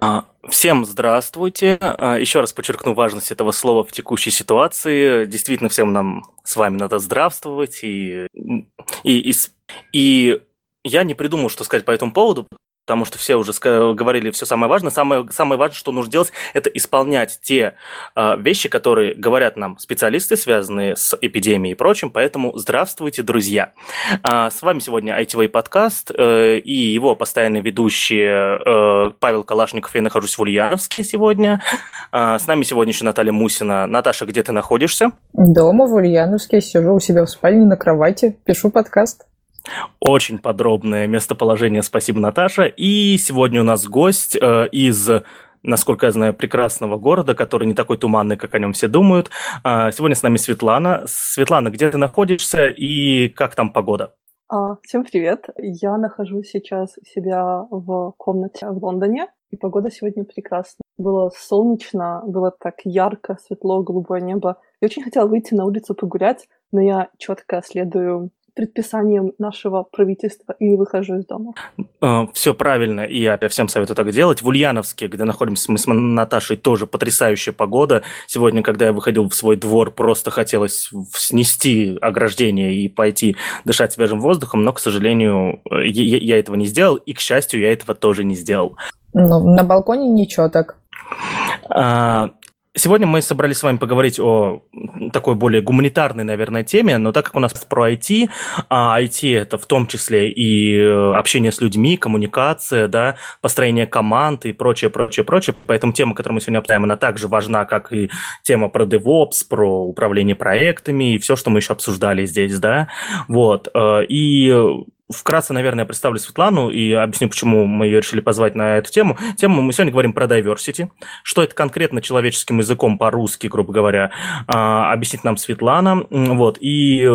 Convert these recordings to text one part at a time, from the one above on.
А, всем здравствуйте. А, еще раз подчеркну важность этого слова в текущей ситуации. Действительно, всем нам с вами надо здравствовать. И, и, и, и я не придумал, что сказать по этому поводу, потому что все уже говорили все самое важное. Самое, самое важное, что нужно делать, это исполнять те э, вещи, которые говорят нам специалисты, связанные с эпидемией и прочим. Поэтому здравствуйте, друзья. А, с вами сегодня ITV подкаст э, и его постоянные ведущие э, Павел Калашников. Я нахожусь в Ульяновске сегодня. А, с нами сегодня еще Наталья Мусина. Наташа, где ты находишься? Дома в Ульяновске. Сижу у себя в спальне на кровати, пишу подкаст. Очень подробное местоположение. Спасибо, Наташа. И сегодня у нас гость э, из насколько я знаю, прекрасного города, который не такой туманный, как о нем все думают. Э, сегодня с нами Светлана. Светлана, где ты находишься и как там погода? А, всем привет. Я нахожусь сейчас у себя в комнате в Лондоне, и погода сегодня прекрасная. Было солнечно, было так ярко, светло, голубое небо. Я очень хотела выйти на улицу погулять, но я четко следую предписанием нашего правительства и не выхожу из дома. А, Все правильно, и я всем советую так делать. В Ульяновске, где находимся мы с Наташей, тоже потрясающая погода. Сегодня, когда я выходил в свой двор, просто хотелось снести ограждение и пойти дышать свежим воздухом, но, к сожалению, я этого не сделал, и, к счастью, я этого тоже не сделал. Ну, на балконе ничего так. А, Сегодня мы собрались с вами поговорить о такой более гуманитарной, наверное, теме, но так как у нас про IT, а IT это в том числе и э, общение с людьми, коммуникация, да, построение команд и прочее, прочее, прочее, поэтому тема, которую мы сегодня обсуждаем, она также важна, как и тема про DevOps, про управление проектами и все, что мы еще обсуждали здесь, да, вот, э, и Вкратце, наверное, представлю Светлану и объясню, почему мы ее решили позвать на эту тему. Тему мы сегодня говорим про diversity. Что это конкретно человеческим языком по-русски, грубо говоря, а, объяснит нам Светлана. Вот. И,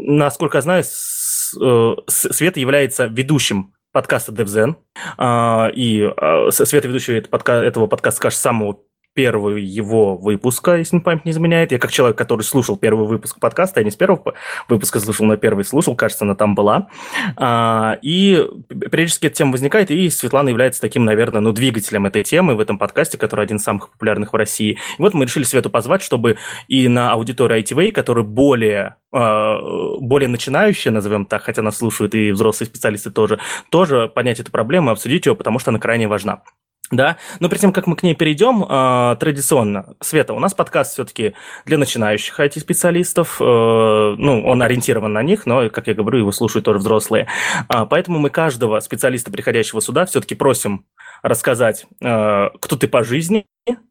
насколько я знаю, э, Света является ведущим подкаста DevZen. А, и а, Света ведущий этого подкаста скажет самого первого его выпуска, если не память не изменяет. Я как человек, который слушал первый выпуск подкаста, я не с первого выпуска слушал, но первый слушал, кажется, она там была. А, и периодически эта тема возникает, и Светлана является таким, наверное, ну, двигателем этой темы в этом подкасте, который один из самых популярных в России. И вот мы решили Свету позвать, чтобы и на аудиторию ITV, которая более а, более начинающие, назовем так, хотя нас слушают и взрослые специалисты тоже, тоже поднять эту проблему и обсудить ее, потому что она крайне важна. Да, но перед тем, как мы к ней перейдем, э, традиционно, Света, у нас подкаст все-таки для начинающих IT-специалистов, э, ну, он ориентирован на них, но, как я говорю, его слушают тоже взрослые. Э, поэтому мы каждого специалиста, приходящего сюда, все-таки просим рассказать, э, кто ты по жизни,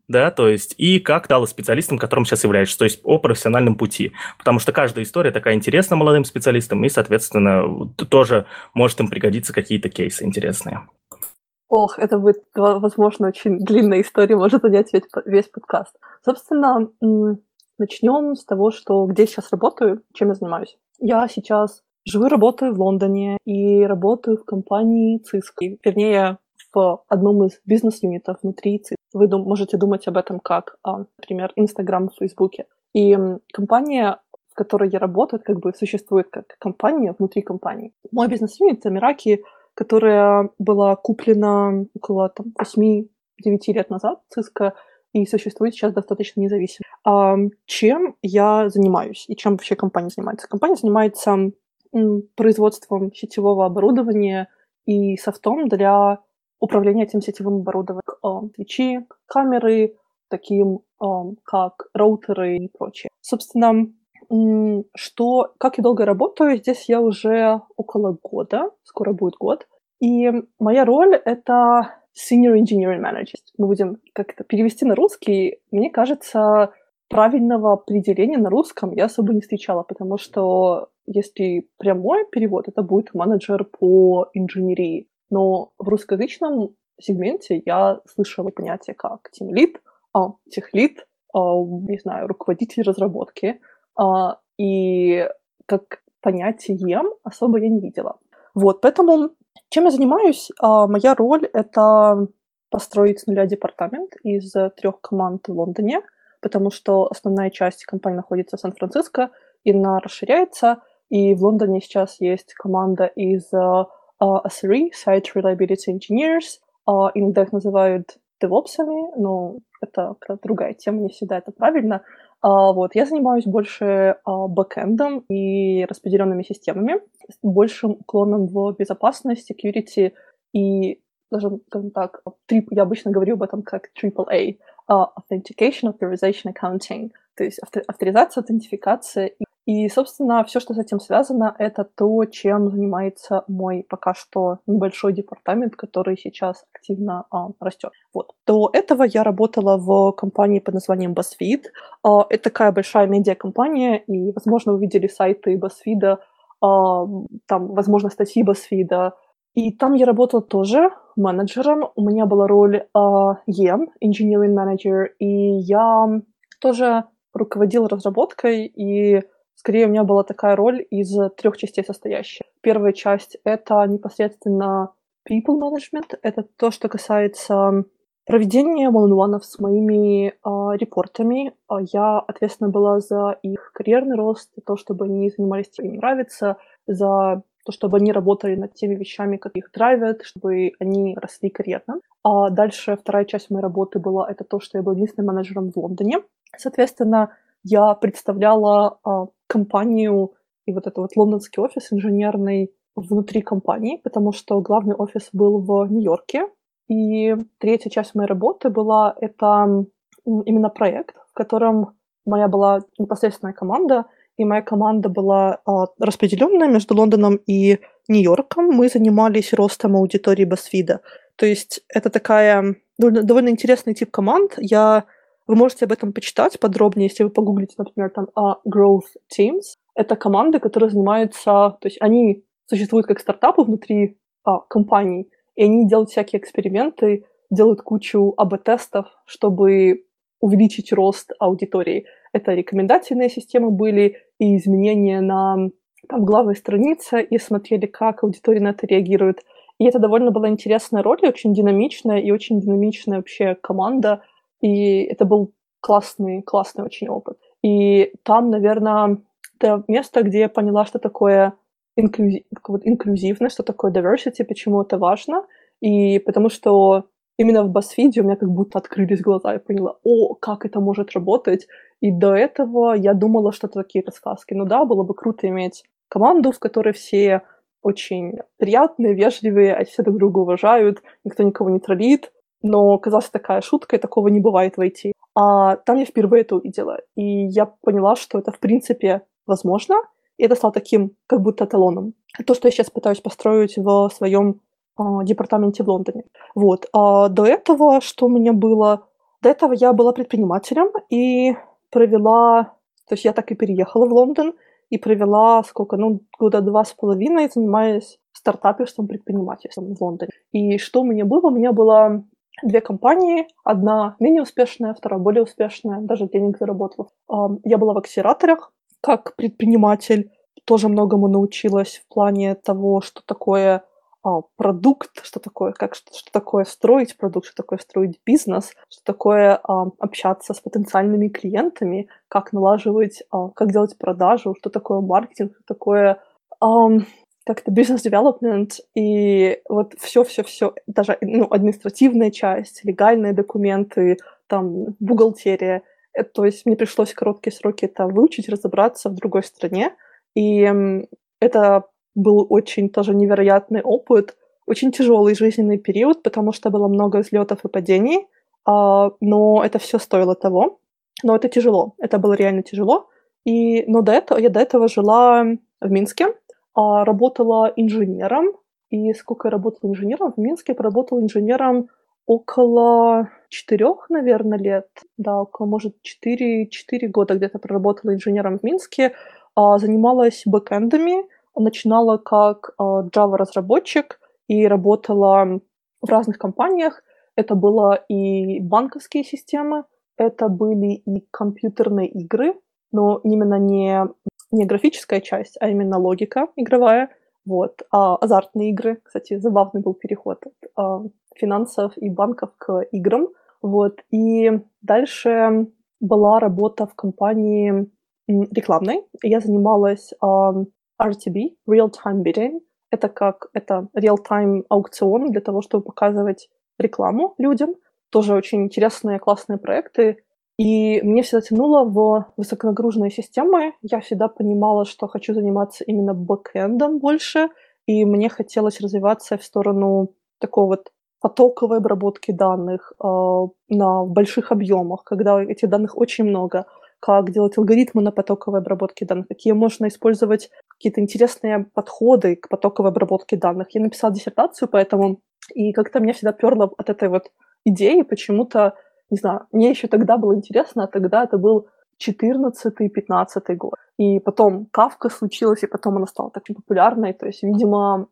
да, то есть, и как стала специалистом, которым сейчас являешься, то есть о профессиональном пути. Потому что каждая история такая интересна молодым специалистам, и, соответственно, тоже может им пригодиться какие-то кейсы интересные. Ох, это будет, возможно, очень длинная история, может занять весь, весь подкаст. Собственно, начнем с того, что где я сейчас работаю, чем я занимаюсь. Я сейчас живу и работаю в Лондоне и работаю в компании Cisco. Вернее, в одном из бизнес-юнитов внутри Cisco. Вы дум- можете думать об этом как, например, Инстаграм в Фейсбуке. И компания, в которой я работаю, как бы существует как компания внутри компании. Мой бизнес-юнит — Мираки — которая была куплена около там, 8-9 лет назад, Cisco, и существует сейчас достаточно независимо. А чем я занимаюсь и чем вообще компания занимается? Компания занимается производством сетевого оборудования и софтом для управления этим сетевым оборудованием. А, свечи, камеры, таким а, как роутеры и прочее. Собственно, что, как я долго работаю, здесь я уже около года, скоро будет год. И моя роль — это senior engineering manager. Мы будем как-то перевести на русский. Мне кажется, правильного определения на русском я особо не встречала, потому что если прямой перевод, это будет менеджер по инженерии. Но в русскоязычном сегменте я слышала понятие как team lead, а, техлит, а, не знаю, руководитель разработки. А, и как понятием особо я не видела. Вот, поэтому чем я занимаюсь? А, моя роль — это построить с нуля департамент из трех команд в Лондоне, потому что основная часть компании находится в Сан-Франциско, и она расширяется, и в Лондоне сейчас есть команда из uh, SRE, Site Reliability Engineers, а, иногда их называют девопсами, но это другая тема, не всегда это правильно. А, вот, я занимаюсь больше а, бэкэндом и распределенными системами, с большим уклоном в безопасность, security и даже, скажем так, я обычно говорю об этом как AAA, uh, Authentication, Authorization, Accounting, то есть авторизация, аутентификация и и, собственно, все, что с этим связано, это то, чем занимается мой пока что небольшой департамент, который сейчас активно а, растет. Вот. До этого я работала в компании под названием BuzzFeed. А, это такая большая медиакомпания, и, возможно, вы видели сайты BuzzFeed, а, там, возможно, статьи BuzzFeed. И там я работала тоже менеджером. У меня была роль а, EM, Engineering Manager, и я тоже руководила разработкой и Скорее, у меня была такая роль из трех частей состоящая. Первая часть — это непосредственно people management. Это то, что касается проведения one с моими э, репортами. А я ответственна была за их карьерный рост, за то, чтобы они занимались тем, что им нравится, за то, чтобы они работали над теми вещами, как их драйвят, чтобы они росли карьерно. А дальше вторая часть моей работы была это то, что я была единственным менеджером в Лондоне. Соответственно, я представляла а, компанию и вот этот вот лондонский офис инженерный внутри компании, потому что главный офис был в Нью-Йорке. И третья часть моей работы была это именно проект, в котором моя была непосредственная команда, и моя команда была а, распределенная между Лондоном и Нью-Йорком. Мы занимались ростом аудитории BuzzFeed. То есть это такая довольно, довольно интересный тип команд. Я вы можете об этом почитать подробнее, если вы погуглите, например, там uh, Growth Teams. Это команды, которые занимаются, то есть они существуют как стартапы внутри uh, компаний, и они делают всякие эксперименты, делают кучу АБ-тестов, чтобы увеличить рост аудитории. Это рекомендательные системы были и изменения на там, главной странице, и смотрели, как аудитория на это реагирует. И это довольно была интересная роль, очень динамичная, и очень динамичная вообще команда — и это был классный, классный очень опыт. И там, наверное, это место, где я поняла, что такое инклюзив, инклюзивность, что такое diversity, почему это важно. И потому что именно в BuzzFeed у меня как будто открылись глаза, я поняла, о, как это может работать. И до этого я думала, что это такие рассказки. Ну да, было бы круто иметь команду, в которой все очень приятные, вежливые, а все друг друга уважают, никто никого не троллит, но казалась такая шутка, и такого не бывает в IT. А там я впервые это увидела, и я поняла, что это в принципе возможно, и это стало таким как будто эталоном. То, что я сейчас пытаюсь построить в своем э, департаменте в Лондоне. Вот. А до этого, что у меня было? До этого я была предпринимателем и провела... То есть я так и переехала в Лондон и провела сколько? Ну, года два с половиной, занимаясь стартаперством, предпринимательством в Лондоне. И что у меня было? У меня была две компании. Одна менее успешная, вторая более успешная, даже денег заработала. Я была в акселераторах как предприниматель, тоже многому научилась в плане того, что такое а, продукт, что такое, как, что, что такое строить продукт, что такое строить бизнес, что такое а, общаться с потенциальными клиентами, как налаживать, а, как делать продажу, что такое маркетинг, что такое как-то бизнес development и вот все-все-все, даже ну, административная часть, легальные документы, там, бухгалтерия. Это, то есть мне пришлось в короткие сроки это выучить, разобраться в другой стране. И это был очень тоже невероятный опыт, очень тяжелый жизненный период, потому что было много взлетов и падений, а, но это все стоило того. Но это тяжело, это было реально тяжело. И, но до этого, я до этого жила в Минске, а, работала инженером. И сколько я работала инженером? В Минске я поработала инженером около четырех, наверное, лет. Да, около, может, четыре, четыре года где-то проработала инженером в Минске. А, занималась бэкэндами. Начинала как а, Java-разработчик и работала в разных компаниях. Это было и банковские системы, это были и компьютерные игры, но именно не не графическая часть, а именно логика игровая. Вот. А азартные игры, кстати, забавный был переход от а, финансов и банков к играм. Вот. И дальше была работа в компании рекламной. Я занималась а, RTB, Real Time Bidding. Это как это real-time аукцион для того, чтобы показывать рекламу людям. Тоже очень интересные, классные проекты. И мне всегда тянуло в высоконагруженные системы. Я всегда понимала, что хочу заниматься именно бэкэндом больше, и мне хотелось развиваться в сторону такого вот потоковой обработки данных э, на больших объемах, когда этих данных очень много, как делать алгоритмы на потоковой обработке данных, какие можно использовать какие-то интересные подходы к потоковой обработке данных. Я написала диссертацию, поэтому и как-то меня всегда перло от этой вот идеи почему-то, не знаю, мне еще тогда было интересно, а тогда это был 14-15 год. И потом Кавка случилась, и потом она стала такой популярной. То есть, видимо,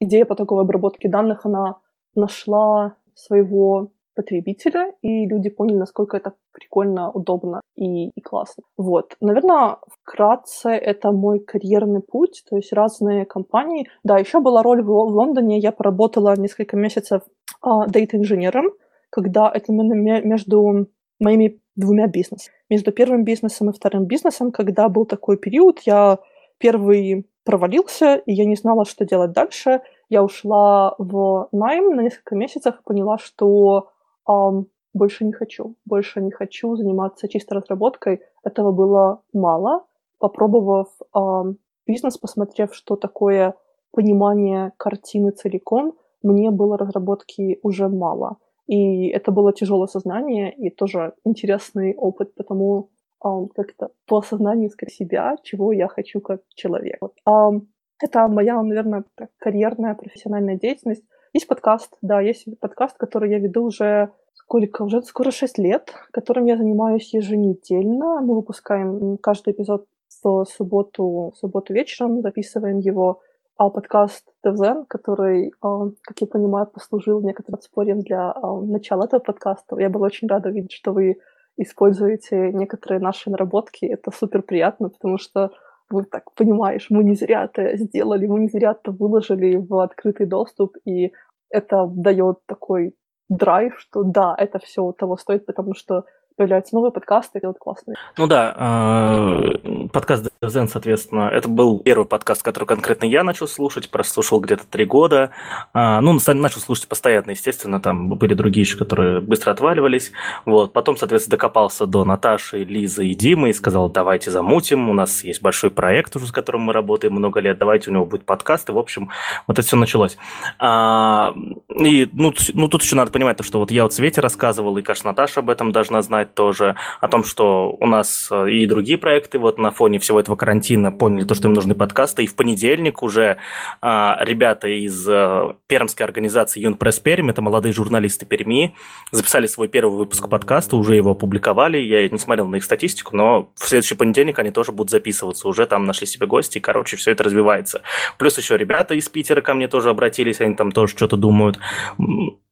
идея потоковой обработки данных, она нашла своего потребителя, и люди поняли, насколько это прикольно, удобно и, и классно. Вот. Наверное, вкратце это мой карьерный путь, то есть разные компании. Да, еще была роль в, в Лондоне, я поработала несколько месяцев а, дейта-инженером, когда это между моими двумя бизнесами. Между первым бизнесом и вторым бизнесом, когда был такой период, я первый провалился, и я не знала, что делать дальше. Я ушла в найм на несколько месяцев и поняла, что эм, больше не хочу. Больше не хочу заниматься чисто разработкой. Этого было мало. Попробовав эм, бизнес, посмотрев, что такое понимание картины целиком, мне было разработки уже мало. И это было тяжелое сознание и тоже интересный опыт, потому um, как-то по осознанию себя, чего я хочу как человек. Вот. Um, это моя, наверное, карьерная, профессиональная деятельность. Есть подкаст, да, есть подкаст, который я веду уже сколько, уже скоро 6 лет, которым я занимаюсь еженедельно. Мы выпускаем каждый эпизод в субботу, в субботу вечером, записываем его а подкаст DevZen, который, а, как я понимаю, послужил некоторым подспорьем для а, начала этого подкаста. Я была очень рада видеть, что вы используете некоторые наши наработки. Это супер приятно, потому что вы так понимаешь, мы не зря это сделали, мы не зря это выложили в открытый доступ, и это дает такой драйв, что да, это все того стоит, потому что появляются новые подкасты, делают классные. Ну да, э, подкаст Zen, соответственно, это был первый подкаст, который конкретно я начал слушать, прослушал где-то три года. А, ну, начал слушать постоянно, естественно, там были другие еще, которые быстро отваливались. Вот. Потом, соответственно, докопался до Наташи, Лизы и Димы и сказал, давайте замутим, у нас есть большой проект уже, с которым мы работаем много лет, давайте у него будет подкаст, и, в общем, вот это все началось. А, и, ну, ну, тут еще надо понимать, то, что вот я вот Свете рассказывал, и, кажется, Наташа об этом должна знать, знать тоже о том, что у нас э, и другие проекты вот на фоне всего этого карантина поняли то, что им нужны подкасты. И в понедельник уже а, ребята из а, пермской организации Юнпресс Пермь, это молодые журналисты Перми, записали свой первый выпуск подкаста, уже его опубликовали. Я не смотрел на их статистику, но в следующий понедельник они тоже будут записываться. Уже там нашли себе гости, и, короче, все это развивается. Плюс еще ребята из Питера ко мне тоже обратились, они там тоже что-то думают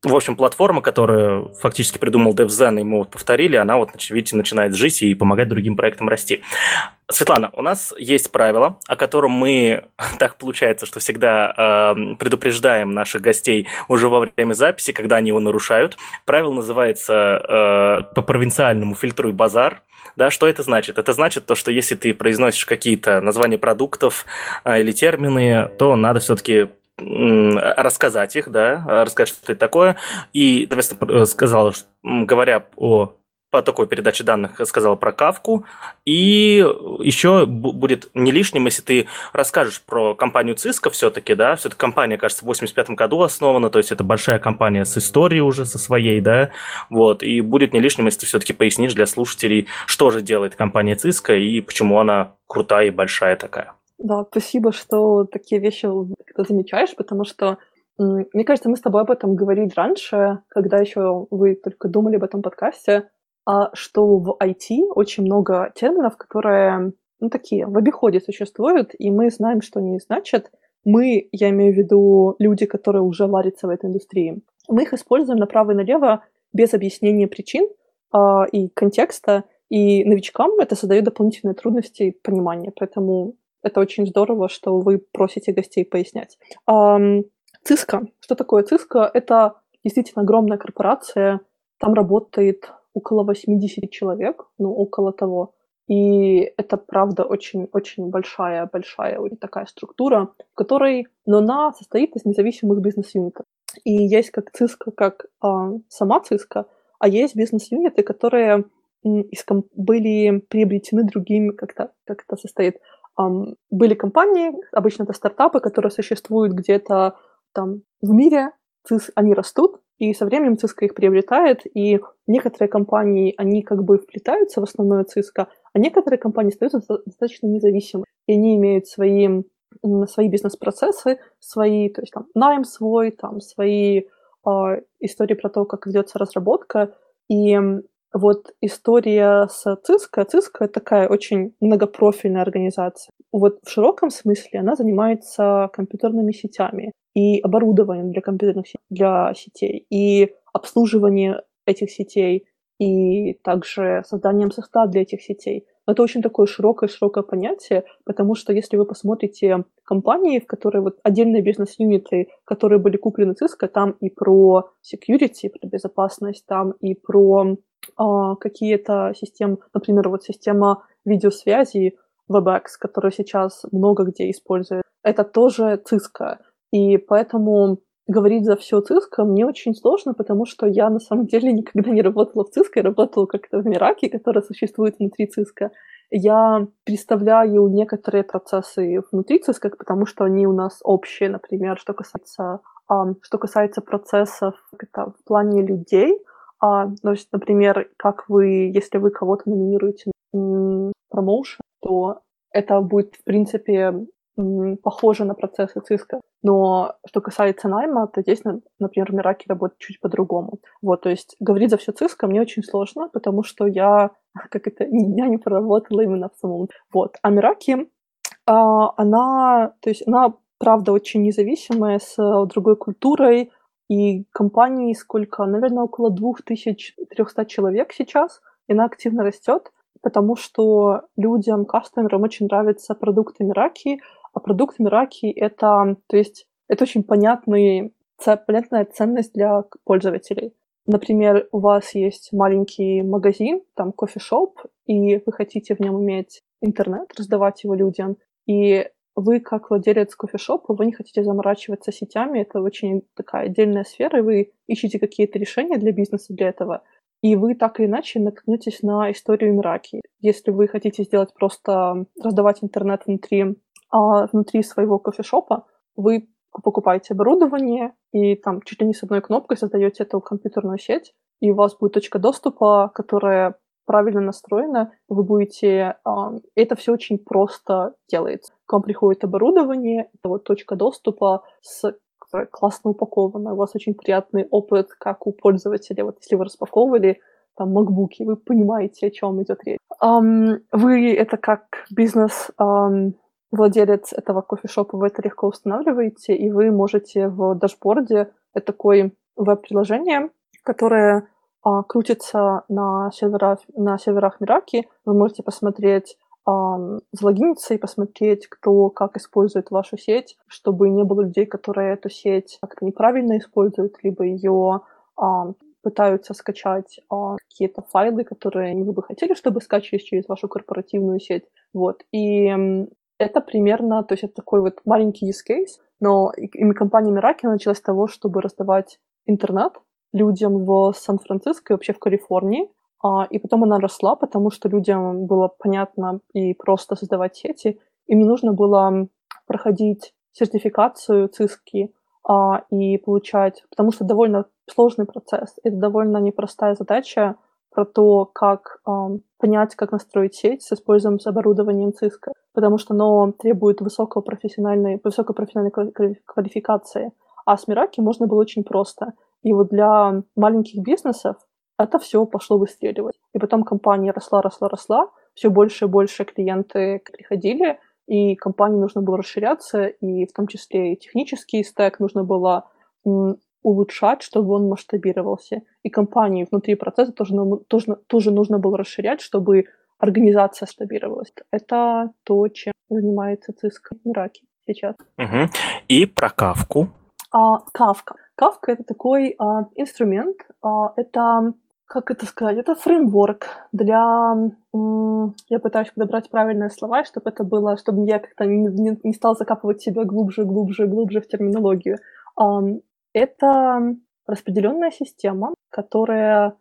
в общем, платформа, которую фактически придумал DevZen, и мы вот повторили, она вот, видите, начинает жить и помогать другим проектам расти. Светлана, у нас есть правило, о котором мы, так получается, что всегда э, предупреждаем наших гостей уже во время записи, когда они его нарушают. Правило называется э, по-провинциальному «фильтруй базар». Да, что это значит? Это значит то, что если ты произносишь какие-то названия продуктов э, или термины, то надо все-таки рассказать их, да, рассказать, что это такое. И, соответственно, сказал, говоря о по такой передаче данных сказал про Кавку. И еще будет не лишним, если ты расскажешь про компанию Cisco все-таки, да, все-таки компания, кажется, в 85 году основана, то есть это большая компания с историей уже со своей, да, вот, и будет не лишним, если ты все-таки пояснишь для слушателей, что же делает компания Cisco и почему она крутая и большая такая. Да, спасибо, что такие вещи замечаешь, потому что мне кажется, мы с тобой об этом говорили раньше, когда еще вы только думали об этом подкасте, что в IT очень много терминов, которые ну, такие в обиходе существуют, и мы знаем, что они значат. Мы, я имею в виду люди, которые уже варятся в этой индустрии, мы их используем направо и налево без объяснения причин а, и контекста, и новичкам это создает дополнительные трудности понимания. Поэтому это очень здорово, что вы просите гостей пояснять. Циска. Что такое Циска? Это действительно огромная корпорация. Там работает около 80 человек, ну, около того. И это, правда, очень-очень большая-большая такая структура, в которой, но она состоит из независимых бизнес-юнитов. и есть как циска, как а, сама циска, а есть бизнес-юниты, которые из ком- были приобретены другими, как-то, как это состоит. Um, были компании, обычно это стартапы, которые существуют где-то там в мире, цис, они растут, и со временем циска их приобретает, и некоторые компании, они как бы вплетаются в основное циска, а некоторые компании остаются достаточно независимы, и они имеют свои, свои бизнес-процессы, свои, то есть там найм свой, там свои э, истории про то, как ведется разработка, и вот история с ЦИСКО. ЦИСКО — это такая очень многопрофильная организация. Вот в широком смысле она занимается компьютерными сетями и оборудованием для компьютерных для сетей, и обслуживание этих сетей, и также созданием соста для этих сетей. Это очень такое широкое-широкое понятие, потому что если вы посмотрите компании, в которые вот отдельные бизнес-юниты, которые были куплены Cisco, там и про security, про безопасность, там и про а, какие-то системы, например, вот система видеосвязи WebEx, которая сейчас много где использует, это тоже Cisco. И поэтому говорить за все Cisco мне очень сложно, потому что я на самом деле никогда не работала в Cisco, я работала как-то в Мираке, которая существует внутри Cisco. Я представляю некоторые процессы внутри Cisco, потому что они у нас общие, например, что касается, um, что касается процессов это в плане людей, а, то есть, например, как вы, если вы кого-то номинируете промоушен, то это будет, в принципе, похоже на процессы циска. Но что касается найма, то здесь, например, в Мираке работает чуть по-другому. Вот, то есть говорить за все циска мне очень сложно, потому что я, как это, дня не проработала именно в самом. Вот. А Мираки, а, она, то есть она, правда, очень независимая, с другой культурой, и компании сколько? Наверное, около 2300 человек сейчас. И она активно растет, потому что людям, кастомерам очень нравятся продукты Мираки, а продукты Мираки — это, то есть, это очень понятный, понятная ценность для пользователей. Например, у вас есть маленький магазин, там кофешоп, и вы хотите в нем иметь интернет, раздавать его людям, и вы как владелец кофешопа, вы не хотите заморачиваться сетями, это очень такая отдельная сфера, и вы ищете какие-то решения для бизнеса для этого, и вы так или иначе наткнетесь на историю Мираки. Если вы хотите сделать просто раздавать интернет внутри, а, внутри своего кофешопа, вы покупаете оборудование и там чуть ли не с одной кнопкой создаете эту компьютерную сеть, и у вас будет точка доступа, которая правильно настроена, вы будете... Это все очень просто делается. К вам приходит оборудование, это вот точка доступа с классно упакована. У вас очень приятный опыт, как у пользователя. Вот если вы распаковывали там MacBook, вы понимаете, о чем идет речь. Um, вы это как бизнес um, владелец этого кофешопа, вы это легко устанавливаете, и вы можете в дашборде, это такое веб-приложение, которое а, крутится на серверах, на серверах Мираки. Вы можете посмотреть, залогиниться и посмотреть, кто как использует вашу сеть, чтобы не было людей, которые эту сеть как-то неправильно используют, либо ее пытаются скачать а, какие-то файлы, которые вы бы хотели, чтобы скачивались через вашу корпоративную сеть. Вот. И это примерно, то есть это такой вот маленький use case, но именно компания Miracle началась с того, чтобы раздавать интернет людям в Сан-Франциско и вообще в Калифорнии. А, и потом она росла, потому что людям было понятно и просто создавать сети. Им не нужно было проходить сертификацию ЦИСКи а, и получать, потому что довольно сложный процесс. Это довольно непростая задача про то, как э, понять, как настроить сеть с использованием с оборудованием ЦИСКа, потому что оно требует высокого профессиональной, высокой профессиональной квалификации. А с Мираки можно было очень просто. И вот для маленьких бизнесов это все пошло выстреливать. И потом компания росла, росла, росла, все больше и больше клиенты приходили, и компании нужно было расширяться, и в том числе и технический стек нужно было улучшать, чтобы он масштабировался. И компании внутри процесса тоже, тоже, тоже нужно было расширять, чтобы организация стабилировалась. Это то, чем занимается ЦИСК в Ираке сейчас. Угу. И про Кавку. А, Кавка. Кавка — это такой а, инструмент, а, это, как это сказать, это фреймворк для... Я пытаюсь подобрать правильные слова, чтобы это было, чтобы я как-то не, не, не стал закапывать себя глубже, глубже, глубже в терминологию. Это распределенная система, которая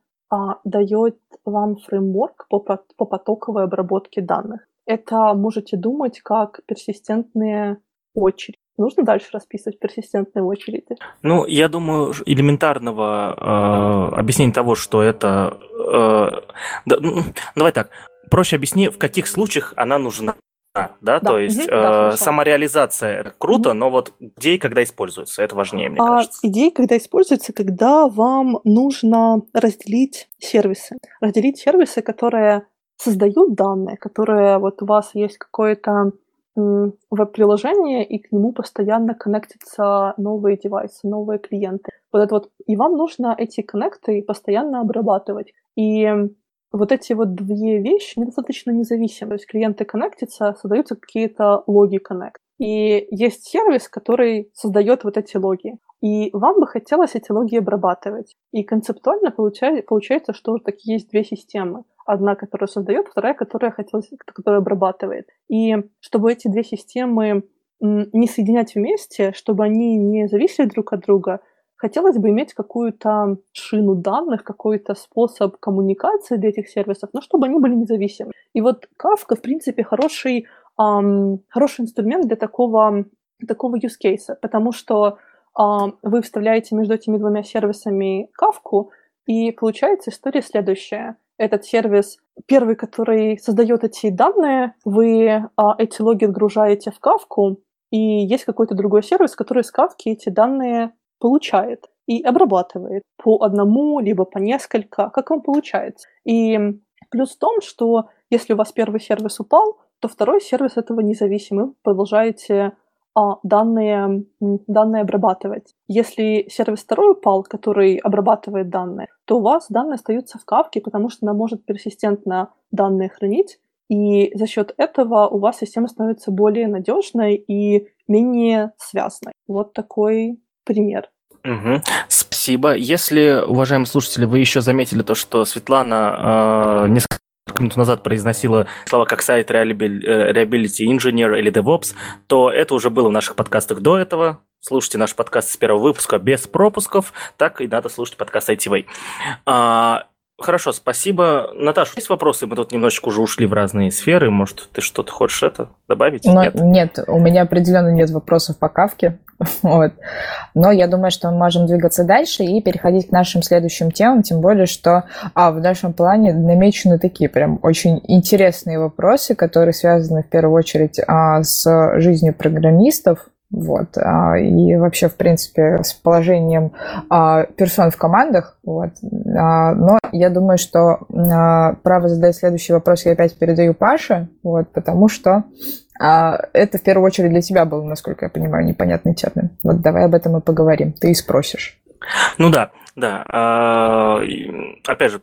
дает вам фреймворк по, по потоковой обработке данных. Это можете думать как персистентные очереди. Нужно дальше расписывать персистентные очереди? Ну, я думаю, элементарного э, объяснения того, что это... Э, да, ну, давай так, проще объясни, в каких случаях она нужна. Да, да, то есть э, да, самореализация круто, угу. но вот где и когда используется, это важнее, мне а, кажется. Идея, когда используется, когда вам нужно разделить сервисы. Разделить сервисы, которые создают данные, которые вот у вас есть какое-то веб-приложение, и к нему постоянно коннектятся новые девайсы, новые клиенты. Вот это вот, и вам нужно эти коннекты постоянно обрабатывать. И вот эти вот две вещи недостаточно независимы. То есть клиенты коннектятся, создаются какие-то логи коннект. И есть сервис, который создает вот эти логи. И вам бы хотелось эти логи обрабатывать. И концептуально получается, что такие есть две системы. Одна, которая создает, вторая, которая хотелось, которая обрабатывает. И чтобы эти две системы не соединять вместе, чтобы они не зависели друг от друга, хотелось бы иметь какую-то шину данных, какой-то способ коммуникации для этих сервисов, но чтобы они были независимы. И вот Kafka, в принципе, хороший, эм, хороший инструмент для такого, такого use case, потому что эм, вы вставляете между этими двумя сервисами Kafka, и получается история следующая. Этот сервис, первый, который создает эти данные, вы э, эти логи отгружаете в Kafka, и есть какой-то другой сервис, который с Kafka эти данные получает и обрабатывает по одному, либо по несколько, как вам получается. И плюс в том, что если у вас первый сервис упал, то второй сервис этого независимый. продолжаете а, данные, данные обрабатывать. Если сервис второй упал, который обрабатывает данные, то у вас данные остаются в кавке, потому что она может персистентно данные хранить, и за счет этого у вас система становится более надежной и менее связанной. Вот такой пример. Угу. Спасибо. Если, уважаемые слушатели, вы еще заметили то, что Светлана э, несколько минут назад произносила слова как сайт Reliability Engineer или DevOps, то это уже было в наших подкастах до этого. Слушайте наш подкаст с первого выпуска без пропусков, так и надо слушать подкаст ITV. Хорошо, спасибо. Наташа, есть вопросы? Мы тут немножечко уже ушли в разные сферы. Может, ты что-то хочешь это добавить? Но, нет? нет, у меня определенно нет вопросов по кавке. Вот. Но я думаю, что мы можем двигаться дальше и переходить к нашим следующим темам, тем более, что а, в нашем плане намечены такие прям очень интересные вопросы, которые связаны в первую очередь а, с жизнью программистов, вот. А, и вообще, в принципе, с положением а, персон в командах. Вот. А, но я думаю, что право задать следующий вопрос я опять передаю Паше, вот, потому что это в первую очередь для тебя был, насколько я понимаю, непонятный термин. Вот давай об этом и поговорим. Ты и спросишь. Ну да, да. Опять же,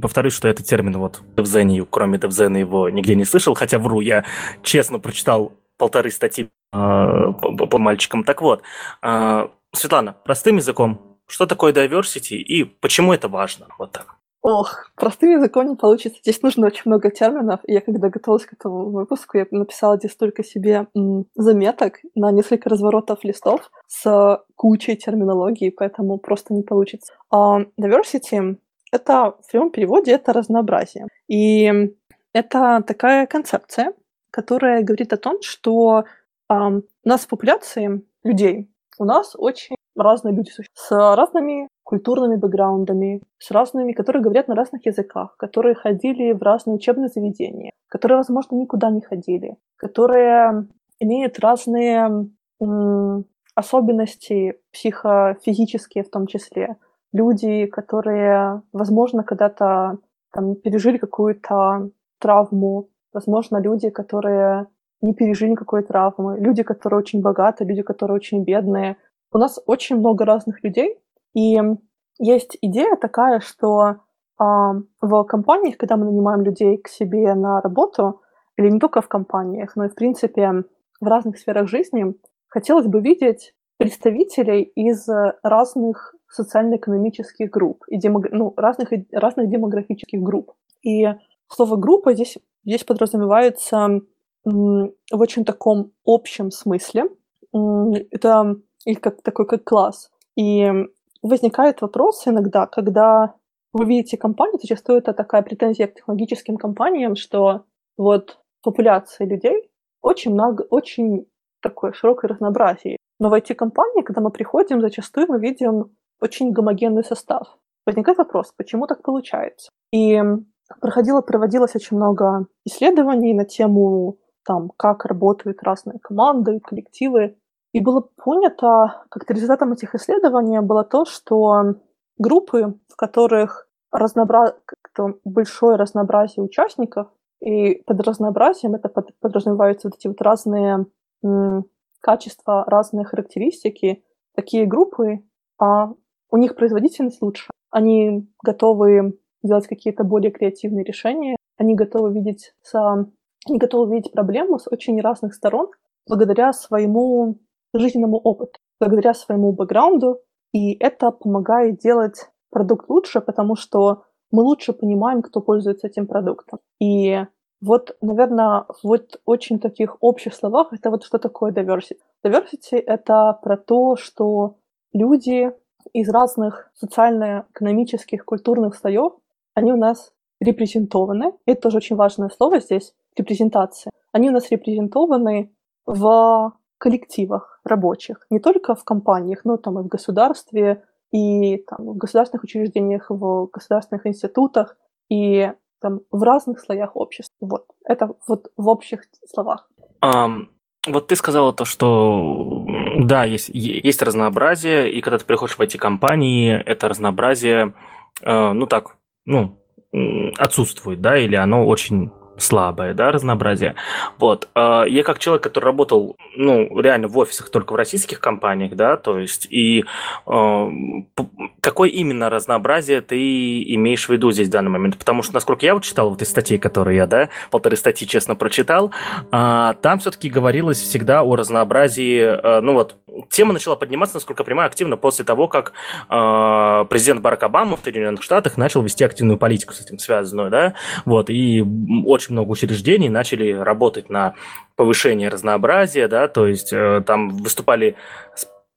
повторюсь, что этот термин вот Зене, кроме DevZen его нигде не слышал, хотя вру, я честно прочитал полторы статьи э, по, по мальчикам. Так вот, э, Светлана, простым языком, что такое diversity и почему это важно? Вот так. Ох, простым языком не получится. Здесь нужно очень много терминов. Я когда готовилась к этому выпуску, я написала здесь только себе заметок на несколько разворотов листов с кучей терминологии, поэтому просто не получится. Uh, diversity — это в прямом переводе это разнообразие. И это такая концепция, которая говорит о том, что э, у нас в популяции людей у нас очень разные люди с разными культурными бэкграундами, с разными, которые говорят на разных языках, которые ходили в разные учебные заведения, которые, возможно, никуда не ходили, которые имеют разные м, особенности психофизические в том числе. Люди, которые, возможно, когда-то там, пережили какую-то травму, Возможно, люди, которые не пережили никакой травмы, люди, которые очень богаты, люди, которые очень бедные. У нас очень много разных людей, и есть идея такая, что э, в компаниях, когда мы нанимаем людей к себе на работу, или не только в компаниях, но и, в принципе, в разных сферах жизни, хотелось бы видеть представителей из разных социально-экономических групп, и демог... ну, разных, разных демографических групп. И слово «группа» здесь Здесь подразумевается в очень таком общем смысле. Это или как такой как класс. И возникает вопрос иногда, когда вы видите компанию, зачастую это такая претензия к технологическим компаниям, что вот популяция людей очень много, очень такое широкое разнообразие. Но в IT-компании, когда мы приходим, зачастую мы видим очень гомогенный состав. Возникает вопрос, почему так получается? И проходило, проводилось очень много исследований на тему там, как работают разные команды, коллективы. И было понято, как результатом этих исследований было то, что группы, в которых разнообра... большое разнообразие участников, и под разнообразием это под... подразумеваются вот эти вот разные м, качества, разные характеристики, такие группы, а у них производительность лучше. Они готовы делать какие-то более креативные решения, они готовы видеть, с... они готовы видеть проблему с очень разных сторон благодаря своему жизненному опыту, благодаря своему бэкграунду, и это помогает делать продукт лучше, потому что мы лучше понимаем, кто пользуется этим продуктом. И вот, наверное, вот очень таких общих словах это вот что такое diversity. Diversity — это про то, что люди из разных социально-экономических, культурных слоев, они у нас репрезентованы. Это тоже очень важное слово здесь, репрезентация. Они у нас репрезентованы в коллективах рабочих, не только в компаниях, но там и в государстве, и там, в государственных учреждениях, в государственных институтах, и там в разных слоях общества. Вот. Это вот в общих словах. Um, вот ты сказала то, что да, есть, есть разнообразие, и когда ты приходишь в эти компании, это разнообразие, э, ну так, ну, отсутствует, да, или оно очень слабое, да, разнообразие. Вот. А, я как человек, который работал, ну, реально в офисах только в российских компаниях, да, то есть, и э, какое именно разнообразие ты имеешь в виду здесь в данный момент? Потому что, насколько я вот читал вот из статей, которые я, да, полторы статьи, честно, прочитал, э, там все-таки говорилось всегда о разнообразии, ну вот, тема начала подниматься, насколько я понимаю, активно после того, как президент Барак Обама в Соединенных Штатах начал вести активную политику с этим связанную, да, вот, и очень много учреждений начали работать на повышение разнообразия, да, то есть э, там выступали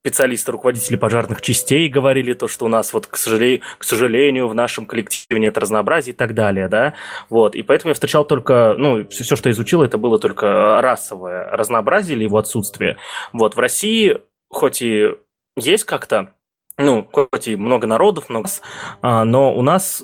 специалисты, руководители пожарных частей говорили то, что у нас вот, к сожалению, к сожалению, в нашем коллективе нет разнообразия и так далее, да, вот, и поэтому я встречал только, ну, все, все что изучил, это было только расовое разнообразие или его отсутствие, вот, в России, хоть и есть как-то ну, хоть и много народов, много, а, но у нас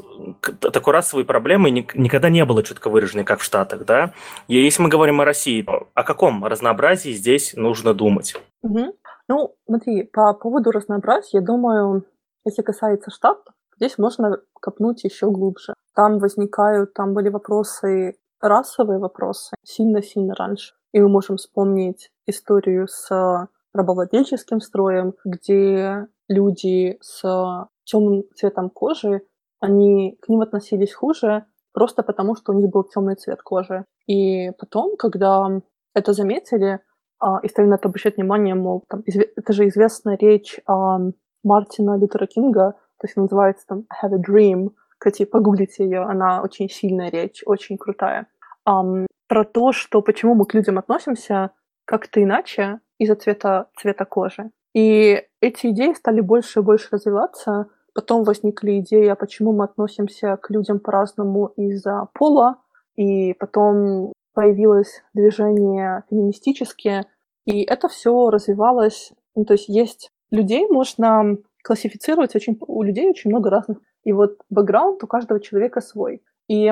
такой расовой проблемы никогда не было четко выраженной, как в Штатах, да. И если мы говорим о России, то о каком разнообразии здесь нужно думать? Угу. Ну, смотри, по поводу разнообразия, я думаю, если касается Штатов, здесь можно копнуть еще глубже. Там возникают, там были вопросы, расовые вопросы, сильно-сильно раньше. И мы можем вспомнить историю с рабовладельческим строем, где люди с темным цветом кожи, они к ним относились хуже, просто потому что у них был темный цвет кожи. И потом, когда это заметили, а, и стали на это обращать внимание, мол, там, это же известная речь а, Мартина Лютера Кинга, то есть называется там I have a dream, кстати, погуглите ее, она очень сильная речь, очень крутая. Um, про то, что почему мы к людям относимся как-то иначе из-за цвета, цвета кожи. И эти идеи стали больше и больше развиваться. Потом возникли идеи, а почему мы относимся к людям по-разному из-за пола. И потом появилось движение феминистические. И это все развивалось. Ну, то есть есть людей, можно классифицировать очень... У людей очень много разных. И вот бэкграунд у каждого человека свой. И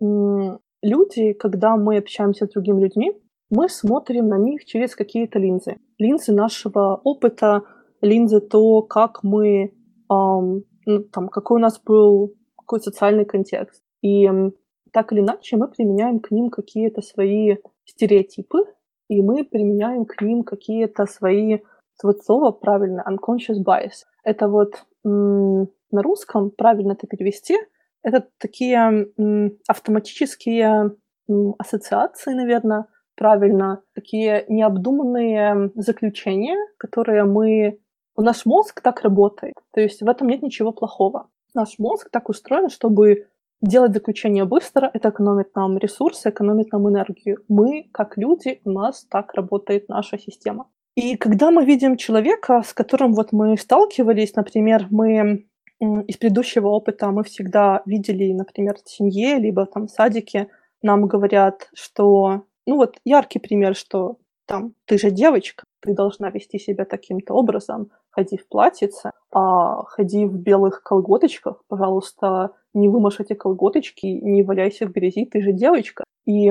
люди, когда мы общаемся с другими людьми, мы смотрим на них через какие-то линзы. Линзы нашего опыта, линзы то, как мы, эм, ну, там, какой у нас был, какой социальный контекст. И так или иначе мы применяем к ним какие-то свои стереотипы, и мы применяем к ним какие-то свои, вот слово правильно, unconscious bias. Это вот на русском, правильно это перевести, это такие автоматические ассоциации, наверное, правильно, такие необдуманные заключения, которые мы... Наш мозг так работает. То есть в этом нет ничего плохого. Наш мозг так устроен, чтобы делать заключение быстро, это экономит нам ресурсы, экономит нам энергию. Мы, как люди, у нас так работает наша система. И когда мы видим человека, с которым вот мы сталкивались, например, мы из предыдущего опыта мы всегда видели, например, в семье, либо там в садике, нам говорят, что, ну вот яркий пример, что там, ты же девочка, ты должна вести себя таким-то образом, ходи в платьице, а ходи в белых колготочках, пожалуйста, не вымажь эти колготочки, не валяйся в грязи, ты же девочка. И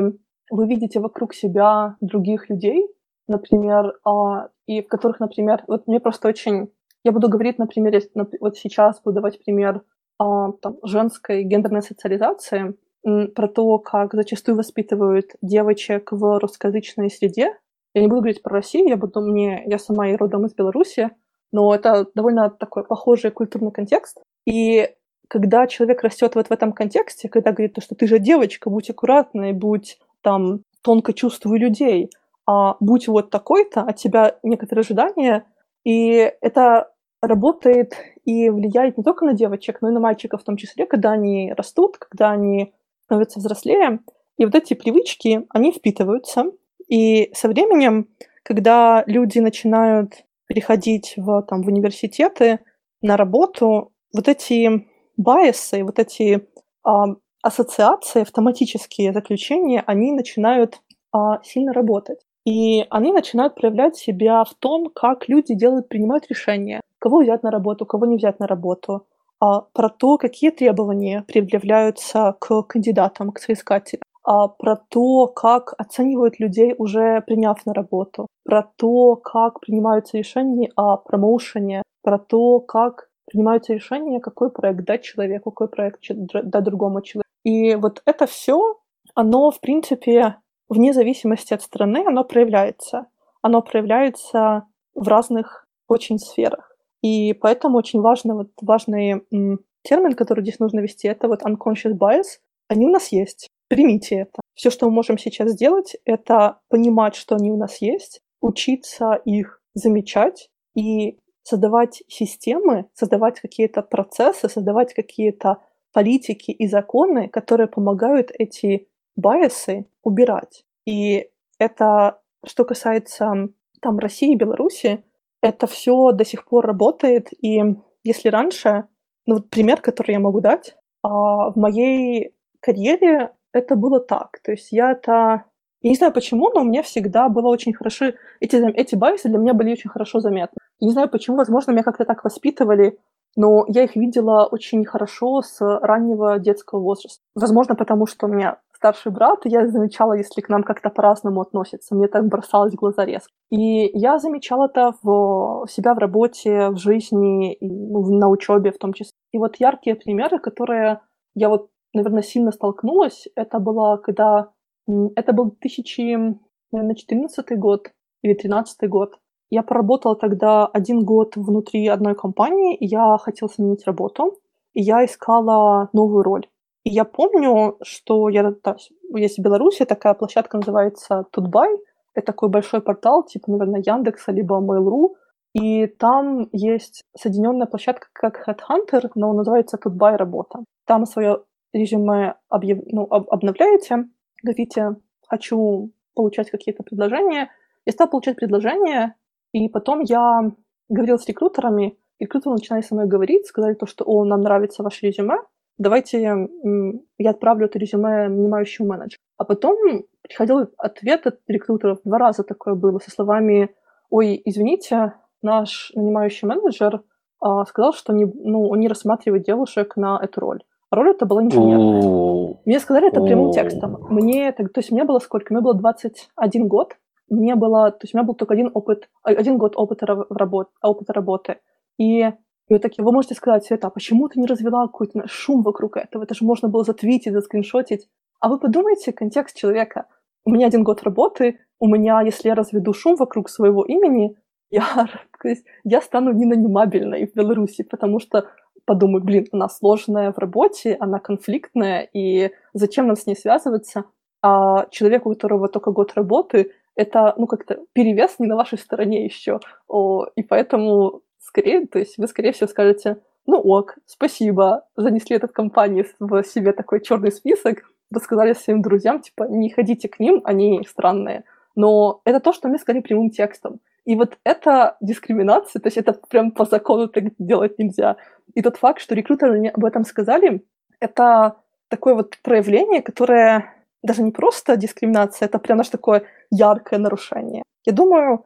вы видите вокруг себя других людей, например, а, и в которых, например, вот мне просто очень... Я буду говорить, например, вот сейчас буду давать пример а, там, женской гендерной социализации, про то, как зачастую воспитывают девочек в русскоязычной среде. Я не буду говорить про Россию, я буду мне, я сама и родом из Беларуси, но это довольно такой похожий культурный контекст. И когда человек растет вот в этом контексте, когда говорит, что ты же девочка, будь аккуратной, будь там тонко чувствуй людей, а будь вот такой-то, от тебя некоторые ожидания, и это работает и влияет не только на девочек, но и на мальчиков в том числе, когда они растут, когда они становятся взрослее, и вот эти привычки, они впитываются, и со временем, когда люди начинают переходить в, там, в университеты, на работу, вот эти байесы, вот эти а, ассоциации, автоматические заключения, они начинают а, сильно работать. И они начинают проявлять себя в том, как люди делают, принимают решения, кого взять на работу, кого не взять на работу, про то, какие требования предъявляются к кандидатам, к соискателям, а, про то, как оценивают людей, уже приняв на работу, про то, как принимаются решения о промоушене, про то, как принимаются решения, какой проект дать человеку, какой проект дать другому человеку. И вот это все, оно, в принципе, вне зависимости от страны, оно проявляется. Оно проявляется в разных очень сферах. И поэтому очень важно, вот важный термин, который здесь нужно вести, это вот unconscious bias. Они у нас есть. Примите это. Все, что мы можем сейчас сделать, это понимать, что они у нас есть, учиться их замечать и создавать системы, создавать какие-то процессы, создавать какие-то политики и законы, которые помогают эти байесы убирать. И это, что касается там России и Беларуси, это все до сих пор работает. И если раньше, ну вот пример, который я могу дать, а в моей карьере это было так. То есть я это... Я не знаю почему, но у меня всегда было очень хорошо... Эти, эти байсы для меня были очень хорошо заметны. Я не знаю почему, возможно, меня как-то так воспитывали, но я их видела очень хорошо с раннего детского возраста. Возможно, потому что у меня старший брат, и я замечала, если к нам как-то по-разному относятся. Мне так бросалось в глаза резко. И я замечала это в себя в работе, в жизни, и, ну, на учебе в том числе. И вот яркие примеры, которые я вот, наверное, сильно столкнулась, это было, когда... Это был 2014 год или 2013 год. Я поработала тогда один год внутри одной компании, и я хотела сменить работу, и я искала новую роль. И я помню, что я, да, есть в такая площадка называется Тутбай. Это такой большой портал, типа, наверное, Яндекса, либо Mail.ru. И там есть соединенная площадка как Headhunter, но называется Тутбай работа. Там свое резюме объяв... ну, об... обновляете, говорите, хочу получать какие-то предложения. Я стала получать предложения, и потом я говорила с рекрутерами, рекрутеры начинали со мной говорить, сказали то, что, о, нам нравится ваше резюме, давайте я отправлю это резюме нанимающему менеджеру. А потом приходил ответ от рекрутеров, два раза такое было, со словами, ой, извините, наш нанимающий менеджер а, сказал, что не, ну, он не рассматривает девушек на эту роль. А роль это была инженер. Мне сказали это прямым текстом. Мне, то есть мне было сколько? Мне было 21 год. Мне было, то есть у меня был только один опыт, один год опыта, работ, опыта работы. И и вы такие, вы можете сказать, это, а почему ты не развела какой-то шум вокруг этого? Это же можно было затвитить, заскриншотить. А вы подумайте, контекст человека. У меня один год работы, у меня, если я разведу шум вокруг своего имени, я, я стану ненанимабельной в Беларуси, потому что подумаю, блин, она сложная в работе, она конфликтная, и зачем нам с ней связываться? А человеку, у которого только год работы, это, ну, как-то перевес не на вашей стороне еще. И поэтому скорее, то есть вы, скорее всего, скажете, ну ок, спасибо, занесли этот компании в себе такой черный список, вы сказали своим друзьям, типа, не ходите к ним, они странные. Но это то, что мне сказали прямым текстом. И вот это дискриминация, то есть это прям по закону так делать нельзя. И тот факт, что рекрутеры мне об этом сказали, это такое вот проявление, которое даже не просто дискриминация, это прям наше такое яркое нарушение. Я думаю,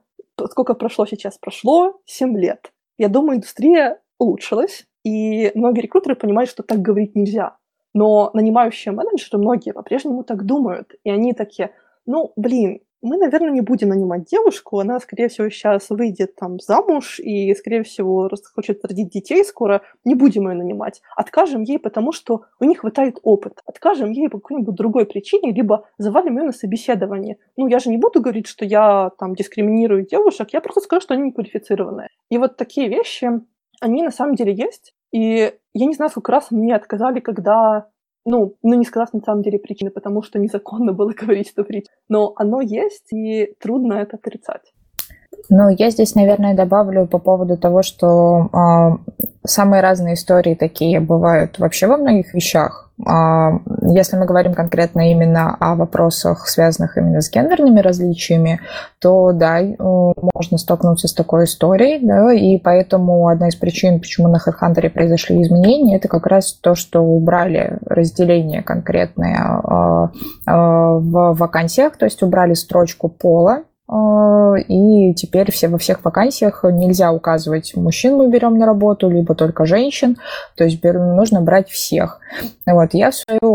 сколько прошло сейчас? Прошло 7 лет. Я думаю, индустрия улучшилась, и многие рекрутеры понимают, что так говорить нельзя. Но нанимающие менеджеры многие по-прежнему так думают. И они такие, ну, блин, мы, наверное, не будем нанимать девушку, она, скорее всего, сейчас выйдет там замуж и, скорее всего, хочет родить детей скоро, не будем ее нанимать. Откажем ей, потому что у них хватает опыта. Откажем ей по какой-нибудь другой причине, либо завалим ее на собеседование. Ну, я же не буду говорить, что я там дискриминирую девушек, я просто скажу, что они не квалифицированные. И вот такие вещи, они на самом деле есть. И я не знаю, сколько раз мне отказали, когда ну, ну, не сказав на самом деле причины, потому что незаконно было говорить эту причину. Но оно есть, и трудно это отрицать. Ну, я здесь, наверное, добавлю по поводу того, что э, самые разные истории такие бывают вообще во многих вещах. А, если мы говорим конкретно именно о вопросах, связанных именно с гендерными различиями, то да, э, можно столкнуться с такой историей, да, и поэтому одна из причин, почему на HeadHunter произошли изменения, это как раз то, что убрали разделение конкретное а, а, в вакансиях, то есть убрали строчку пола, и теперь все, во всех вакансиях нельзя указывать, мужчин мы берем на работу, либо только женщин, то есть нужно брать всех. Вот. Я в свою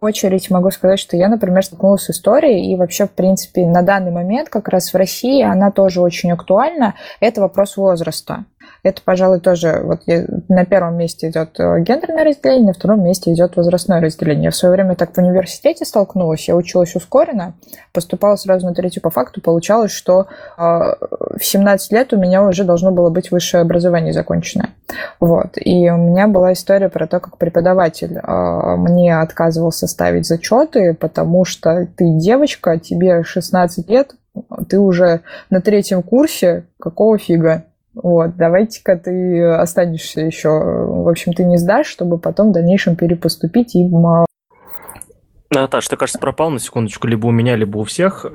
очередь могу сказать, что я, например, столкнулась с историей, и вообще, в принципе, на данный момент как раз в России она тоже очень актуальна, это вопрос возраста. Это, пожалуй, тоже вот на первом месте идет э, гендерное разделение, на втором месте идет возрастное разделение. Я в свое время так в университете столкнулась, я училась ускоренно, поступала сразу на третью по факту, получалось, что э, в 17 лет у меня уже должно было быть высшее образование законченное. Вот. И у меня была история про то, как преподаватель э, мне отказывался ставить зачеты, потому что ты девочка, тебе 16 лет, ты уже на третьем курсе, какого фига? Вот, давайте-ка ты останешься еще. В общем, ты не сдашь, чтобы потом в дальнейшем перепоступить и Наташ, ты, кажется, пропал на секундочку, либо у меня, либо у всех.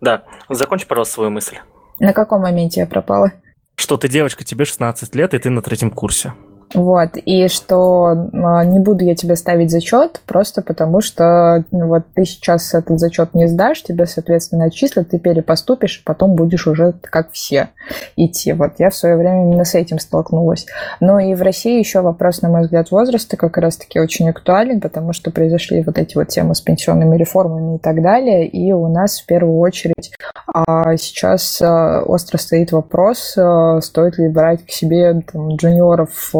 Да, закончи, пожалуйста, свою мысль. На каком моменте я пропала? Что ты девочка, тебе 16 лет, и ты на третьем курсе. Вот, и что а, не буду я тебе ставить зачет, просто потому что ну, вот ты сейчас этот зачет не сдашь, тебе, соответственно, отчислят, ты перепоступишь, и потом будешь уже как все идти. Вот я в свое время именно с этим столкнулась. Но и в России еще вопрос, на мой взгляд, возраста как раз-таки очень актуален, потому что произошли вот эти вот темы с пенсионными реформами и так далее, и у нас в первую очередь а, сейчас а, остро стоит вопрос, стоит ли брать к себе там, джуниоров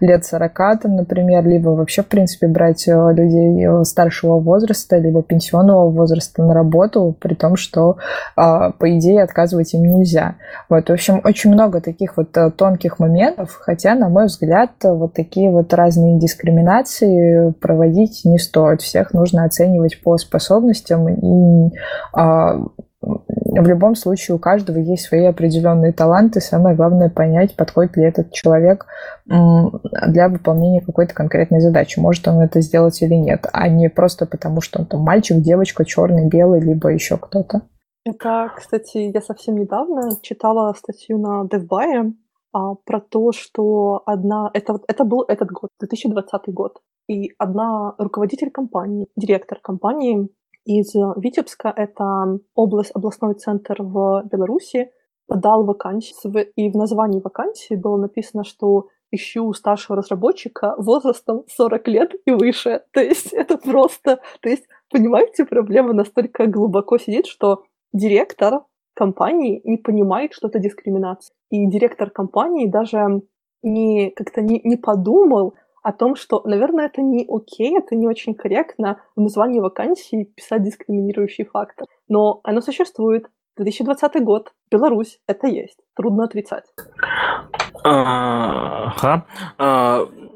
лет 40, там, например, либо вообще, в принципе, брать э, людей э, старшего возраста, либо пенсионного возраста на работу, при том, что, по идее, отказывать им нельзя. Вот, в общем, очень много таких вот тонких моментов, хотя, на мой взгляд, вот такие вот разные дискриминации проводить не стоит. Всех нужно оценивать по способностям и в любом случае у каждого есть свои определенные таланты. Самое главное понять, подходит ли этот человек для выполнения какой-то конкретной задачи. Может он это сделать или нет, а не просто потому, что он там мальчик, девочка, черный, белый, либо еще кто-то. Это, кстати, я совсем недавно читала статью на DevBuy а, про то, что одна... Это, это был этот год, 2020 год. И одна руководитель компании, директор компании из Витебска, это область, областной центр в Беларуси, подал вакансию, и в названии вакансии было написано, что ищу старшего разработчика возрастом 40 лет и выше. То есть это просто... То есть, понимаете, проблема настолько глубоко сидит, что директор компании не понимает, что это дискриминация. И директор компании даже не как-то не, не подумал, о том, что, наверное, это не окей, это не очень корректно в названии вакансии писать дискриминирующий фактор. Но оно существует. 2020 год, Беларусь, это есть. Трудно отрицать. Ага.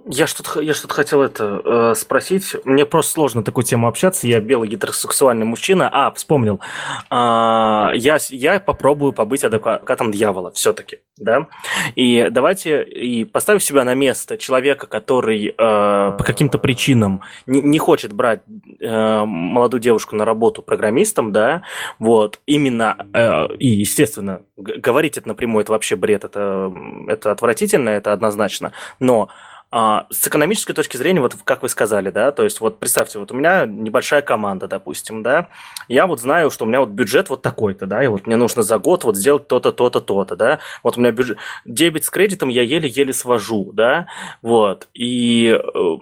Я что-то я что хотел это э, спросить. Мне просто сложно такую тему общаться. Я белый гетеросексуальный мужчина. А, вспомнил. А, я, я попробую побыть адвокатом дьявола все-таки. Да? И давайте и поставим себя на место человека, который э, по каким-то причинам не, не хочет брать э, молодую девушку на работу программистом, да, вот, именно, э, и, естественно, говорить это напрямую, это вообще бред, это, это отвратительно, это однозначно, но с экономической точки зрения, вот как вы сказали, да, то есть вот представьте, вот у меня небольшая команда, допустим, да, я вот знаю, что у меня вот бюджет вот такой-то, да, и вот мне нужно за год вот сделать то-то, то-то, то-то, да, вот у меня бюджет, дебет с кредитом я еле-еле свожу, да, вот, и э,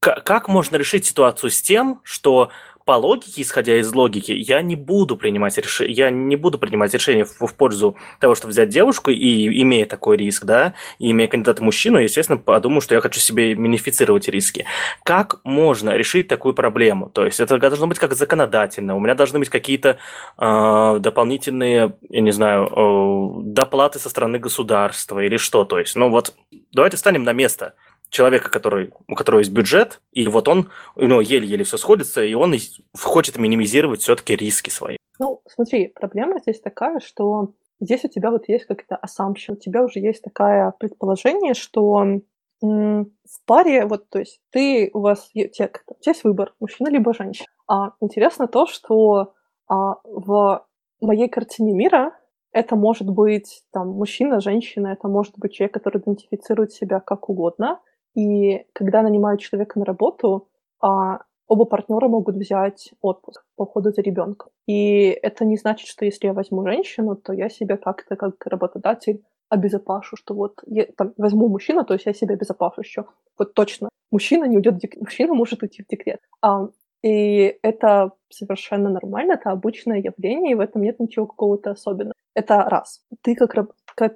как можно решить ситуацию с тем, что по логике, исходя из логики, я не буду принимать решение, я не буду принимать решение в, в пользу того, чтобы взять девушку и имея такой риск, да, и имея кандидата мужчину, естественно, подумаю, что я хочу себе минифицировать риски. Как можно решить такую проблему? То есть это должно быть как законодательно, у меня должны быть какие-то э, дополнительные, я не знаю, э, доплаты со стороны государства или что, то есть, ну вот, давайте станем на место человека, который, у которого есть бюджет, и вот он, у него еле-еле все сходится, и он хочет минимизировать все-таки риски свои. Ну, смотри, проблема здесь такая, что здесь у тебя вот есть как-то assumption, у тебя уже есть такое предположение, что в паре, вот, то есть ты, у вас у есть выбор, мужчина либо женщина. А интересно то, что а, в моей картине мира это может быть там мужчина, женщина, это может быть человек, который идентифицирует себя как угодно, и когда нанимают человека на работу, а, оба партнера могут взять отпуск по уходу за ребенком. И это не значит, что если я возьму женщину, то я себя как-то как работодатель обезопашу, что вот я там, возьму мужчину, то есть я себя обезопашу еще. Вот точно. Мужчина не уйдет в декрет. Мужчина может уйти в декрет. А, и это совершенно нормально, это обычное явление, и в этом нет ничего какого-то особенного. Это раз. Ты как,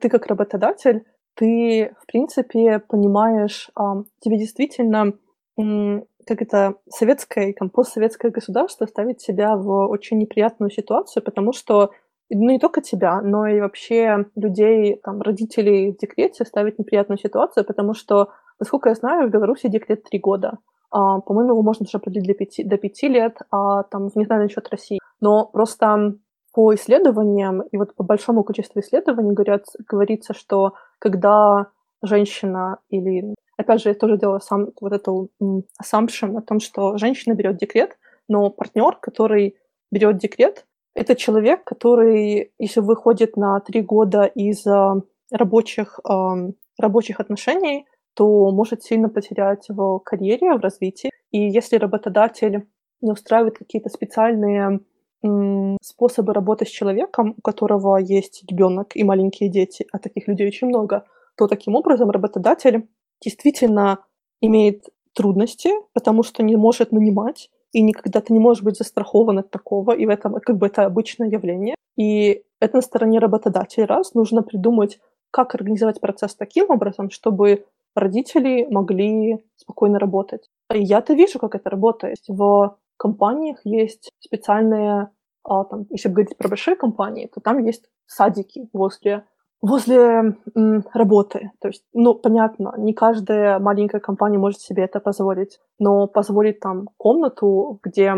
ты как работодатель ты, в принципе, понимаешь, тебе действительно, как это, советское, постсоветское государство ставит себя в очень неприятную ситуацию, потому что ну, не только тебя, но и вообще людей, там, родителей в декрете ставит неприятную ситуацию, потому что, насколько я знаю, в Беларуси декрет три года. А, по-моему, его можно даже продлить до пяти, до пяти лет, а там, не знаю насчет России. Но просто по исследованиям, и вот по большому количеству исследований говорят, говорится, что когда женщина или... Опять же, я тоже делала сам вот эту assumption о том, что женщина берет декрет, но партнер, который берет декрет, это человек, который, если выходит на три года из а, рабочих, рабочих отношений, то может сильно потерять в карьере, в развитии. И если работодатель не устраивает какие-то специальные способы работы с человеком, у которого есть ребенок и маленькие дети, а таких людей очень много, то таким образом работодатель действительно имеет трудности, потому что не может нанимать, и никогда ты не можешь быть застрахован от такого, и в этом как бы это обычное явление. И это на стороне работодателя. Раз, нужно придумать, как организовать процесс таким образом, чтобы родители могли спокойно работать. Я-то вижу, как это работает. В компаниях есть специальные, а, там, если говорить про большие компании, то там есть садики возле возле м, работы. То есть, ну, понятно, не каждая маленькая компания может себе это позволить, но позволить там комнату, где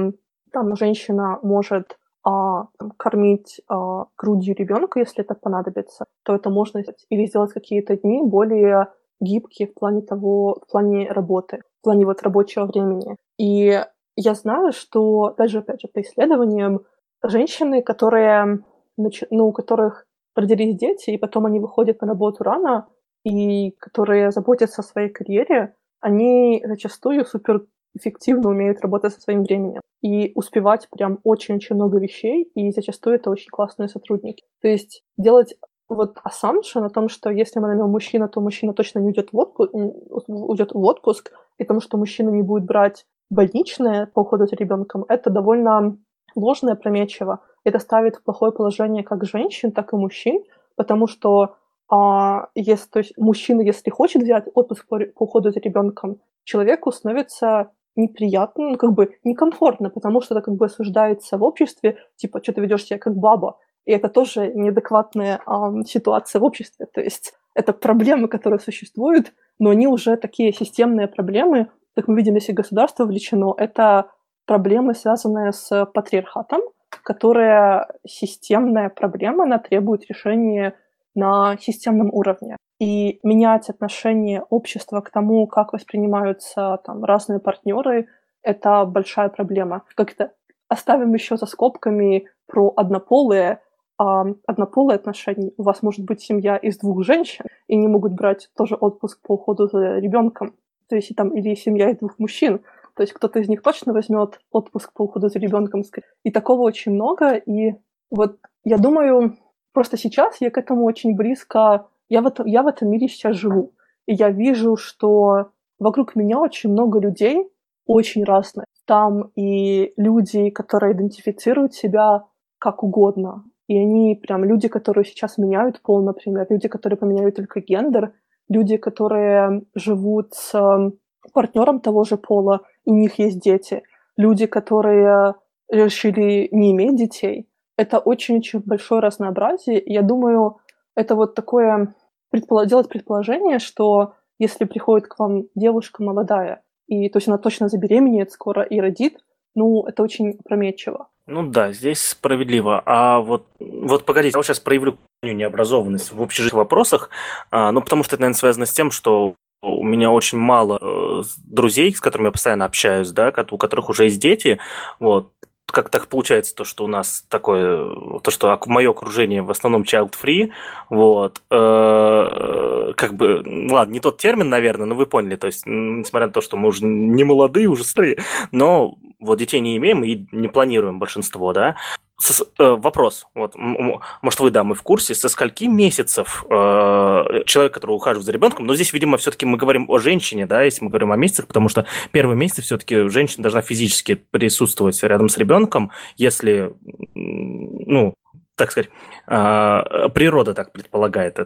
там женщина может а, там, кормить а, грудью ребенка, если это понадобится, то это можно сделать. Или сделать какие-то дни более гибкие в плане того, в плане работы, в плане вот рабочего времени. И я знаю, что даже, опять же, по исследованиям, женщины, которые, ну, у которых родились дети, и потом они выходят на работу рано, и которые заботятся о своей карьере, они зачастую супер эффективно умеют работать со своим временем и успевать прям очень-очень много вещей, и зачастую это очень классные сотрудники. То есть делать вот assumption о том, что если мы наймем мужчина, то мужчина точно не уйдет в, отпуск, уйдет в отпуск, и потому что мужчина не будет брать больничное по уходу за ребенком, это довольно ложное прометчиво. Это ставит в плохое положение как женщин, так и мужчин, потому что а, если, то есть мужчина, если хочет взять отпуск по, по уходу за ребенком, человеку становится неприятно, ну, как бы некомфортно, потому что это как бы осуждается в обществе, типа, что ты ведешь себя как баба. И это тоже неадекватная а, ситуация в обществе. То есть это проблемы, которые существуют, но они уже такие системные проблемы, как мы видим, если государство вовлечено, это проблемы, связанные с патриархатом, которая системная проблема, она требует решения на системном уровне. И менять отношение общества к тому, как воспринимаются там, разные партнеры, это большая проблема. Как-то оставим еще за скобками про однополые, а, однополые отношения. У вас может быть семья из двух женщин, и не могут брать тоже отпуск по уходу за ребенком. То есть там или семья из двух мужчин. То есть кто-то из них точно возьмет отпуск по уходу за ребенком. И такого очень много. И вот я думаю, просто сейчас я к этому очень близко. Я в этом, я в этом мире сейчас живу. И я вижу, что вокруг меня очень много людей, очень разных. Там и люди, которые идентифицируют себя как угодно. И они прям люди, которые сейчас меняют пол, например, люди, которые поменяют только гендер, люди, которые живут с эм, партнером того же пола, и у них есть дети, люди, которые решили не иметь детей. Это очень-очень большое разнообразие. Я думаю, это вот такое предполож... делать предположение, что если приходит к вам девушка молодая, и то есть она точно забеременеет скоро и родит, ну, это очень опрометчиво. Ну да, здесь справедливо. А вот, вот погодите, я вот сейчас проявлю необразованность в общежитых вопросах, а, ну потому что это, наверное, связано с тем, что у меня очень мало э, друзей, с которыми я постоянно общаюсь, да, у которых уже есть дети, вот, как так получается, то, что у нас такое, то, что мое окружение в основном child-free, вот, э, как бы, ладно, не тот термин, наверное, но вы поняли, то есть, несмотря на то, что мы уже не молодые, уже старые, но вот детей не имеем и не планируем большинство, да, со, э, вопрос, вот, может, вы, да, мы в курсе, со скольки месяцев э, человек, который ухаживает за ребенком, но здесь, видимо, все-таки мы говорим о женщине, да, если мы говорим о месяцах, потому что первые месяцы все-таки женщина должна физически присутствовать рядом с ребенком, если, ну, так сказать, э, природа так предполагает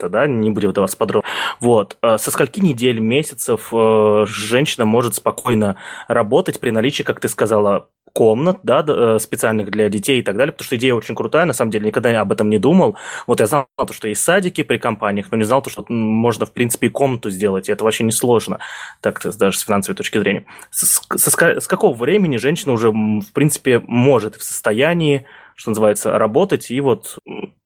это да, не будем вдаваться подробно. Вот. Э, со скольки недель, месяцев э, женщина может спокойно работать при наличии, как ты сказала, комнат, да, э, специальных для детей и так далее, потому что идея очень крутая, на самом деле, никогда об этом не думал. Вот я знал, то, что есть садики при компаниях, но не знал, то, что можно, в принципе, и комнату сделать, и это вообще не сложно, так даже с финансовой точки зрения. С, с, с какого времени женщина уже, в принципе, может в состоянии что называется, работать, и вот,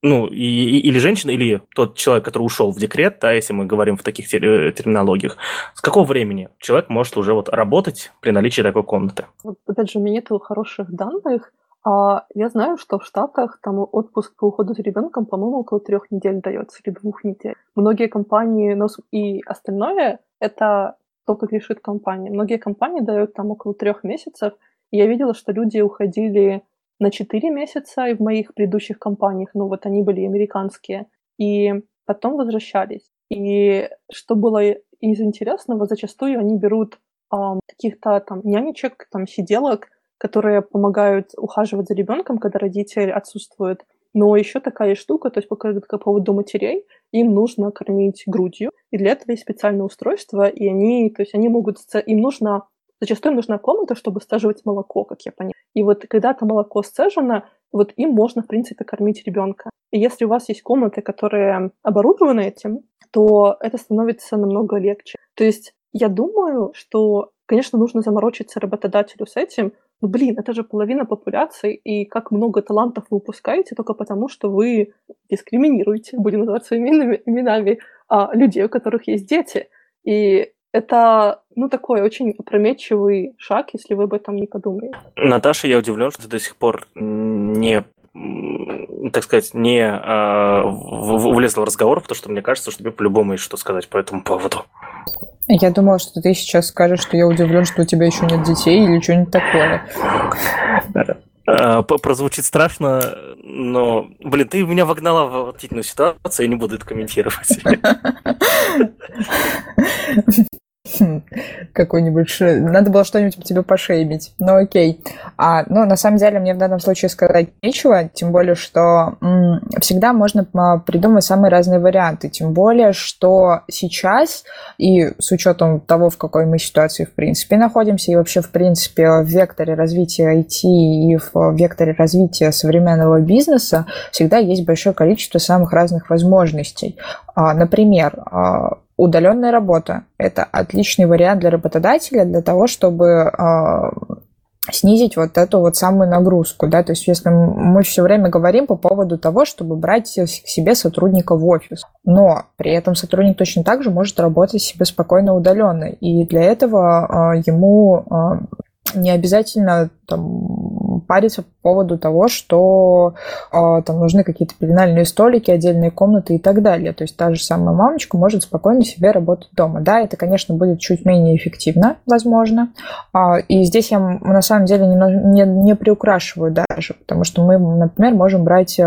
ну, и, и, или женщина, или тот человек, который ушел в декрет, да, если мы говорим в таких терминологиях, с какого времени человек может уже вот работать при наличии такой комнаты? Вот, опять же, у меня нет хороших данных, а я знаю, что в Штатах там отпуск по уходу за ребенком, по-моему, около трех недель дается или двух недель. Многие компании, но и остальное это то, как решит компания. Многие компании дают там около трех месяцев. И я видела, что люди уходили на 4 месяца и в моих предыдущих компаниях, ну вот они были американские, и потом возвращались. И что было из интересного, зачастую они берут а, каких-то там нянечек, там сиделок, которые помогают ухаживать за ребенком, когда родитель отсутствует. Но еще такая штука, то есть по, по поводу матерей, им нужно кормить грудью, и для этого есть специальное устройство, и они, то есть они могут, им нужно Зачастую нужна комната, чтобы сцеживать молоко, как я поняла. И вот когда это молоко сцежено, вот им можно, в принципе, кормить ребенка. И если у вас есть комнаты, которые оборудованы этим, то это становится намного легче. То есть я думаю, что, конечно, нужно заморочиться работодателю с этим, но, блин, это же половина популяции, и как много талантов вы упускаете только потому, что вы дискриминируете, будем называть своими именами, а, людей, у которых есть дети. И это, ну, такой очень опрометчивый шаг, если вы об этом не подумали. Наташа, я удивлен, что ты до сих пор не так сказать, не э, влезла в разговор, потому что мне кажется, что тебе по-любому есть что сказать по этому поводу. Я думала, что ты сейчас скажешь, что я удивлен, что у тебя еще нет детей или что-нибудь такое. Э, прозвучит страшно, но, блин, ты меня вогнала в отвратительную ситуацию, я не буду это комментировать. какой-нибудь... Надо было что-нибудь тебе пошеймить. Ну, окей. А, ну, на самом деле, мне в данном случае сказать нечего, тем более, что м- всегда можно придумать самые разные варианты. Тем более, что сейчас, и с учетом того, в какой мы ситуации, в принципе, находимся, и вообще, в принципе, в векторе развития IT и в векторе развития современного бизнеса, всегда есть большое количество самых разных возможностей. А, например, а, удаленная работа – это отличный вариант для работодателя для того, чтобы снизить вот эту вот самую нагрузку, да, то есть если мы все время говорим по поводу того, чтобы брать к себе сотрудника в офис, но при этом сотрудник точно так же может работать себе спокойно удаленно, и для этого ему не обязательно там, париться по поводу того, что э, там нужны какие-то пеленальные столики, отдельные комнаты и так далее. То есть та же самая мамочка может спокойно себе работать дома. Да, это, конечно, будет чуть менее эффективно, возможно. Э, и здесь я на самом деле не, не, не приукрашиваю даже, потому что мы, например, можем брать э,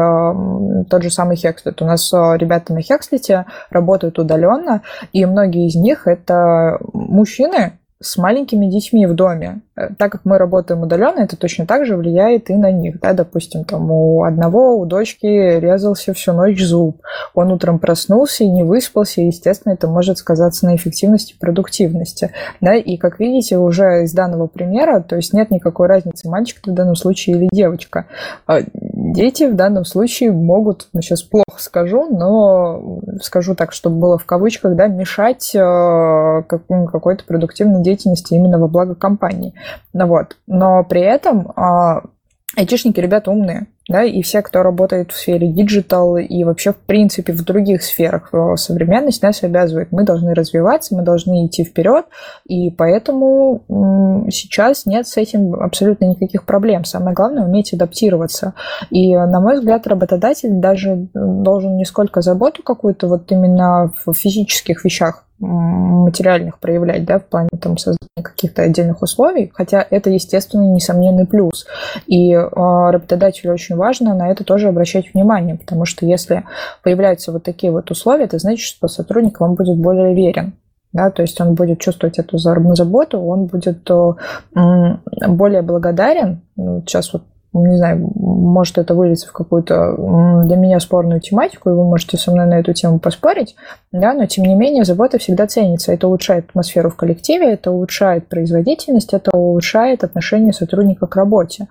тот же самый Хекслет. У нас ребята на Хекслете работают удаленно, и многие из них это мужчины, с маленькими детьми в доме. Э, так как мы работаем удаленно, это точно так же влияет и на них. Да? Допустим, там у одного, у дочки резался всю ночь зуб. Он утром проснулся и не выспался, и, естественно, это может сказаться на эффективности и продуктивности. Да? И, как видите, уже из данного примера, то есть нет никакой разницы, мальчик в данном случае или девочка. А дети в данном случае могут, ну, сейчас плохо скажу, но скажу так, чтобы было в кавычках, да, мешать э, какой-то продуктивной деятельности именно во благо компании. Ну вот. Но при этом а, айтишники ребята умные, да, и все, кто работает в сфере digital и вообще, в принципе, в других сферах э, современность нас обязывает. Мы должны развиваться, мы должны идти вперед, и поэтому сейчас нет с этим абсолютно никаких проблем. Самое главное – уметь адаптироваться. И, на мой взгляд, работодатель даже должен не сколько заботу какую-то вот именно в физических вещах материальных проявлять, да, в плане там создания каких-то отдельных условий, хотя это, естественно, несомненный плюс. И э, работодателю очень важно на это тоже обращать внимание, потому что если появляются вот такие вот условия, это значит, что сотрудник вам будет более верен. Да, то есть он будет чувствовать эту заботу, он будет э, более благодарен. Ну, сейчас вот не знаю, может это выльется в какую-то для меня спорную тематику, и вы можете со мной на эту тему поспорить, да, но тем не менее забота всегда ценится. Это улучшает атмосферу в коллективе, это улучшает производительность, это улучшает отношение сотрудника к работе.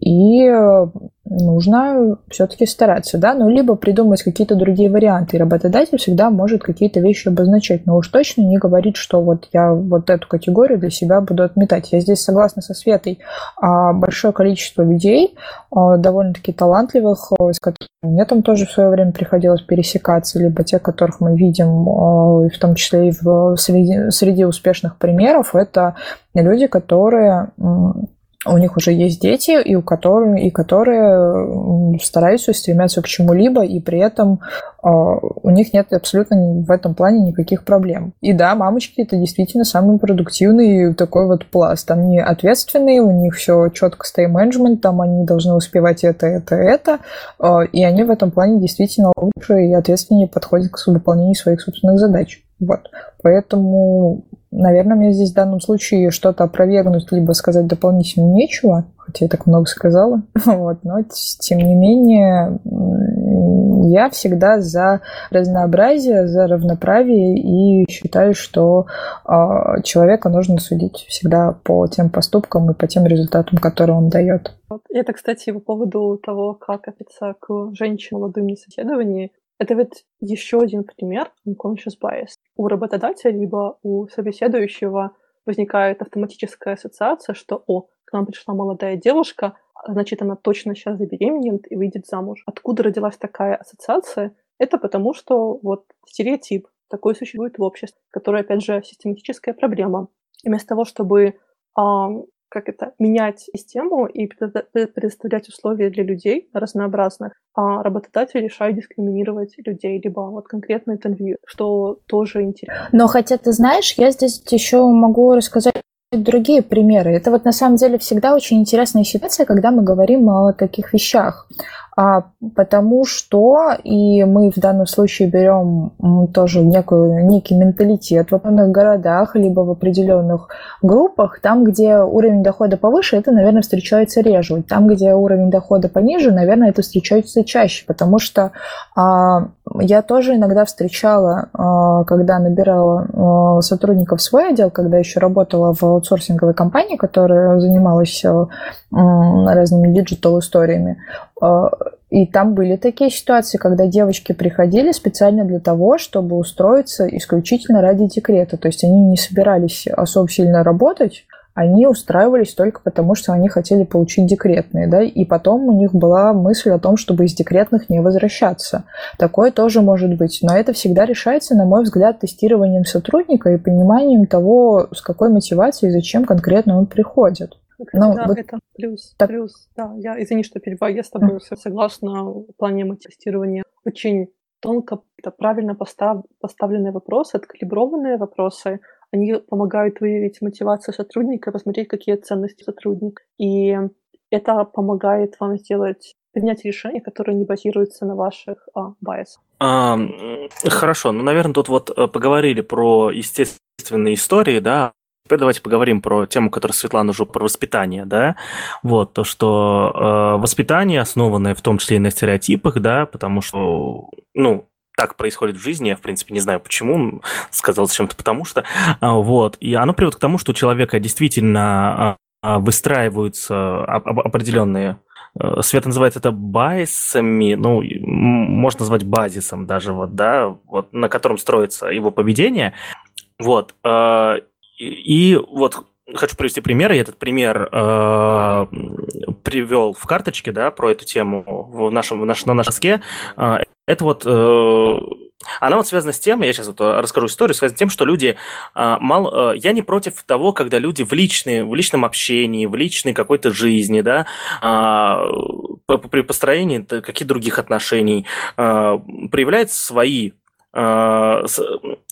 И э, нужно все-таки стараться, да, ну, либо придумать какие-то другие варианты. И работодатель всегда может какие-то вещи обозначать, но уж точно не говорить, что вот я вот эту категорию для себя буду отметать. Я здесь согласна со Светой. А большое количество людей, а, довольно-таки талантливых, а, с которыми мне там тоже в свое время приходилось пересекаться, либо те, которых мы видим, в том числе и в среди, среди успешных примеров, это люди, которые у них уже есть дети, и у которых, и которые стараются стремятся к чему-либо, и при этом э, у них нет абсолютно в этом плане никаких проблем. И да, мамочки это действительно самый продуктивный такой вот пласт. Они ответственные, у них все четко с тайм-менеджмент, там они должны успевать это, это, это, э, и они в этом плане действительно лучше и ответственнее подходят к выполнению своих собственных задач. Вот. Поэтому Наверное, мне здесь в данном случае что-то опровергнуть, либо сказать дополнительно нечего, хотя я так много сказала. Вот, но, тем не менее, я всегда за разнообразие, за равноправие и считаю, что э, человека нужно судить всегда по тем поступкам и по тем результатам, которые он дает. Это, кстати, по поводу того, как относиться к женщинам молодым на собеседовании. Это ведь еще один пример unconscious bias. У работодателя либо у собеседующего возникает автоматическая ассоциация, что «О, к нам пришла молодая девушка, значит, она точно сейчас забеременеет и выйдет замуж». Откуда родилась такая ассоциация? Это потому, что вот стереотип такой существует в обществе, который, опять же, систематическая проблема. И вместо того, чтобы как это, менять систему и предоставлять условия для людей разнообразных, а работодатель решает дискриминировать людей, либо вот конкретно это что тоже интересно. Но хотя ты знаешь, я здесь еще могу рассказать другие примеры. Это вот на самом деле всегда очень интересная ситуация, когда мы говорим о таких вещах потому что, и мы в данном случае берем тоже некую, некий менталитет в определенных городах, либо в определенных группах, там, где уровень дохода повыше, это, наверное, встречается реже. Там, где уровень дохода пониже, наверное, это встречается чаще, потому что а, я тоже иногда встречала, а, когда набирала а, сотрудников в свой отдел, когда еще работала в аутсорсинговой компании, которая занималась а, разными диджитал-историями, И там были такие ситуации, когда девочки приходили специально для того, чтобы устроиться исключительно ради декрета. То есть они не собирались особо сильно работать, они устраивались только потому, что они хотели получить декретные, да, и потом у них была мысль о том, чтобы из декретных не возвращаться. Такое тоже может быть, но это всегда решается, на мой взгляд, тестированием сотрудника и пониманием того, с какой мотивацией и зачем конкретно он приходит. Ну, да, вот это плюс, так... плюс, да. Я, извини, что перебиваю, я с тобой mm. согласна в плане тестирования. Очень тонко, это правильно постав, поставленные вопросы, откалиброванные вопросы, они помогают выявить мотивацию сотрудника, посмотреть, какие ценности сотрудника. И это помогает вам сделать принять решение, которое не базируется на ваших а, байсах. А, хорошо, ну, наверное, тут вот э, поговорили про естественные истории, да, Теперь давайте поговорим про тему, которую Светлана уже про воспитание, да. Вот, то, что э, воспитание, основанное в том числе и на стереотипах, да, потому что, ну, так происходит в жизни, я, в принципе, не знаю почему, сказал зачем-то потому что, а, вот, и оно приводит к тому, что у человека действительно а, выстраиваются определенные э, Света называет это байсами, ну, можно назвать базисом даже, вот, да, вот, на котором строится его поведение. Вот. Э, и вот хочу привести пример. Я этот пример э, привел в карточке, да, про эту тему в нашем, в наш, на нашем доске. Э, это вот э, она вот связана с тем, я сейчас вот расскажу историю, связана с тем, что люди э, мало, э, я не против того, когда люди в личной, в личном общении, в личной какой-то жизни, да, э, при построении каких других отношений э, проявляют свои Э,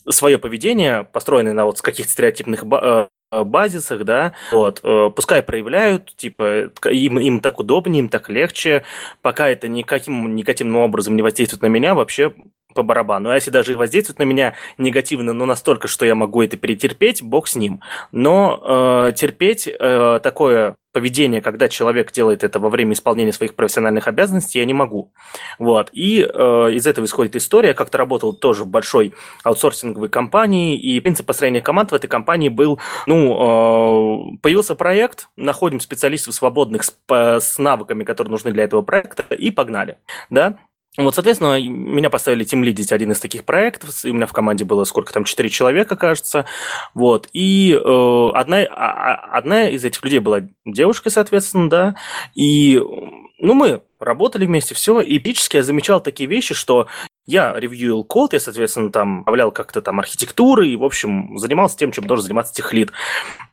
свое поведение, построенное на вот каких-то стереотипных э, базисах, да, вот, э, пускай проявляют, типа, им, им так удобнее, им так легче, пока это никаким негативным образом не воздействует на меня, вообще по барабану. А если даже воздействует на меня негативно, но настолько, что я могу это перетерпеть, бог с ним. Но э, терпеть э, такое поведение, когда человек делает это во время исполнения своих профессиональных обязанностей, я не могу. Вот. И э, из этого исходит история. Я как-то работал тоже в большой аутсорсинговой компании, и принцип построения команд в этой компании был, ну, э, появился проект, находим специалистов свободных с, с навыками, которые нужны для этого проекта, и погнали. Да? Вот, соответственно, меня поставили тем лидить один из таких проектов. У меня в команде было сколько там, четыре человека, кажется. Вот. И э, одна, а, а, одна из этих людей была девушкой, соответственно, да. И ну, мы работали вместе, все. И эпически я замечал такие вещи, что я ревьюил код, я, соответственно, там управлял как-то там архитектурой, и, в общем, занимался тем, чем должен заниматься техлит.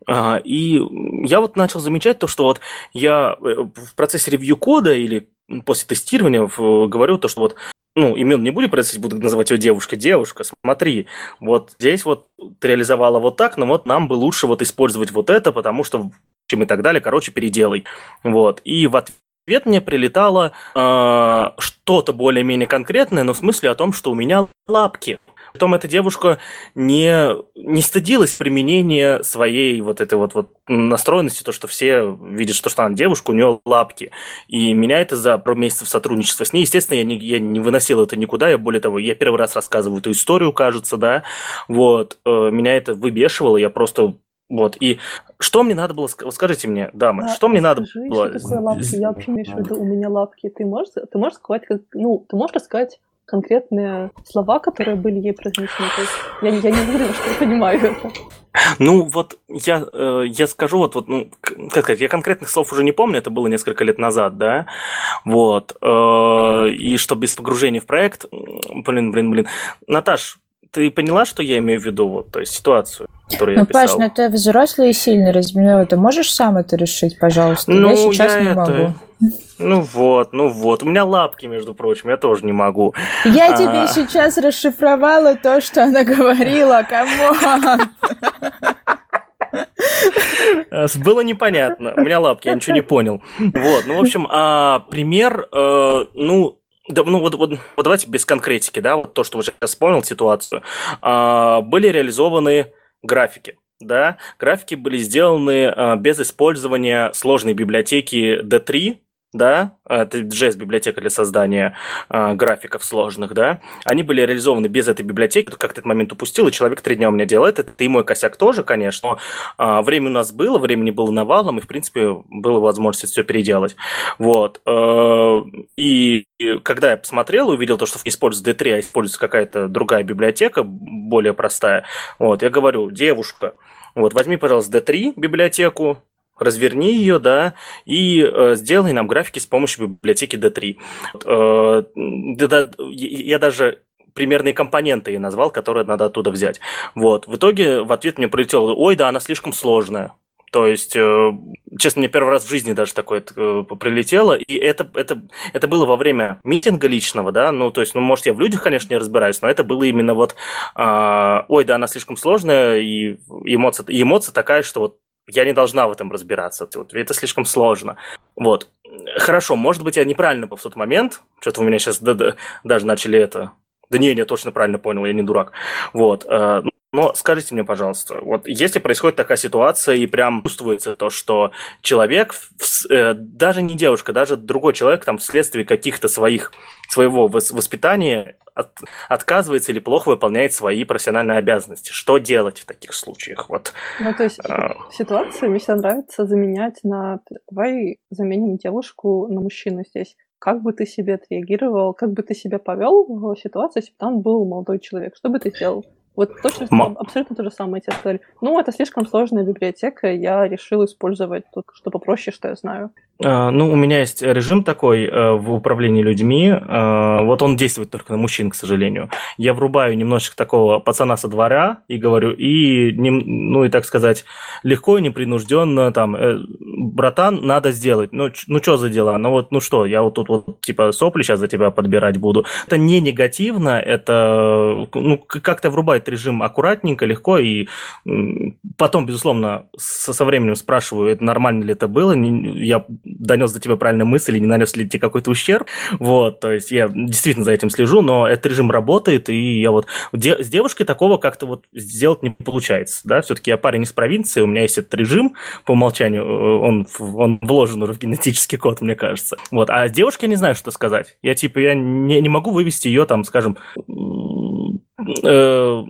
А, и я вот начал замечать то, что вот я э, в процессе ревью кода или после тестирования говорю то, что вот ну, имен не буду произносить, буду называть ее девушка. Девушка, смотри, вот здесь вот ты реализовала вот так, но вот нам бы лучше вот использовать вот это, потому что чем и так далее, короче, переделай. Вот. И в ответ мне прилетало э, что-то более-менее конкретное, но в смысле о том, что у меня лапки. Потом эта девушка не, не стыдилась применения своей вот этой вот, вот настроенности, то, что все видят, что, что она девушка, у нее лапки. И меня это за пару месяцев сотрудничества с ней, естественно, я не, я не выносил это никуда, я более того, я первый раз рассказываю эту историю, кажется, да, вот, э, меня это выбешивало, я просто вот, и что мне надо было, скажите мне, дамы, а, что мне надо было... Что такое лапки? Я вообще имею в виду, у меня лапки. Ты можешь, ты можешь сказать, как, ну, ты можешь рассказать конкретные слова, которые были ей произнесены. То есть я, я не уверена, что я понимаю это. Ну, вот я, э, я скажу, вот, вот, ну, как сказать, я конкретных слов уже не помню, это было несколько лет назад, да, вот, э, и что без погружения в проект, блин, блин, блин. Наташ, ты поняла, что я имею в виду, вот, то есть ситуацию, которую ну, я писал? Паш, ну ты взрослый и сильный, разумею, ты можешь сам это решить, пожалуйста? Ну, я сейчас я не это... могу. Ну вот, ну вот. У меня лапки, между прочим, я тоже не могу. Я а... тебе сейчас расшифровала то, что она говорила, come on. Было непонятно. У меня лапки, я ничего не понял. Вот, ну, в общем, а, пример, э, ну, да, ну вот, вот, вот давайте без конкретики, да, вот то, что вы сейчас вспомнил ситуацию. А, были реализованы графики, да, графики были сделаны а, без использования сложной библиотеки D3, да, это JS библиотека для создания э, графиков сложных, да, они были реализованы без этой библиотеки, как этот момент упустил, и человек три дня у меня делает, это и мой косяк тоже, конечно, но э, время у нас было, времени было навалом, и, в принципе, была возможность все переделать, вот, э, и, и когда я посмотрел, увидел то, что используется D3, а используется какая-то другая библиотека, более простая, вот, я говорю, девушка, вот, возьми, пожалуйста, D3 библиотеку, разверни ее, да, и э, сделай нам графики с помощью библиотеки D3. Э, я даже примерные компоненты ей назвал, которые надо оттуда взять. Вот. В итоге в ответ мне прилетело, ой, да, она слишком сложная. То есть, э, честно, мне первый раз в жизни даже такое э, прилетело, и это, это, это было во время митинга личного, да, ну, то есть, ну, может, я в людях, конечно, не разбираюсь, но это было именно вот, э, ой, да, она слишком сложная, и эмоция, и эмоция такая, что вот я не должна в этом разбираться. Вот, это слишком сложно. Вот. Хорошо, может быть, я неправильно был в тот момент. Что-то у меня сейчас даже начали это... Да не, я точно правильно понял, я не дурак. Вот. Но скажите мне, пожалуйста, вот если происходит такая ситуация и прям чувствуется то, что человек, э, даже не девушка, даже другой человек там вследствие каких-то своих, своего воспитания от, отказывается или плохо выполняет свои профессиональные обязанности. Что делать в таких случаях? Вот. Ну, то есть а... ситуация мне всегда нравится заменять на... Давай заменим девушку на мужчину здесь. Как бы ты себе отреагировал, как бы ты себя повел в ситуации, если бы там был молодой человек? Что бы ты сделал? Вот точно Ма... абсолютно то же самое тебе сказали. Ну, это слишком сложная библиотека, я решил использовать то, что попроще, что я знаю. А, ну, у меня есть режим такой э, в управлении людьми. Э, вот он действует только на мужчин, к сожалению. Я врубаю немножечко такого пацана со двора и говорю, и, ну, и так сказать, легко и непринужденно, там, э, братан, надо сделать. Ну, ну, что за дела? Ну, вот, ну что, я вот тут вот, типа, сопли сейчас за тебя подбирать буду. Это не негативно, это, ну, как-то врубает режим аккуратненько, легко, и потом, безусловно, со, со временем спрашиваю, это нормально ли это было, я донес до тебя правильную мысль и не нанес ли тебе какой-то ущерб. Вот, то есть я действительно за этим слежу, но этот режим работает, и я вот де- с девушкой такого как-то вот сделать не получается, да, все-таки я парень из провинции, у меня есть этот режим по умолчанию, э, он, он вложен уже в генетический код, мне кажется. Вот, а с девушкой я не знаю, что сказать. Я типа, я не, не могу вывести ее там, скажем, э,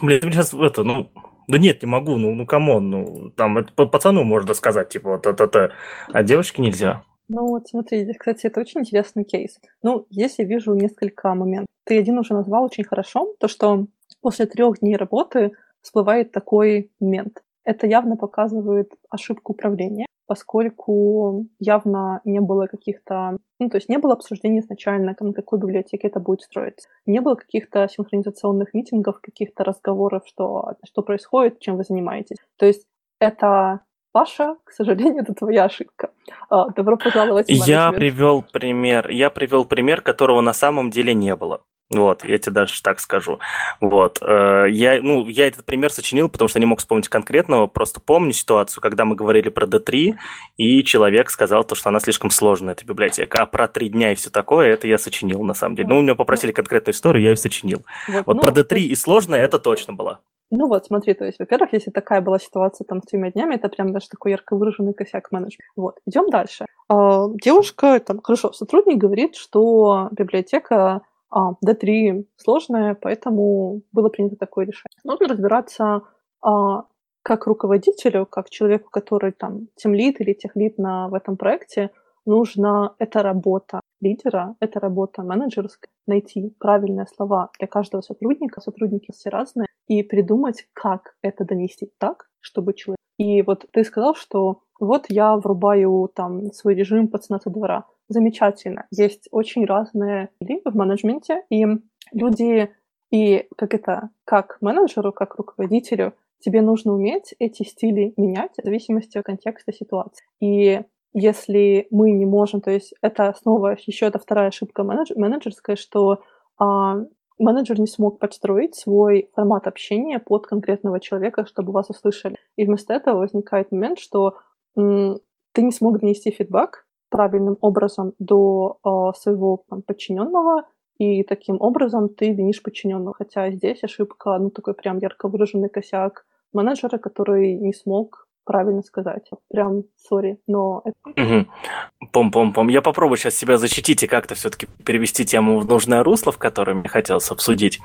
блин, сейчас это, ну, да нет, не могу, ну, ну, come on, ну, там, это пацану можно сказать, типа, вот это, а девочке нельзя. Ну вот смотри, кстати, это очень интересный кейс. Ну, здесь я вижу несколько моментов. Ты один уже назвал очень хорошо, то, что после трех дней работы всплывает такой момент. Это явно показывает ошибку управления, поскольку явно не было каких-то... Ну, то есть не было обсуждения изначально, на какой библиотеке это будет строиться. Не было каких-то синхронизационных митингов, каких-то разговоров, что, что происходит, чем вы занимаетесь. То есть это Паша, к сожалению, это твоя ошибка. А, добро пожаловать. В я привел пример. Я привел пример, которого на самом деле не было. Вот, я тебе даже так скажу. Вот. Э, я, ну, я этот пример сочинил, потому что не мог вспомнить конкретного. Просто помню ситуацию, когда мы говорили про D3, и человек сказал то, что она слишком сложная, эта библиотека. А про три дня и все такое, это я сочинил, на самом деле. Ну, у меня попросили конкретную историю, я ее сочинил. Вот, вот ну, про D3 и сложное, это точно было. Ну вот, смотри, то есть, во-первых, если такая была ситуация там с тремя днями, это прям даже такой ярко выраженный косяк менеджмента. Вот, идем дальше. А, девушка, там, хорошо, сотрудник говорит, что библиотека а, D3 сложная, поэтому было принято такое решение. Нужно разбираться а, как руководителю, как человеку, который там темлит или техлит на, в этом проекте, нужно, это работа лидера, это работа менеджерская, найти правильные слова для каждого сотрудника, сотрудники все разные, и придумать, как это донести так, чтобы человек... И вот ты сказал, что вот я врубаю там свой режим пацана со двора замечательно. Есть очень разные люди в менеджменте, и люди, и как это, как менеджеру, как руководителю, тебе нужно уметь эти стили менять в зависимости от контекста ситуации. И если мы не можем, то есть это снова еще это вторая ошибка менедж, менеджерская, что а, менеджер не смог подстроить свой формат общения под конкретного человека, чтобы вас услышали. И вместо этого возникает момент, что м, ты не смог донести фидбэк, правильным образом до э, своего там, подчиненного, и таким образом ты винишь подчиненного. Хотя здесь ошибка, ну, такой прям ярко выраженный косяк менеджера, который не смог правильно сказать. Прям, сори, но... Угу. Пом-пом-пом. Я попробую сейчас себя защитить и как-то все-таки перевести тему в нужное русло, в котором мне хотелось обсудить.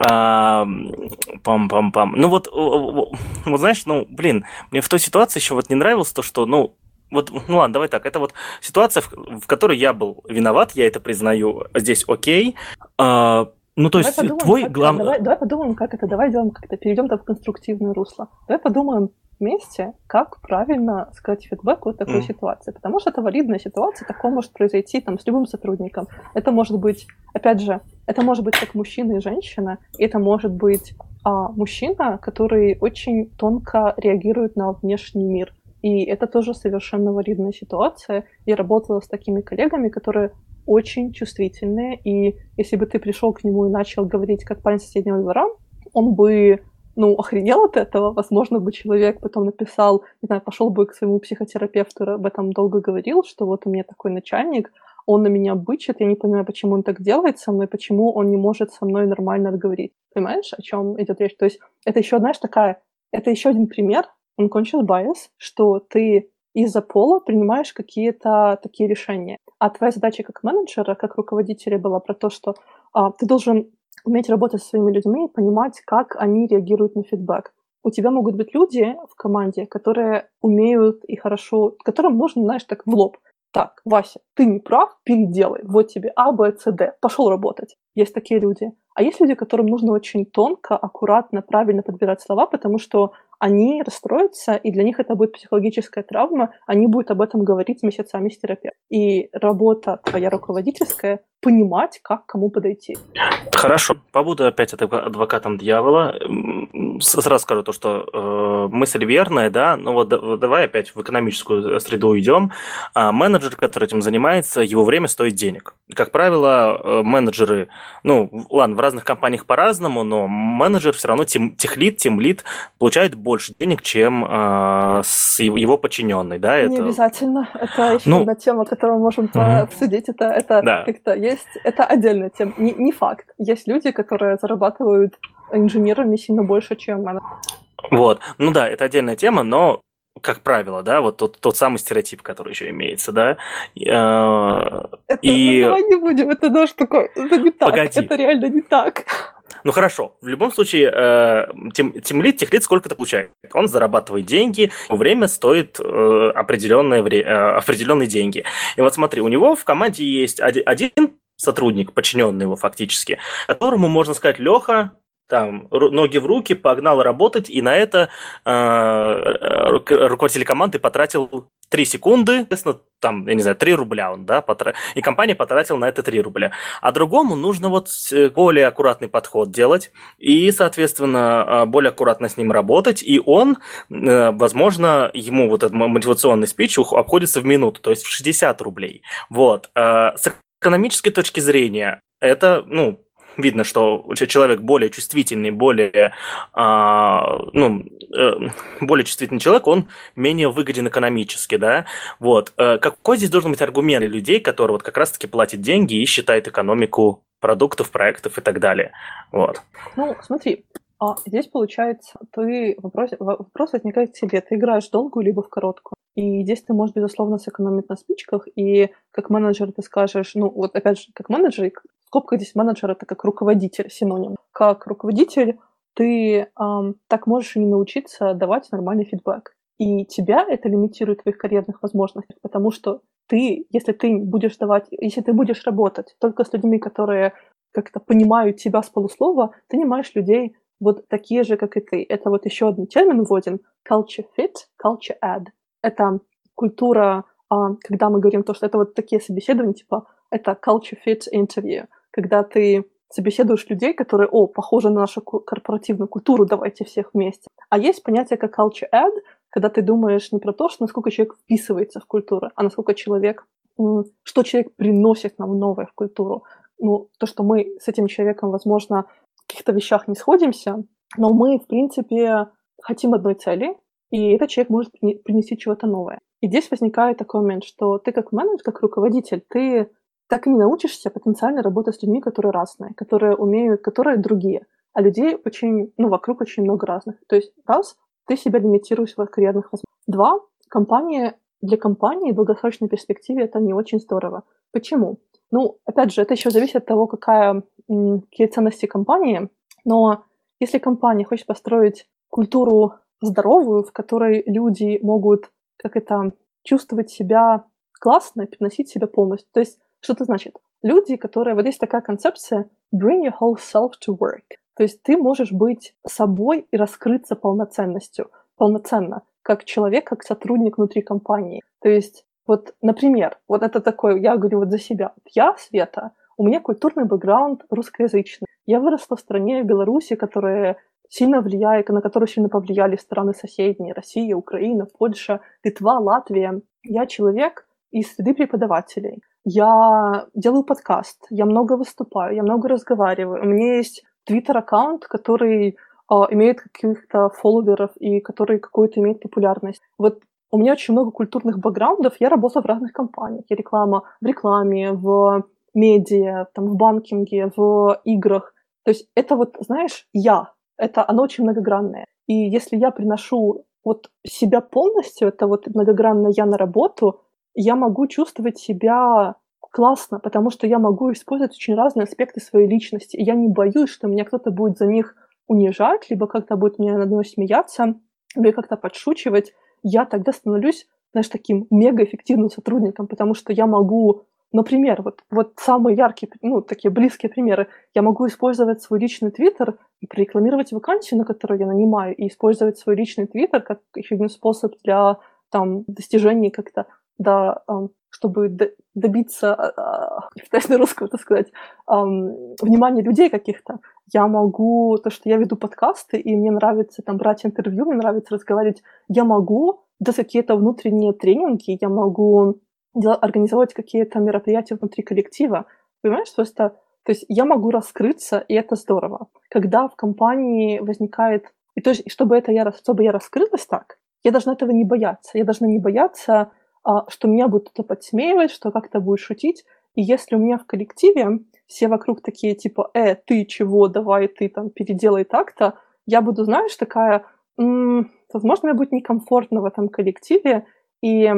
Пам-пам-пам. Ну вот, вот, знаешь, ну, блин, мне в той ситуации еще вот не нравилось то, что, ну, вот, ну ладно, давай так. Это вот ситуация, в, в которой я был виноват, я это признаю. Здесь окей. А, ну, то давай есть подумаем, твой главный... Давай, давай подумаем, как это. Давай сделаем как-то, перейдем там в конструктивное русло. Давай подумаем вместе, как правильно сказать фидбэк вот такой mm. ситуации. Потому что это валидная ситуация, такое может произойти там с любым сотрудником. Это может быть, опять же, это может быть как мужчина и женщина, и это может быть а, мужчина, который очень тонко реагирует на внешний мир. И это тоже совершенно валидная ситуация. Я работала с такими коллегами, которые очень чувствительные, и если бы ты пришел к нему и начал говорить как парень соседнего двора, он бы ну, охренел от этого. Возможно, бы человек потом написал, не знаю, пошел бы к своему психотерапевту, об этом долго говорил, что вот у меня такой начальник, он на меня бычит, я не понимаю, почему он так делает со мной, почему он не может со мной нормально отговорить. Понимаешь, о чем идет речь? То есть это еще, знаешь, такая, это еще один пример, unconscious bias, что ты из-за пола принимаешь какие-то такие решения. А твоя задача как менеджера, как руководителя была про то, что а, ты должен уметь работать со своими людьми и понимать, как они реагируют на фидбэк. У тебя могут быть люди в команде, которые умеют и хорошо, которым можно, знаешь, так в лоб. Так, Вася, ты не прав, переделай. Вот тебе А, Б, С, Д. Пошел работать. Есть такие люди. А есть люди, которым нужно очень тонко, аккуратно, правильно подбирать слова, потому что они расстроятся, и для них это будет психологическая травма, они будут об этом говорить месяцами с терапевтом. И работа твоя руководительская — понимать, как кому подойти. Хорошо. Побуду опять адвокатом дьявола. Сразу скажу то, что э, мысль верная, да, но вот давай опять в экономическую среду уйдем. А менеджер, который этим занимается, его время стоит денег. Как правило, э, менеджеры, ну, ладно, в разных компаниях по-разному, но менеджер все равно тем, техлит, тем лид получает больше денег, чем э, с его подчиненный, да? Это... Не обязательно. Это еще ну... одна тема, которую мы можем угу. обсудить. Это, это да. как-то есть... Это отдельная тема. Не, не факт. Есть люди, которые зарабатывают инженерами сильно больше, чем Вот. Ну да, это отдельная тема, но как правило, да, вот тот, тот самый стереотип, который еще имеется, да. Э, это, и... Давай не будем, это наш такой, это не так, Погоди. это реально не так. Ну хорошо, в любом случае, э, тем, тем техлит сколько-то получает. Он зарабатывает деньги, время стоит э, определенное вре, э, определенные деньги. И вот смотри, у него в команде есть один сотрудник, подчиненный его фактически, которому можно сказать, Леха, там ноги в руки, погнал работать, и на это э, руководитель команды потратил 3 секунды, соответственно, там, я не знаю, 3 рубля он, да, потра... и компания потратила на это 3 рубля. А другому нужно вот э, более аккуратный подход делать, и, соответственно, а, более аккуратно с ним работать, и он, э, возможно, ему вот этот мотивационный спич обходится в минуту, то есть в 60 рублей. Вот. Экономической точки зрения, это, ну, видно, что человек более чувствительный, более, а, ну, э, более чувствительный человек, он менее выгоден экономически, да, вот. Э, какой здесь должен быть аргумент для людей, которые вот как раз-таки платят деньги и считают экономику продуктов, проектов и так далее, вот. Ну, смотри, а здесь, получается, ты вопрос, вопрос возникает к тебе. Ты играешь в долгую либо в короткую. И здесь ты можешь, безусловно, сэкономить на спичках. И как менеджер ты скажешь, ну вот опять же, как менеджер, в скобках здесь менеджер это как руководитель, синоним. Как руководитель ты эм, так можешь и не научиться давать нормальный фидбэк. И тебя это лимитирует в твоих карьерных возможностях, потому что ты, если ты будешь давать, если ты будешь работать только с людьми, которые как-то понимают тебя с полуслова, ты не маешь людей, вот такие же, как и ты. Это вот еще один термин вводим – culture fit, culture add. Это культура, а, когда мы говорим то, что это вот такие собеседования, типа это culture fit interview, когда ты собеседуешь людей, которые, о, похожи на нашу корпоративную культуру, давайте всех вместе. А есть понятие как culture add, когда ты думаешь не про то, что насколько человек вписывается в культуру, а насколько человек, что человек приносит нам новое в культуру. Ну, то, что мы с этим человеком, возможно, каких-то вещах не сходимся, но мы, в принципе, хотим одной цели, и этот человек может принести чего-то новое. И здесь возникает такой момент, что ты как менеджер, как руководитель, ты так и не научишься потенциально работать с людьми, которые разные, которые умеют, которые другие. А людей очень, ну, вокруг очень много разных. То есть, раз, ты себя лимитируешь в карьерных возможностях. Два, компания для компании в долгосрочной перспективе это не очень здорово. Почему? Ну, опять же, это еще зависит от того, какая, какие ценности компании, но если компания хочет построить культуру здоровую, в которой люди могут, как это, чувствовать себя классно и приносить себя полностью. То есть, что это значит? Люди, которые... Вот есть такая концепция bring your whole self to work. То есть ты можешь быть собой и раскрыться полноценностью, полноценно, как человек, как сотрудник внутри компании. То есть, вот, например, вот это такое, я говорю вот за себя. Я, Света, у меня культурный бэкграунд русскоязычный. Я выросла в стране Беларуси, которая сильно влияет, на которую сильно повлияли страны соседние, Россия, Украина, Польша, Литва, Латвия. Я человек из среды преподавателей. Я делаю подкаст, я много выступаю, я много разговариваю. У меня есть твиттер-аккаунт, который э, имеет каких-то фолловеров и который какую-то имеет популярность. Вот у меня очень много культурных бэкграундов, я работала в разных компаниях. Я реклама в рекламе, в медиа, там, в банкинге, в играх. То есть это вот, знаешь, я, это оно очень многогранное. И если я приношу вот себя полностью, это вот многогранное я на работу, я могу чувствовать себя классно, потому что я могу использовать очень разные аспекты своей личности. И я не боюсь, что меня кто-то будет за них унижать, либо как-то будет мне над мной смеяться, либо как-то подшучивать. Я тогда становлюсь, знаешь, таким мегаэффективным сотрудником, потому что я могу Например, вот, вот самые яркие, ну, такие близкие примеры. Я могу использовать свой личный твиттер и прорекламировать вакансию, на которую я нанимаю, и использовать свой личный твиттер как еще один способ для там, достижения как-то, да, чтобы добиться, а, а, пытаюсь на русском это сказать, внимания людей каких-то. Я могу, то, что я веду подкасты, и мне нравится там брать интервью, мне нравится разговаривать, я могу дать какие-то внутренние тренинги, я могу организовать какие-то мероприятия внутри коллектива. Понимаешь, просто то есть я могу раскрыться, и это здорово. Когда в компании возникает... И то есть, чтобы, это я, чтобы я раскрылась так, я должна этого не бояться. Я должна не бояться, а, что меня будут кто-то подсмеивать, что как-то будет шутить. И если у меня в коллективе все вокруг такие типа «э, ты чего, давай ты там переделай так-то», я буду, знаешь, такая, м-м, возможно, мне будет некомфортно в этом коллективе, и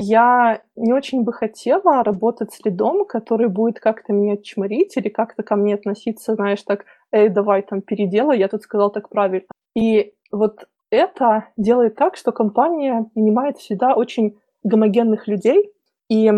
я не очень бы хотела работать с лидом, который будет как-то меня чморить или как-то ко мне относиться, знаешь, так, эй, давай там переделай, я тут сказал так правильно. И вот это делает так, что компания нанимает всегда очень гомогенных людей, и,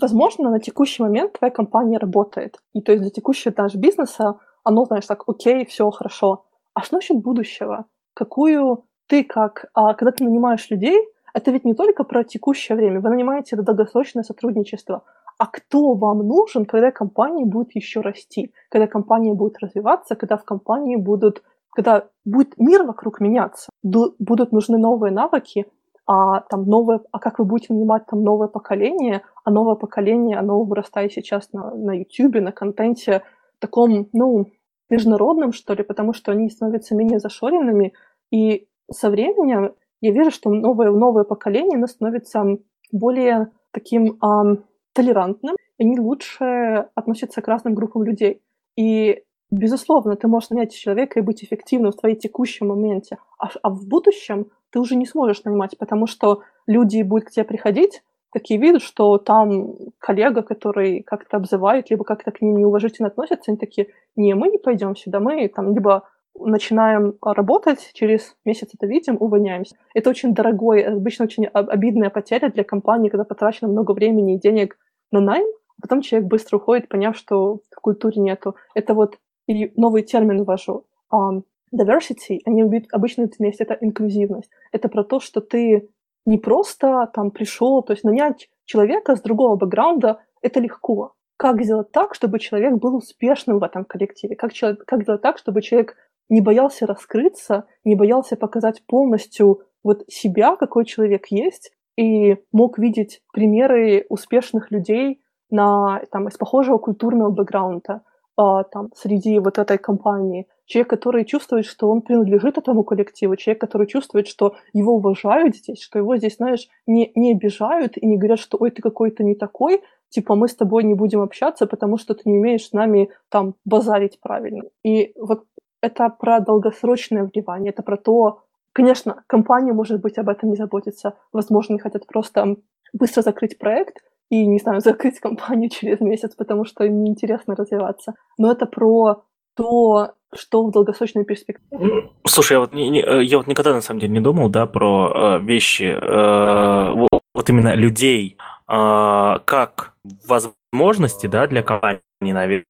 возможно, на текущий момент твоя компания работает. И то есть для текущего даже бизнеса оно, знаешь, так, окей, все хорошо. А что насчет будущего? Какую ты как, а, когда ты нанимаешь людей, это ведь не только про текущее время. Вы нанимаете долгосрочное сотрудничество. А кто вам нужен, когда компания будет еще расти, когда компания будет развиваться, когда в компании будут, когда будет мир вокруг меняться, будут нужны новые навыки, а там новое, а как вы будете нанимать там новое поколение, а новое поколение, оно вырастает сейчас на, на YouTube, на контенте таком, ну, международном, что ли, потому что они становятся менее зашоренными, и со временем я вижу, что новое, новое поколение оно становится более таким эм, толерантным, они лучше относятся к разным группам людей. И, безусловно, ты можешь нанять человека и быть эффективным в твоей текущем моменте, а, а в будущем ты уже не сможешь нанимать, потому что люди будут к тебе приходить, такие видят, что там коллега, который как-то обзывает, либо как-то к ним неуважительно относится, они такие, не, мы не пойдем сюда, мы там либо начинаем работать, через месяц это видим, увольняемся. Это очень дорогой, обычно очень обидная потеря для компании, когда потрачено много времени и денег на найм, а потом человек быстро уходит, поняв, что в культуре нету. Это вот и новый термин ввожу. Um, diversity, они обычно это вместе, это инклюзивность. Это про то, что ты не просто там пришел, то есть нанять человека с другого бэкграунда, это легко. Как сделать так, чтобы человек был успешным в этом коллективе? Как, человек, как сделать так, чтобы человек не боялся раскрыться, не боялся показать полностью вот себя, какой человек есть, и мог видеть примеры успешных людей на, там, из похожего культурного бэкграунда а, там, среди вот этой компании. Человек, который чувствует, что он принадлежит этому коллективу, человек, который чувствует, что его уважают здесь, что его здесь, знаешь, не, не обижают и не говорят, что ой, ты какой-то не такой, типа мы с тобой не будем общаться, потому что ты не умеешь с нами там базарить правильно. И вот это про долгосрочное вливание, это про то, Конечно, компания, может быть, об этом не заботится. Возможно, они хотят просто быстро закрыть проект и, не знаю, закрыть компанию через месяц, потому что им неинтересно развиваться. Но это про то, что в долгосрочной перспективе. Слушай, я вот, не, не, э, я вот никогда на самом деле не думал, да, про э, вещи, э, вот, вот именно людей, э, как возможности, да, для компании, наверное.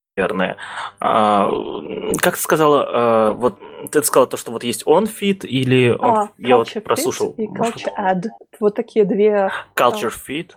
А, как ты сказала, э, вот ты сказала то, что вот есть on-fit или on, а, я вот прослушал. И culture ad. Вот такие две. Culture fit.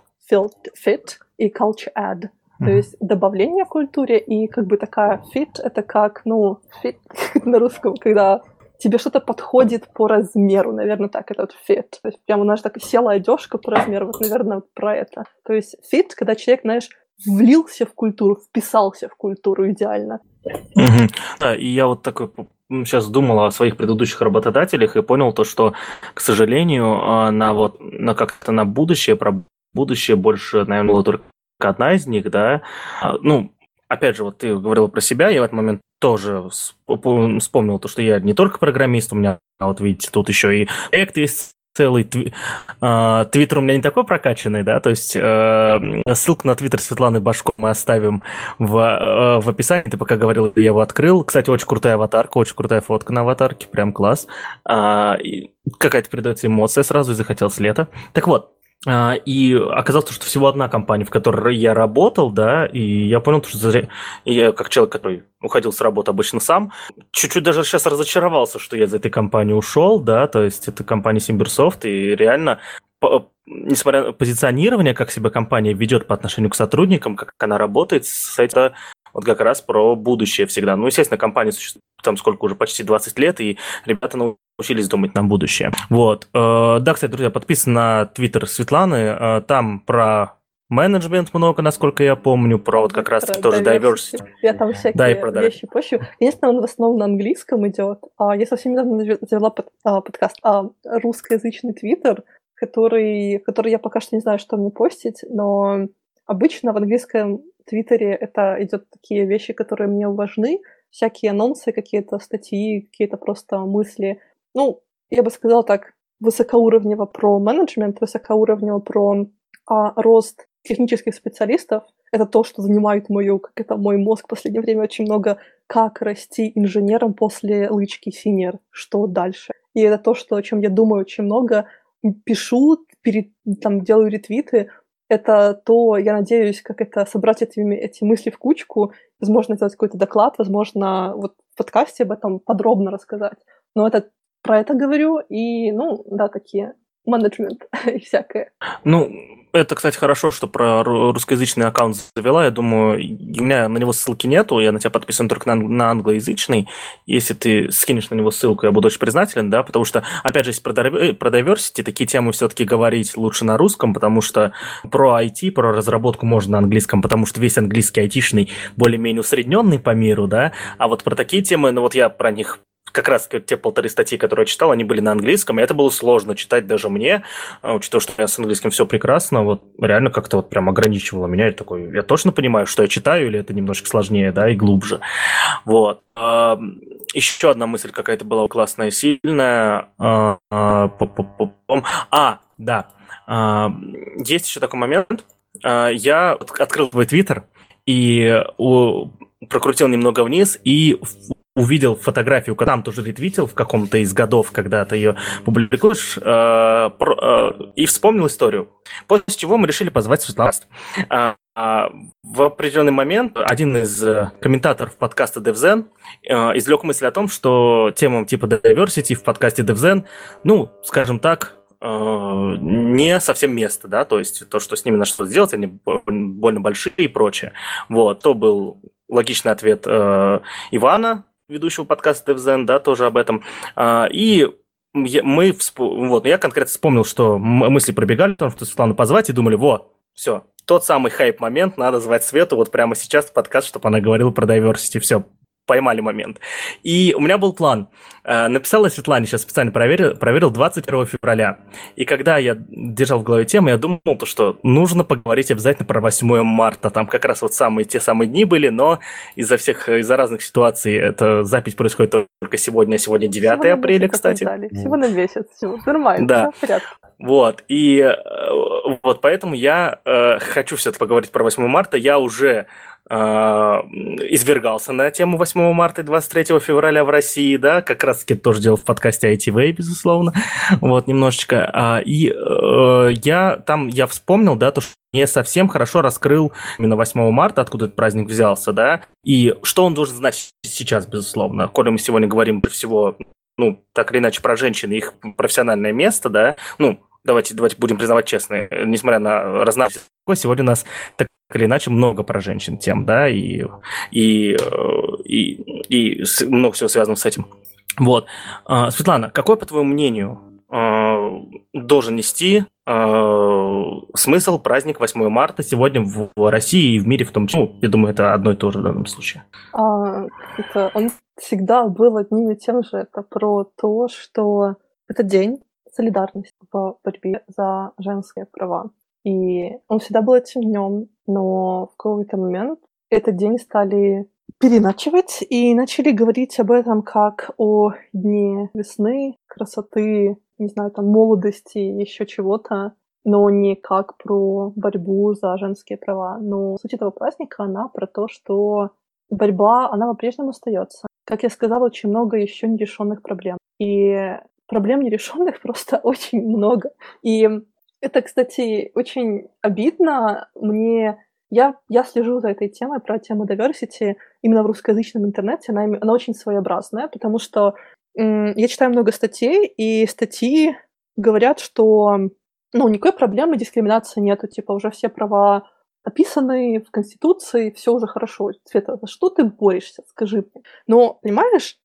Fit и culture ad. То есть добавление в культуре и как бы такая fit — это как, ну, fit на русском, когда тебе что-то подходит по размеру, наверное, так, это вот fit. То есть прямо, знаешь, так села одежка по размеру, вот, наверное, про это. То есть fit, когда человек, знаешь, влился в культуру, вписался в культуру идеально. Угу. Да, и я вот такой сейчас думал о своих предыдущих работодателях и понял то, что, к сожалению, а, на вот на как-то на будущее, про будущее больше, наверное, было только одна из них, да. А, ну, опять же, вот ты говорила про себя, я в этот момент тоже вспомнил то, что я не только программист, у меня, вот видите, тут еще и проект есть целый а, твиттер у меня не такой прокачанный, да, то есть э, ссылку на твиттер Светланы Башко мы оставим в, э, в описании, ты пока говорил, я его открыл, кстати, очень крутая аватарка, очень крутая фотка на аватарке, прям класс, а, какая-то передается эмоция сразу и захотелось лето. Так вот, и оказалось, что всего одна компания, в которой я работал, да, и я понял, что я как человек, который уходил с работы обычно сам, чуть-чуть даже сейчас разочаровался, что я из этой компании ушел, да, то есть это компания SimbirSoft, и реально несмотря на позиционирование, как себя компания ведет по отношению к сотрудникам, как она работает, этим вот как раз про будущее всегда. Ну, естественно, компания существует там сколько уже, почти 20 лет, и ребята научились думать на будущее. Вот. Э, да, кстати, друзья, подписан на твиттер Светланы, э, там про менеджмент много, насколько я помню, про вот как раз тоже diversity. diversity. Я там всякие да, и про вещи пощу. Единственное, он в основном на английском идет. А я совсем недавно завела под, а, подкаст а, русскоязычный твиттер, который, который я пока что не знаю, что мне постить, но обычно в английском твиттере это идет такие вещи, которые мне важны, всякие анонсы, какие-то статьи, какие-то просто мысли. Ну, я бы сказала так, высокоуровнево про менеджмент, высокоуровнево про а, рост технических специалистов. Это то, что занимает мою, как это мой мозг в последнее время очень много, как расти инженером после лычки синер, что дальше. И это то, что, о чем я думаю очень много, пишу, перед, там, делаю ретвиты, это то, я надеюсь, как это собрать эти, эти мысли в кучку, возможно, сделать какой-то доклад, возможно, вот в подкасте об этом подробно рассказать. Но это про это говорю, и, ну, да, такие менеджмент и всякое. Ну, это, кстати, хорошо, что про русскоязычный аккаунт завела. Я думаю, у меня на него ссылки нету, я на тебя подписан только на, на англоязычный. Если ты скинешь на него ссылку, я буду очень признателен, да, потому что, опять же, если про, про diversity, такие темы все-таки говорить лучше на русском, потому что про IT, про разработку можно на английском, потому что весь английский айтишный более-менее усредненный по миру, да, а вот про такие темы, ну вот я про них как раз те полторы статьи, которые я читал, они были на английском, и это было сложно читать даже мне, а, учитывая, что у меня с английским все прекрасно, вот реально как-то вот прям ограничивало меня. Я такой, я точно понимаю, что я читаю, или это немножко сложнее, да, и глубже. Вот. А, еще одна мысль какая-то была классная, сильная. А, а да. Есть еще такой момент. Я открыл твой твиттер и прокрутил немного вниз и увидел фотографию, там тоже ретвитил в каком-то из годов, когда ты ее публикуешь, э, про, э, и вспомнил историю. После чего мы решили позвать Светлану. Э, в определенный момент один из э, комментаторов подкаста DevZen э, излег мысль о том, что темам типа diversity в подкасте DevZen, ну, скажем так, э, не совсем место, да, то есть то, что с ними на что сделать, они больно большие и прочее. Вот, то был логичный ответ э, Ивана, ведущего подкаста DevZen, да, тоже об этом. А, и мы, вот, я конкретно вспомнил, что мысли пробегали, потому что Светлану позвать, и думали, вот, все, тот самый хайп-момент, надо звать Свету вот прямо сейчас в подкаст, чтобы она говорила про diversity, все, поймали момент. И у меня был план. Э, написала Светлане, сейчас специально проверил, проверил 21 февраля. И когда я держал в голове тему, я думал, то, что нужно поговорить обязательно про 8 марта. Там как раз вот самые те самые дни были, но из-за всех, из-за разных ситуаций эта запись происходит только сегодня, сегодня 9 всего апреля, кстати. Всего на месяц, всего нормально, да. в порядке. Вот, и э, вот поэтому я э, хочу все-таки поговорить про 8 марта. Я уже извергался на тему 8 марта и 23 февраля в России, да, как раз-таки тоже делал в подкасте ITV, безусловно, вот, немножечко. А, и э, я там, я вспомнил, да, то, что не совсем хорошо раскрыл именно 8 марта, откуда этот праздник взялся, да, и что он должен значить сейчас, безусловно. Коли мы сегодня говорим всего ну, так или иначе, про женщин, их профессиональное место, да, ну, давайте, давайте будем признавать честно, несмотря на разнообразие, сегодня у нас так или иначе много про женщин тем, да, и, и, и, и много всего связано с этим. Вот. А, Светлана, какой, по твоему мнению, а, должен нести смысл праздник 8 марта сегодня в России и в мире в том числе? Ну, я думаю, это одно и то же в данном случае. А, это, он всегда был одним и тем же. Это про то, что это день, солидарность в борьбе за женские права. И он всегда был этим днем, но в какой-то момент этот день стали переначивать и начали говорить об этом как о дне весны, красоты, не знаю, там, молодости, еще чего-то, но не как про борьбу за женские права. Но суть этого праздника, она про то, что борьба, она по-прежнему остается. Как я сказала, очень много еще нерешенных проблем. И проблем нерешенных просто очень много. И это, кстати, очень обидно. Мне я, я слежу за этой темой, про тему diversity именно в русскоязычном интернете. Она, она очень своеобразная, потому что м, я читаю много статей, и статьи говорят, что ну, никакой проблемы дискриминации нету, типа уже все права описаны в Конституции, все уже хорошо. Света, за что ты борешься, скажи мне. Но, понимаешь,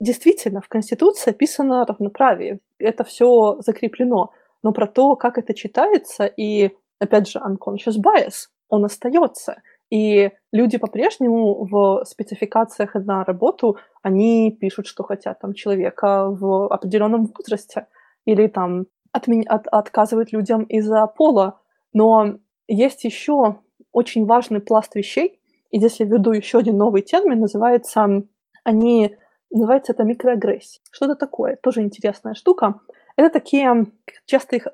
Действительно, в Конституции описано равноправие, это все закреплено, но про то, как это читается, и, опять же, unconscious bias, он остается. И люди по-прежнему в спецификациях на работу, они пишут, что хотят там человека в определенном возрасте, или там отмен... от... отказывают людям из-за пола. Но есть еще очень важный пласт вещей, и здесь я введу еще один новый термин, называется они Называется это микроагрессия. Что это такое? Тоже интересная штука. Это такие, часто их э,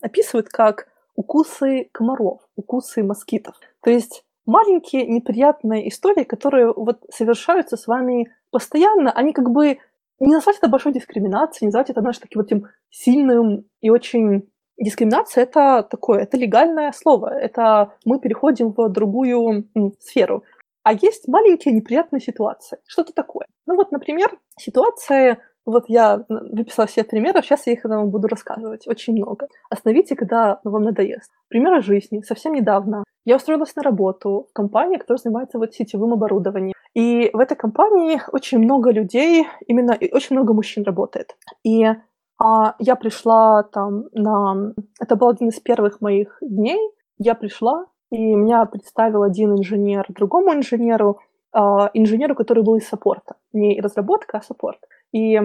описывают как укусы комаров, укусы москитов. То есть маленькие неприятные истории, которые вот совершаются с вами постоянно, они как бы не назвать это большой дискриминацией, не назвать это, знаешь, таким вот этим сильным и очень... Дискриминация — это такое, это легальное слово, это мы переходим в другую м, сферу. А есть маленькие неприятные ситуации. Что-то такое. Ну вот, например, ситуация вот я выписала все примеры, сейчас я их вам буду рассказывать. Очень много. Остановите, когда вам надоест. Примеры жизни. Совсем недавно я устроилась на работу в компании, которая занимается вот сетевым оборудованием. И в этой компании очень много людей, именно очень много мужчин работает. И а, я пришла там на... Это был один из первых моих дней. Я пришла, и меня представил один инженер другому инженеру, а, инженеру, который был из саппорта. Не разработка, а саппорт. И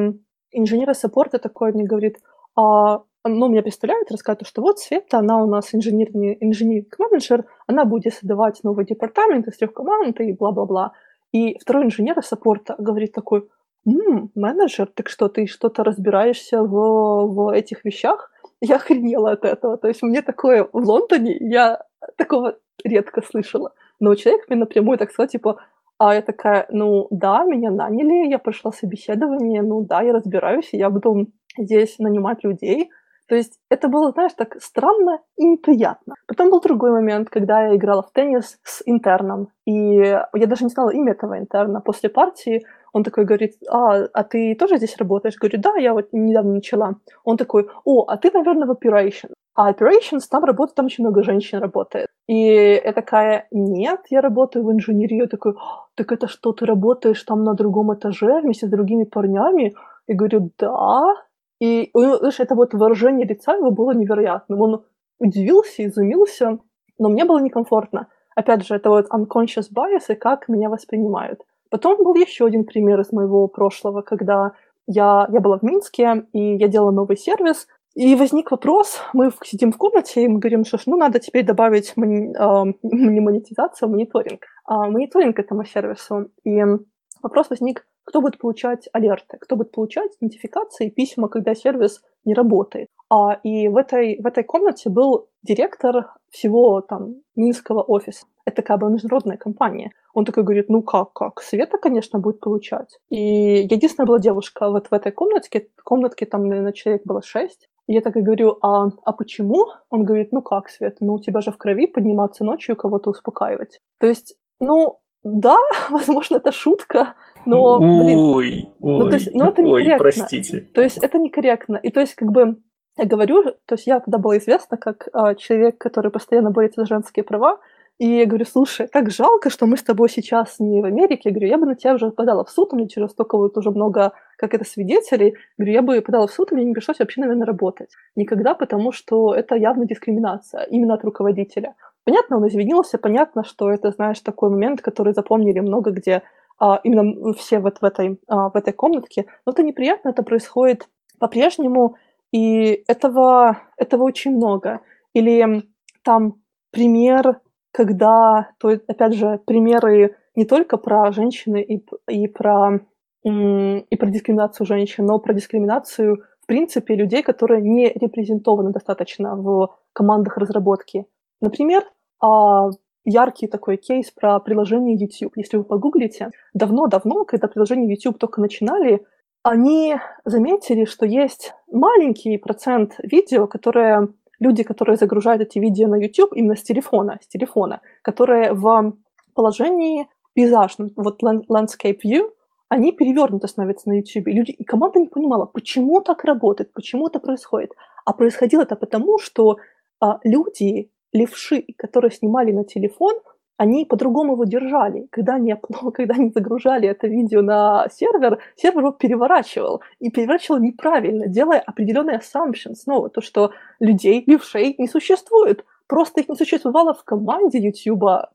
инженер из саппорта такой мне говорит, а, ну, меня представляет, рассказывает, что вот Света, она у нас инженерный, инженер-менеджер, она будет создавать новый департамент из трех команд и бла-бла-бла. И второй инженер из саппорта говорит такой, м-м, менеджер, так что, ты что-то разбираешься в, в этих вещах? Я охренела от этого. То есть мне такое в Лондоне, я такого редко слышала. Но человек мне напрямую так сказал, типа, а я такая, ну да, меня наняли, я прошла собеседование, ну да, я разбираюсь, я буду здесь нанимать людей. То есть это было, знаешь, так странно и неприятно. Потом был другой момент, когда я играла в теннис с интерном, и я даже не знала имя этого интерна. После партии он такой говорит, а, а ты тоже здесь работаешь? Говорю, да, я вот недавно начала. Он такой, о, а ты, наверное, в operation. А operations, там работает, там очень много женщин работает. И я такая, нет, я работаю в инженерии. Я такой, так это что, ты работаешь там на другом этаже вместе с другими парнями? И говорю, да. И, знаешь, это вот выражение лица его было невероятным. Он удивился, изумился, но мне было некомфортно. Опять же, это вот unconscious bias и как меня воспринимают. Потом был еще один пример из моего прошлого, когда я, я была в Минске, и я делала новый сервис, и возник вопрос, мы сидим в комнате, и мы говорим, что ну, надо теперь добавить не монетизацию, а мониторинг. А мониторинг этому сервису. И вопрос возник, кто будет получать алерты, кто будет получать идентификации, письма, когда сервис не работает. А, и в этой, в этой комнате был директор всего там Минского офиса. Это как бы международная компания. Он такой говорит, ну как, как? Света, конечно, будет получать. И единственная была девушка вот в этой комнатке, комнатке там, наверное, человек было шесть. Я так и говорю, а, а почему? Он говорит, ну как, Света, ну у тебя же в крови подниматься ночью и кого-то успокаивать. То есть, ну, да, возможно, это шутка, но, блин, ой, ну, то есть, ну, это ой, простите. То есть это некорректно. И то есть как бы я говорю, то есть я тогда была известна как а, человек, который постоянно борется за женские права, и я говорю, слушай, как жалко, что мы с тобой сейчас не в Америке. Я говорю, я бы на тебя уже подала в суд, у меня через столько вот уже много, как это, свидетелей. говорю, я бы подала в суд, и мне не пришлось вообще, наверное, работать. Никогда, потому что это явно дискриминация именно от руководителя. Понятно, он извинился, понятно, что это, знаешь, такой момент, который запомнили много где а, именно все вот в этой, а, в этой комнатке. Но это неприятно, это происходит по-прежнему, и этого, этого очень много. Или там пример, когда, то опять же, примеры не только про женщины и, и, про, и про дискриминацию женщин, но про дискриминацию, в принципе, людей, которые не репрезентованы достаточно в командах разработки. Например, а, яркий такой кейс про приложение YouTube. Если вы погуглите, давно-давно, когда приложение YouTube только начинали, они заметили, что есть маленький процент видео, которые люди, которые загружают эти видео на YouTube именно с телефона, с телефона, которые в положении пейзажном, вот landscape view, они перевернуты становятся на YouTube. И, люди, и команда не понимала, почему так работает, почему это происходит. А происходило это потому, что а, люди, левши, которые снимали на телефон, они по-другому его держали. Когда они, когда они загружали это видео на сервер, сервер его переворачивал. И переворачивал неправильно, делая определенные assumptions. Снова то, что людей, левшей, не существует. Просто их не существовало в команде YouTube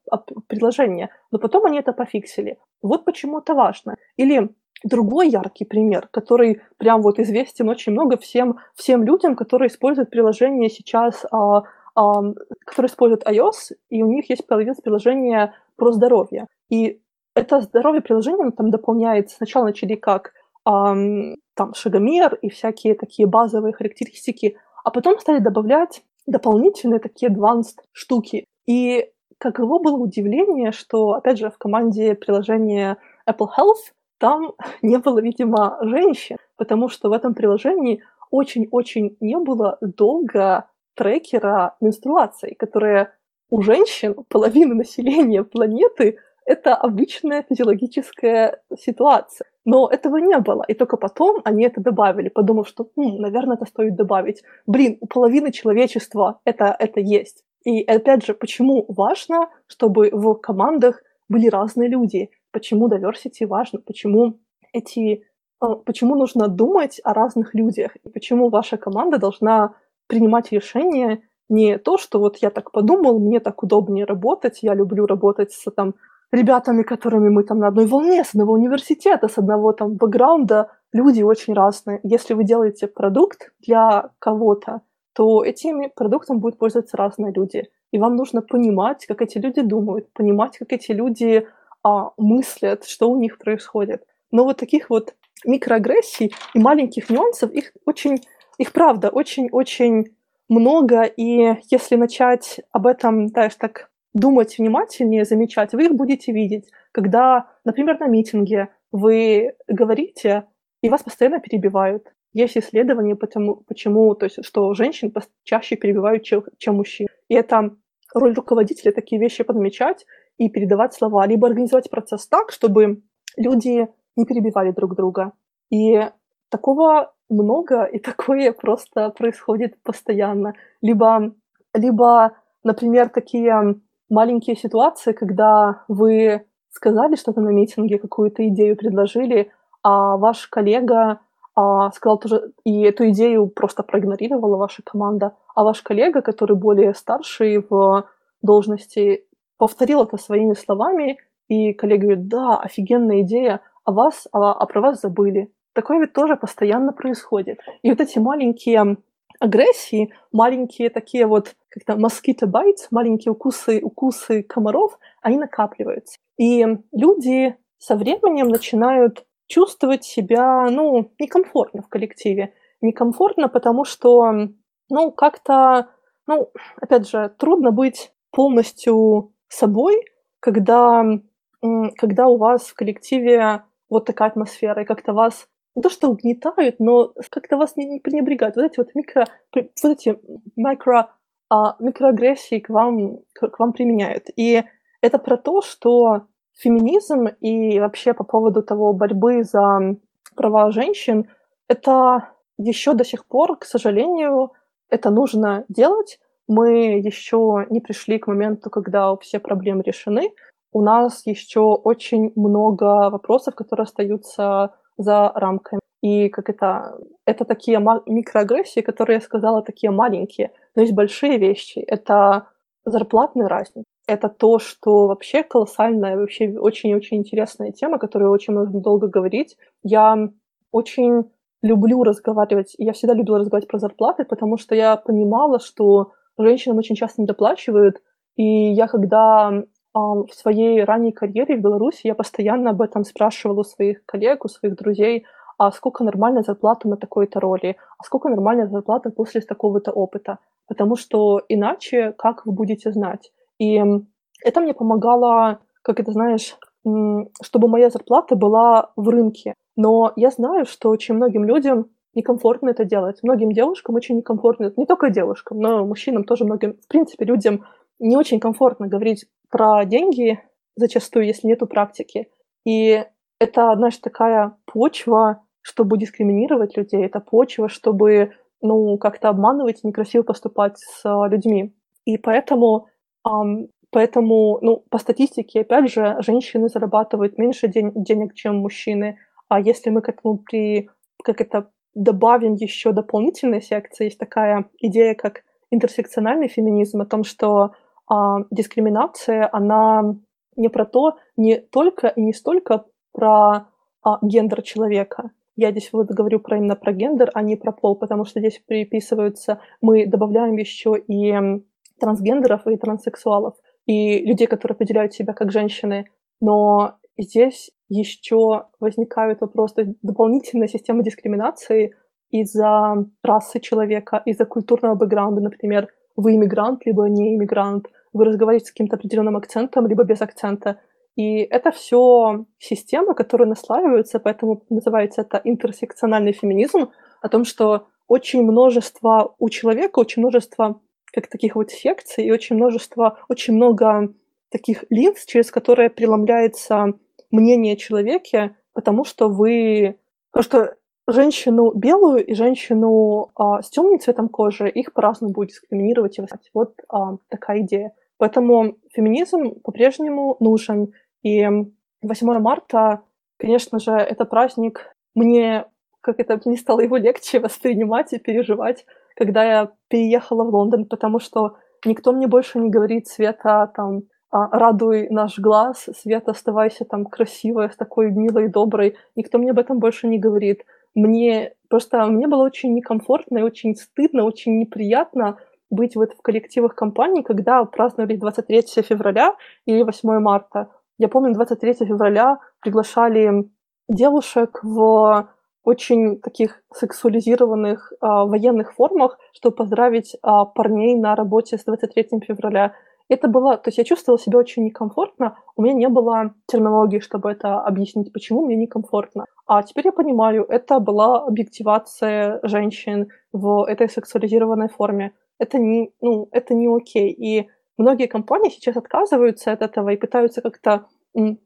приложения. Но потом они это пофиксили. Вот почему это важно. Или другой яркий пример, который прям вот известен очень много всем, всем людям, которые используют приложение сейчас а, которые используют iOS, и у них есть появилось приложение про здоровье. И это здоровье приложение там дополняется. Сначала начали как эм, там шагомер и всякие такие базовые характеристики, а потом стали добавлять дополнительные такие advanced штуки. И каково было удивление, что, опять же, в команде приложения Apple Health там не было, видимо, женщин, потому что в этом приложении очень-очень не было долго трекера менструаций, которая у женщин, половины населения планеты, это обычная физиологическая ситуация. Но этого не было. И только потом они это добавили, подумав, что, хм, наверное, это стоит добавить. Блин, у половины человечества это, это есть. И опять же, почему важно, чтобы в командах были разные люди? Почему diversity важно? Почему эти э, почему нужно думать о разных людях? И почему ваша команда должна принимать решения не то, что вот я так подумал, мне так удобнее работать, я люблю работать с там ребятами, которыми мы там на одной волне, с одного университета, с одного там бэкграунда, люди очень разные. Если вы делаете продукт для кого-то, то этим продуктом будут пользоваться разные люди. И вам нужно понимать, как эти люди думают, понимать, как эти люди а, мыслят, что у них происходит. Но вот таких вот микроагрессий и маленьких нюансов, их очень их, правда, очень-очень много, и если начать об этом, знаешь, так думать внимательнее, замечать, вы их будете видеть, когда, например, на митинге вы говорите, и вас постоянно перебивают. Есть исследования, потому, почему, то есть, что женщин чаще перебивают, чем, чем мужчин. И это роль руководителя такие вещи подмечать и передавать слова, либо организовать процесс так, чтобы люди не перебивали друг друга. И такого много, и такое просто происходит постоянно. Либо, либо, например, такие маленькие ситуации, когда вы сказали что-то на митинге, какую-то идею предложили, а ваш коллега а, сказал тоже, и эту идею просто проигнорировала ваша команда, а ваш коллега, который более старший в должности, повторил это своими словами, и коллеги говорят, да, офигенная идея, а вас, а, а про вас забыли. Такое ведь тоже постоянно происходит. И вот эти маленькие агрессии, маленькие такие вот как-то mosquito bites, маленькие укусы, укусы комаров, они накапливаются. И люди со временем начинают чувствовать себя, ну, некомфортно в коллективе. Некомфортно, потому что, ну, как-то, ну, опять же, трудно быть полностью собой, когда, когда у вас в коллективе вот такая атмосфера, и как-то вас то что угнетают, но как-то вас не, не пренебрегают. Вот эти вот микро, вот эти микро, а, микроагрессии к вам, к, к вам применяют. И это про то, что феминизм и вообще по поводу того борьбы за права женщин, это еще до сих пор, к сожалению, это нужно делать. Мы еще не пришли к моменту, когда все проблемы решены. У нас еще очень много вопросов, которые остаются за рамками. И как это, это такие микроагрессии, которые я сказала, такие маленькие. Но есть большие вещи. Это зарплатная разница. Это то, что вообще колоссальная, вообще очень-очень интересная тема, которую очень можно долго говорить. Я очень люблю разговаривать, я всегда любила разговаривать про зарплаты, потому что я понимала, что женщинам очень часто недоплачивают, и я когда в своей ранней карьере в Беларуси я постоянно об этом спрашивала у своих коллег, у своих друзей, а сколько нормальная зарплата на такой-то роли, а сколько нормальная зарплата после такого-то опыта, потому что иначе как вы будете знать? И это мне помогало, как это знаешь, чтобы моя зарплата была в рынке. Но я знаю, что очень многим людям некомфортно это делать. Многим девушкам очень некомфортно, не только девушкам, но мужчинам тоже многим, в принципе, людям не очень комфортно говорить про деньги зачастую, если нету практики. И это, знаешь, такая почва, чтобы дискриминировать людей, это почва, чтобы, ну, как-то обманывать, некрасиво поступать с людьми. И поэтому, um, поэтому, ну, по статистике, опять же, женщины зарабатывают меньше ден- денег, чем мужчины. А если мы к этому при, как это, добавим еще дополнительные секции, есть такая идея, как интерсекциональный феминизм, о том, что а, дискриминация, она не про то, не только и не столько про а, гендер человека. Я здесь вот говорю про именно про гендер, а не про пол, потому что здесь приписываются, мы добавляем еще и трансгендеров и транссексуалов, и людей, которые определяют себя как женщины. Но здесь еще возникают вопросы дополнительной системы дискриминации из-за расы человека, из-за культурного бэкграунда, например, вы иммигрант, либо не иммигрант, вы разговариваете с каким-то определенным акцентом, либо без акцента. И это все система, которая наслаивается, поэтому называется это интерсекциональный феминизм, о том, что очень множество у человека, очень множество как таких вот секций, и очень множество, очень много таких линз, через которые преломляется мнение о человеке, потому что вы... Потому что женщину белую и женщину а, с темным цветом кожи их по-разному будет дискриминировать и высылать. Вот а, такая идея. Поэтому феминизм по-прежнему нужен. И 8 марта, конечно же, это праздник. Мне как это мне стало его легче воспринимать и переживать, когда я переехала в Лондон, потому что никто мне больше не говорит, Света, там, а, радуй наш глаз, Света, оставайся там красивая, с такой милой и доброй. Никто мне об этом больше не говорит мне просто мне было очень некомфортно и очень стыдно, очень неприятно быть вот в коллективах компаний, когда праздновали 23 февраля или 8 марта. Я помню, 23 февраля приглашали девушек в очень таких сексуализированных а, военных формах, чтобы поздравить а, парней на работе с 23 февраля. Это было, то есть я чувствовала себя очень некомфортно, у меня не было терминологии, чтобы это объяснить, почему мне некомфортно. А теперь я понимаю, это была объективация женщин в этой сексуализированной форме. Это не, ну, это не окей. И многие компании сейчас отказываются от этого и пытаются как-то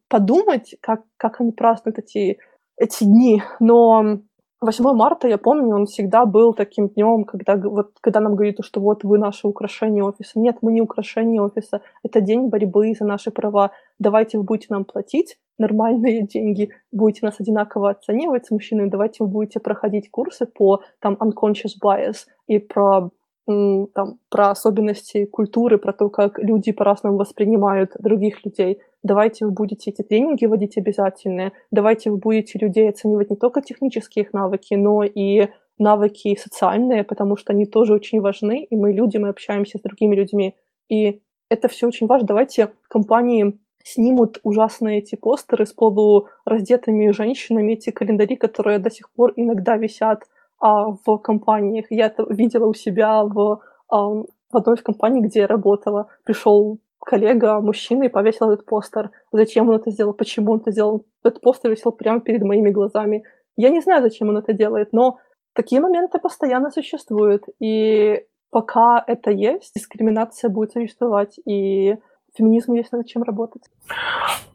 подумать, как, как они празднуют эти, эти дни. Но 8 марта, я помню, он всегда был таким днем, когда, вот, когда нам говорят, что вот вы наше украшение офиса. Нет, мы не украшение офиса. Это день борьбы за наши права. Давайте вы будете нам платить нормальные деньги, будете нас одинаково оценивать с мужчинами, давайте вы будете проходить курсы по там unconscious bias и про там, про особенности культуры, про то, как люди по-разному воспринимают других людей. Давайте вы будете эти тренинги вводить обязательные, давайте вы будете людей оценивать не только технические их навыки, но и навыки социальные, потому что они тоже очень важны, и мы люди, мы общаемся с другими людьми. И это все очень важно. Давайте компании снимут ужасные эти постеры с полураздетыми женщинами, эти календари, которые до сих пор иногда висят а, в компаниях. Я это видела у себя в, а, в одной из компаний, где я работала. Пришел коллега, мужчина, и повесил этот постер. Зачем он это сделал, почему он это сделал. Этот постер висел прямо перед моими глазами. Я не знаю, зачем он это делает, но такие моменты постоянно существуют. И пока это есть, дискриминация будет существовать, и феминизму есть над чем работать.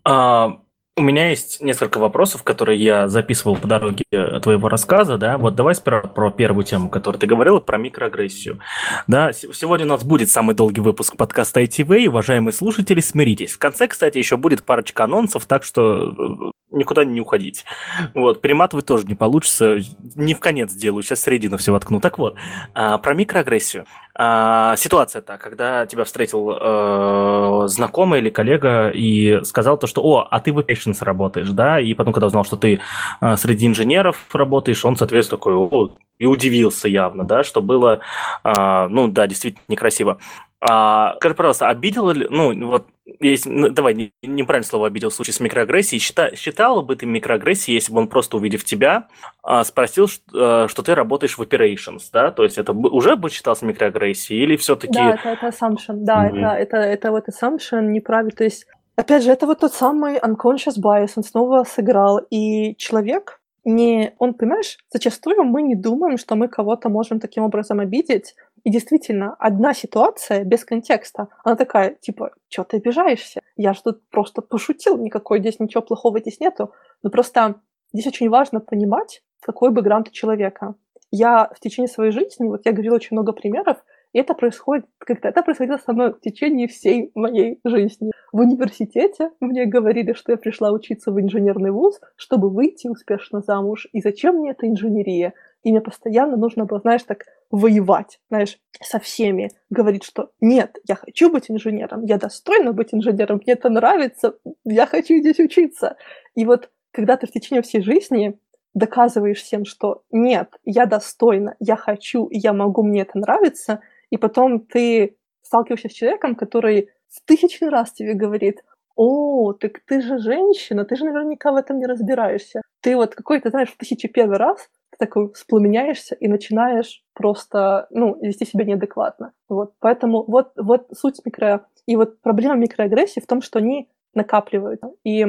А, у меня есть несколько вопросов, которые я записывал по дороге твоего рассказа, да. Вот давай сперва про первую тему, которую ты говорила, про микроагрессию. Да, сегодня у нас будет самый долгий выпуск подкаста ITV, уважаемые слушатели, смиритесь. В конце, кстати, еще будет парочка анонсов, так что э, никуда не уходить. Вот, перематывать тоже не получится. Не в конец сделаю, сейчас середину все воткну. Так вот, а, про микроагрессию. А, ситуация та, когда тебя встретил э, знакомый или коллега и сказал то, что «О, а ты в Patience работаешь, да?» И потом, когда узнал, что ты э, среди инженеров работаешь, он, соответственно, такой «О, и удивился явно, да, что было, а, ну да, действительно некрасиво. А, скажи, пожалуйста, обидел ли, ну, вот, есть, ну, давай, не, неправильное слово обидел в случае с микроагрессией, счита, считала бы ты микроагрессией, если бы он просто, увидев тебя, а, спросил, что, что ты работаешь в operations, да, то есть это уже бы считалось микроагрессией или все-таки... Да, это, это assumption, да, mm-hmm. это, это, это вот assumption неправильно, то есть, опять же, это вот тот самый unconscious bias, он снова сыграл, и человек, не... Он, понимаешь, зачастую мы не думаем, что мы кого-то можем таким образом обидеть. И действительно, одна ситуация без контекста, она такая, типа, что ты обижаешься? Я же тут просто пошутил, никакой здесь ничего плохого здесь нету. Но просто здесь очень важно понимать, какой бэкграунд у человека. Я в течение своей жизни, вот я говорила очень много примеров, и это происходит, как-то это происходило со мной в течение всей моей жизни. В университете мне говорили, что я пришла учиться в инженерный вуз, чтобы выйти успешно замуж. И зачем мне эта инженерия? И мне постоянно нужно было, знаешь, так воевать, знаешь, со всеми. Говорить, что нет, я хочу быть инженером, я достойна быть инженером, мне это нравится, я хочу здесь учиться. И вот когда ты в течение всей жизни доказываешь всем, что нет, я достойна, я хочу, я могу, мне это нравится, и потом ты сталкиваешься с человеком, который в тысячный раз тебе говорит, о, так ты же женщина, ты же наверняка в этом не разбираешься. Ты вот какой-то, знаешь, в тысячи первый раз такой вспламеняешься и начинаешь просто, ну, вести себя неадекватно. Вот, поэтому вот, вот суть микро... И вот проблема микроагрессии в том, что они накапливают. И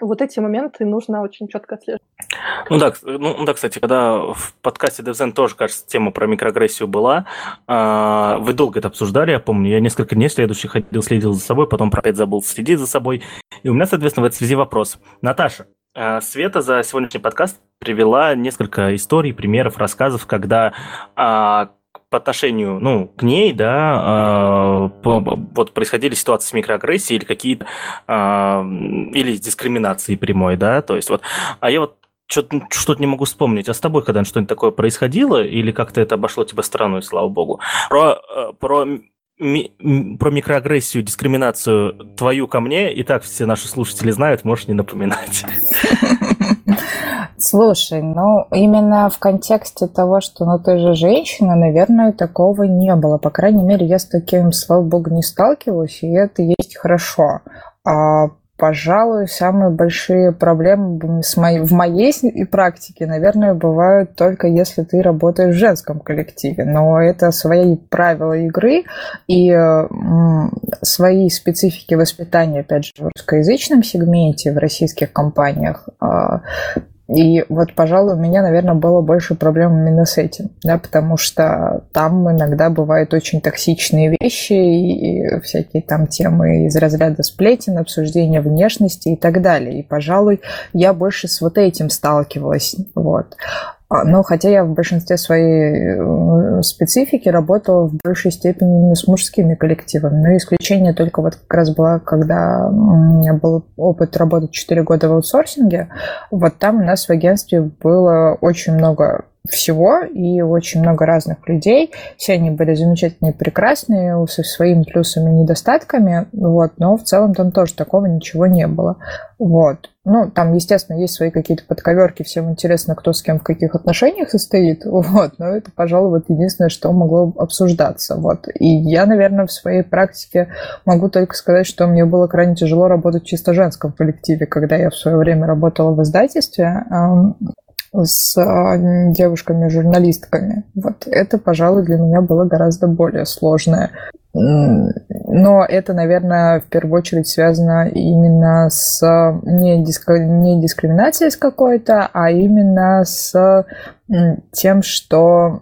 вот эти моменты нужно очень четко отслеживать. Ну да, ну да, кстати, когда в подкасте DevZen тоже, кажется, тема про микроагрессию была, а, вы долго это обсуждали, я помню, я несколько дней следующих ходил, следил за собой, потом опять забыл следить за собой. И у меня, соответственно, в этой связи вопрос. Наташа, Света за сегодняшний подкаст привела несколько историй, примеров, рассказов, когда а, по отношению, ну, к ней, да, э, по, вот происходили ситуации с микроагрессией или какие-то, э, или с дискриминацией прямой, да, то есть вот, а я вот что-то, не могу вспомнить. А с тобой когда что-нибудь такое происходило или как-то это обошло тебя стороной, слава богу? Про, э, про ми, про микроагрессию, дискриминацию твою ко мне, и так все наши слушатели знают, можешь не напоминать. Слушай, ну именно в контексте того, что ну ты же женщина, наверное, такого не было. По крайней мере, я с таким, слава богу, не сталкивалась, и это есть хорошо. А пожалуй, самые большие проблемы с моей, в моей практике, наверное, бывают только если ты работаешь в женском коллективе. Но это свои правила игры и свои специфики воспитания, опять же, в русскоязычном сегменте, в российских компаниях. И вот, пожалуй, у меня, наверное, было больше проблем именно с этим, да, потому что там иногда бывают очень токсичные вещи и всякие там темы из разряда сплетен, обсуждения внешности и так далее. И, пожалуй, я больше с вот этим сталкивалась, вот. А, но хотя я в большинстве своей э, специфики работала в большей степени с мужскими коллективами. Но исключение только вот как раз было, когда у меня был опыт работать 4 года в аутсорсинге. Вот там у нас в агентстве было очень много всего и очень много разных людей. Все они были замечательные, прекрасные, со своими плюсами и недостатками, вот, но в целом там тоже такого ничего не было. Вот. Ну, там, естественно, есть свои какие-то подковерки, всем интересно, кто с кем в каких отношениях состоит, вот, но это, пожалуй, вот единственное, что могло обсуждаться, вот. И я, наверное, в своей практике могу только сказать, что мне было крайне тяжело работать в чисто женском коллективе, когда я в свое время работала в издательстве, с а, девушками-журналистками. Вот это, пожалуй, для меня было гораздо более сложное. Но это, наверное, в первую очередь связано именно с не, диск... не дискриминацией с какой-то, а именно с тем, что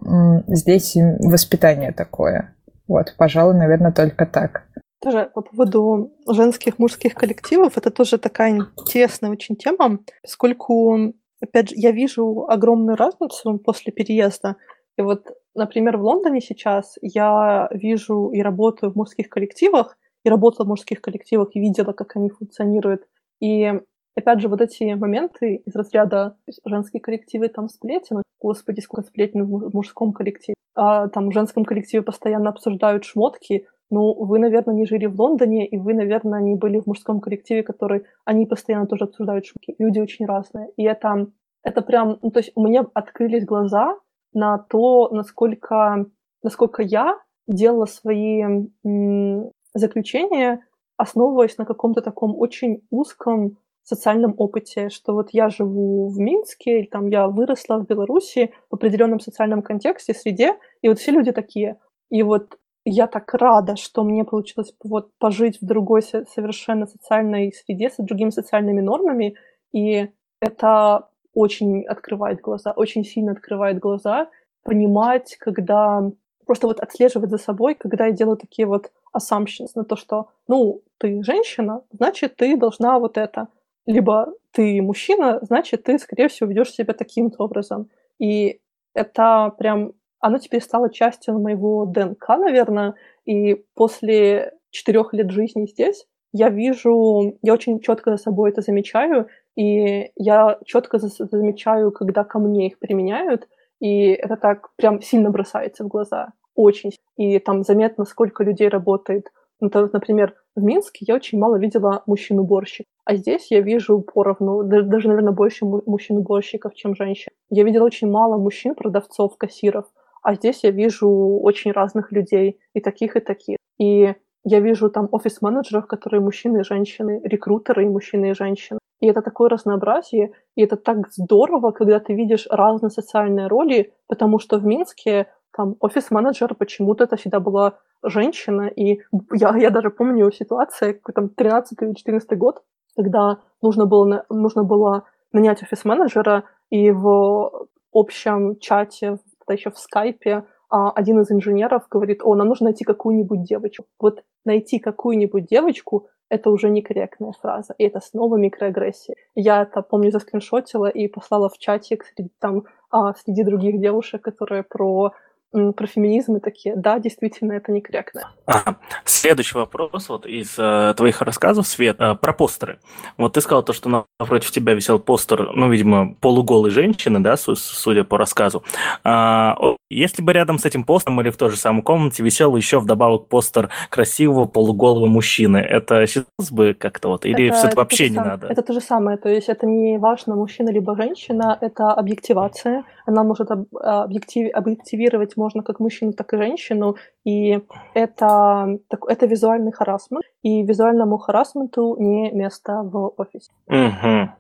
здесь воспитание такое. Вот, пожалуй, наверное, только так. Тоже по поводу женских, мужских коллективов, это тоже такая интересная очень тема, поскольку опять же, я вижу огромную разницу после переезда. И вот, например, в Лондоне сейчас я вижу и работаю в мужских коллективах, и работала в мужских коллективах, и видела, как они функционируют. И опять же, вот эти моменты из разряда женские коллективы там сплетен, господи, сколько сплетен в мужском коллективе, а там в женском коллективе постоянно обсуждают шмотки, ну, вы, наверное, не жили в Лондоне, и вы, наверное, не были в мужском коллективе, который они постоянно тоже обсуждают шутки. Люди очень разные. И это, это прям, ну, то есть у меня открылись глаза на то, насколько, насколько я делала свои м, заключения, основываясь на каком-то таком очень узком социальном опыте, что вот я живу в Минске, или там я выросла в Беларуси в определенном социальном контексте, среде, и вот все люди такие. И вот я так рада, что мне получилось вот пожить в другой совершенно социальной среде, с другими социальными нормами, и это очень открывает глаза, очень сильно открывает глаза, понимать, когда просто вот отслеживать за собой, когда я делаю такие вот assumptions на то, что, ну, ты женщина, значит, ты должна вот это. Либо ты мужчина, значит, ты, скорее всего, ведешь себя таким-то образом. И это прям оно теперь стало частью моего ДНК, наверное, и после четырех лет жизни здесь я вижу, я очень четко за собой это замечаю, и я четко замечаю, когда ко мне их применяют, и это так прям сильно бросается в глаза, очень. И там заметно, сколько людей работает. Ну, например, в Минске я очень мало видела мужчин-уборщиков, а здесь я вижу поровну, даже, наверное, больше мужчин-уборщиков, чем женщин. Я видела очень мало мужчин-продавцов, кассиров, а здесь я вижу очень разных людей, и таких, и таких. И я вижу там офис-менеджеров, которые мужчины и женщины, рекрутеры и мужчины и женщины. И это такое разнообразие, и это так здорово, когда ты видишь разные социальные роли, потому что в Минске там офис-менеджер почему-то это всегда была женщина, и я, я даже помню ситуацию, там 13 или 14 год, когда нужно было, нужно было нанять офис-менеджера, и в общем чате тогда еще в скайпе а, один из инженеров говорит, о, нам нужно найти какую-нибудь девочку. Вот найти какую-нибудь девочку — это уже некорректная фраза, и это снова микроагрессия. Я это, помню, заскриншотила и послала в чатик среди, там, а, среди других девушек, которые про про феминизм и такие, да, действительно, это некорректно. А, следующий вопрос вот из э, твоих рассказов, Свет, э, про постеры. Вот ты сказал то, что напротив тебя висел постер, ну, видимо, полуголой женщины, да, судя по рассказу. А, если бы рядом с этим постером или в той же самой комнате висел еще вдобавок постер красивого полуголого мужчины, это считалось бы как-то вот, или это, это вообще не сам, надо? Это то же самое, то есть это не важно, мужчина либо женщина, это объективация, она может объектив, объективировать можно как мужчину, так и женщину, и это, так, это визуальный харасмент, и визуальному харасменту не место в офисе. Угу.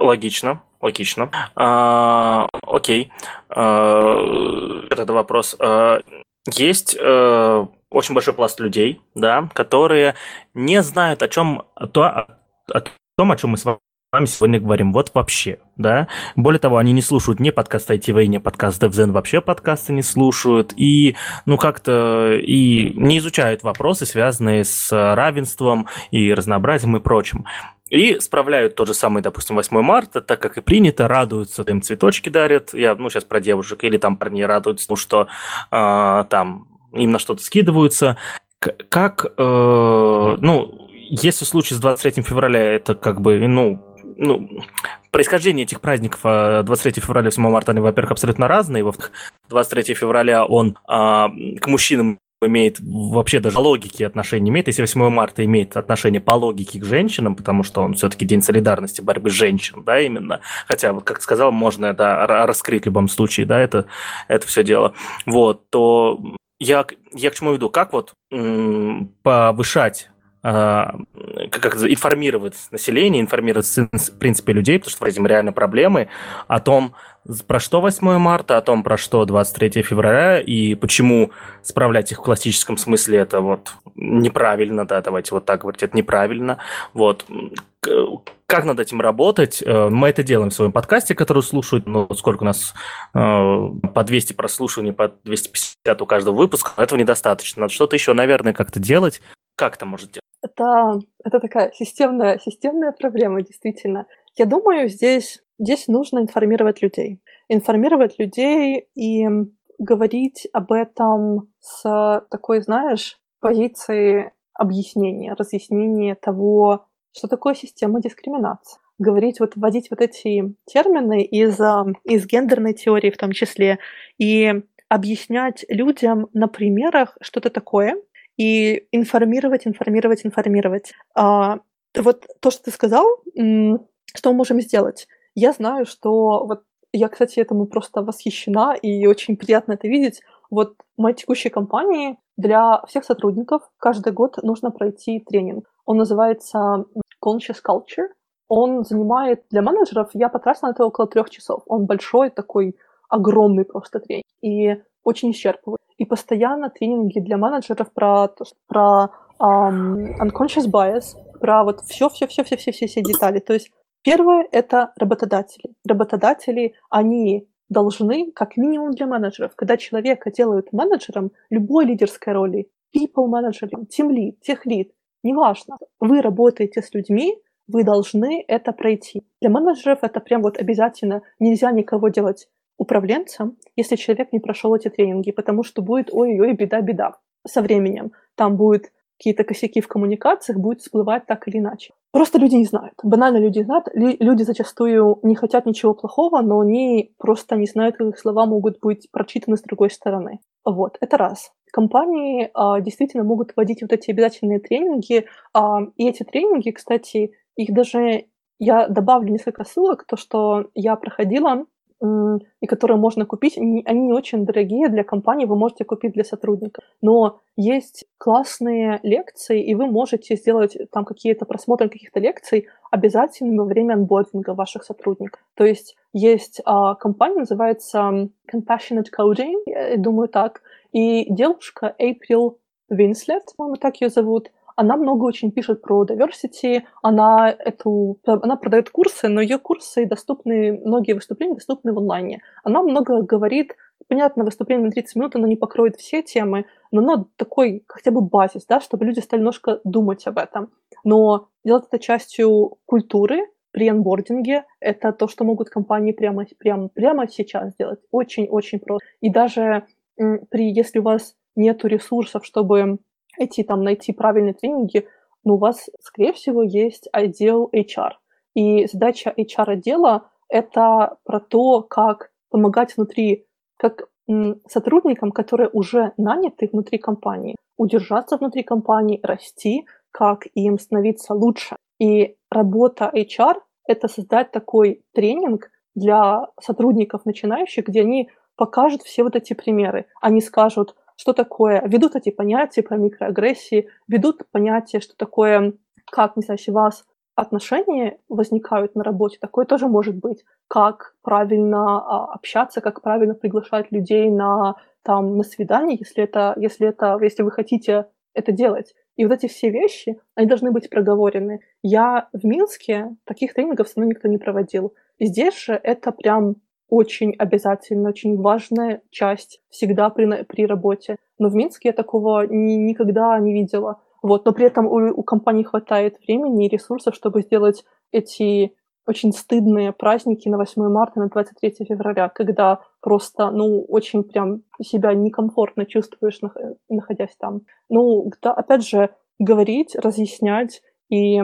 Логично, логично. А, окей. А, это вопрос. А, есть а, очень большой пласт людей, да, которые не знают о чем то, о, о том, о чем мы с вами вами сегодня говорим, вот вообще, да. Более того, они не слушают ни подкаст ITV, ни подкаст DevZen, вообще подкасты не слушают, и, ну, как-то, и не изучают вопросы, связанные с равенством и разнообразием и прочим. И справляют тот же самый, допустим, 8 марта, так как и принято, радуются, им цветочки дарят. Я, ну, сейчас про девушек, или там парни радуются, ну, что э, там им на что-то скидываются. Как, э, ну, если случай с 23 февраля, это как бы, ну, ну, происхождение этих праздников 23 э, февраля и 8 марта, они, во-первых, абсолютно разные. Во-вторых, 23 февраля он а, к мужчинам имеет вообще даже логики отношения имеет, если 8 марта имеет отношение по логике к женщинам, потому что он все-таки день солидарности, борьбы женщин, да, именно. Хотя, вот как ты сказал, можно это раскрыть в любом случае, да, это, это все дело. Вот, то я, я к чему веду? Как вот м- повышать а, как информировать население, информировать, в принципе, людей, потому что этом реально проблемы, о том, про что 8 марта, о том, про что 23 февраля, и почему справлять их в классическом смысле это вот неправильно, да, давайте вот так говорить, это неправильно. Вот. Как над этим работать? Э, мы это делаем в своем подкасте, который слушают, ну, сколько у нас, э, по 200 прослушиваний, по 250 у каждого выпуска, этого недостаточно. Надо что-то еще, наверное, как-то делать. Как это может? Это, это такая системная, системная проблема, действительно. Я думаю, здесь, здесь нужно информировать людей. Информировать людей и говорить об этом с такой, знаешь, позиции объяснения, разъяснения того, что такое система дискриминации. Говорить, вот вводить вот эти термины из, из гендерной теории в том числе и объяснять людям на примерах, что это такое, и информировать, информировать, информировать. А, вот то, что ты сказал, что мы можем сделать? Я знаю, что вот я, кстати, этому просто восхищена, и очень приятно это видеть. Вот в моей текущей компании для всех сотрудников каждый год нужно пройти тренинг. Он называется Conscious Culture. Он занимает для менеджеров, я потратила на это около трех часов. Он большой, такой огромный просто тренинг. И очень исчерпывает. И постоянно тренинги для менеджеров про, про um, unconscious bias, про вот все-все-все-все-все-все детали. То есть первое — это работодатели. Работодатели, они должны, как минимум для менеджеров, когда человека делают менеджером любой лидерской роли, people manager, team lead, тех lead, неважно, вы работаете с людьми, вы должны это пройти. Для менеджеров это прям вот обязательно. Нельзя никого делать управленцем, если человек не прошел эти тренинги, потому что будет ой-ой, беда-беда со временем. Там будут какие-то косяки в коммуникациях, будет всплывать так или иначе. Просто люди не знают. Банально люди знают. Люди зачастую не хотят ничего плохого, но они просто не знают, как их слова могут быть прочитаны с другой стороны. Вот, это раз. Компании а, действительно могут вводить вот эти обязательные тренинги. А, и эти тренинги, кстати, их даже я добавлю несколько ссылок, то, что я проходила и которые можно купить, они не очень дорогие для компании, вы можете купить для сотрудников. Но есть классные лекции, и вы можете сделать там какие-то просмотры каких-то лекций обязательно во время анбординга ваших сотрудников. То есть есть а, компания, называется Compassionate Coding, я думаю так, и девушка April Winslet, по-моему, так ее зовут, она много очень пишет про diversity, она, эту, она продает курсы, но ее курсы доступны, многие выступления доступны в онлайне. Она много говорит, понятно, выступление на 30 минут, оно не покроет все темы, но оно такой хотя бы базис, да, чтобы люди стали немножко думать об этом. Но делать это частью культуры, при анбординге это то, что могут компании прямо, прямо, прямо сейчас сделать. Очень-очень просто. И даже при, если у вас нет ресурсов, чтобы идти там найти правильные тренинги, но у вас, скорее всего, есть отдел HR. И задача HR-отдела — это про то, как помогать внутри, как сотрудникам, которые уже наняты внутри компании, удержаться внутри компании, расти, как им становиться лучше. И работа HR — это создать такой тренинг для сотрудников начинающих, где они покажут все вот эти примеры. Они скажут, что такое, ведут эти понятия про микроагрессии, ведут понятие, что такое, как, не знаю, вас отношения возникают на работе, такое тоже может быть, как правильно а, общаться, как правильно приглашать людей на, там, на свидание, если это, если это, если вы хотите это делать. И вот эти все вещи, они должны быть проговорены. Я в Минске таких тренингов со мной никто не проводил. И здесь же это прям очень обязательно, очень важная часть всегда при, при работе. Но в Минске я такого ни, никогда не видела. Вот, но при этом у, у компании хватает времени и ресурсов, чтобы сделать эти очень стыдные праздники на 8 марта, на 23 февраля, когда просто, ну, очень прям себя некомфортно чувствуешь, находясь там. Ну, да, опять же, говорить, разъяснять и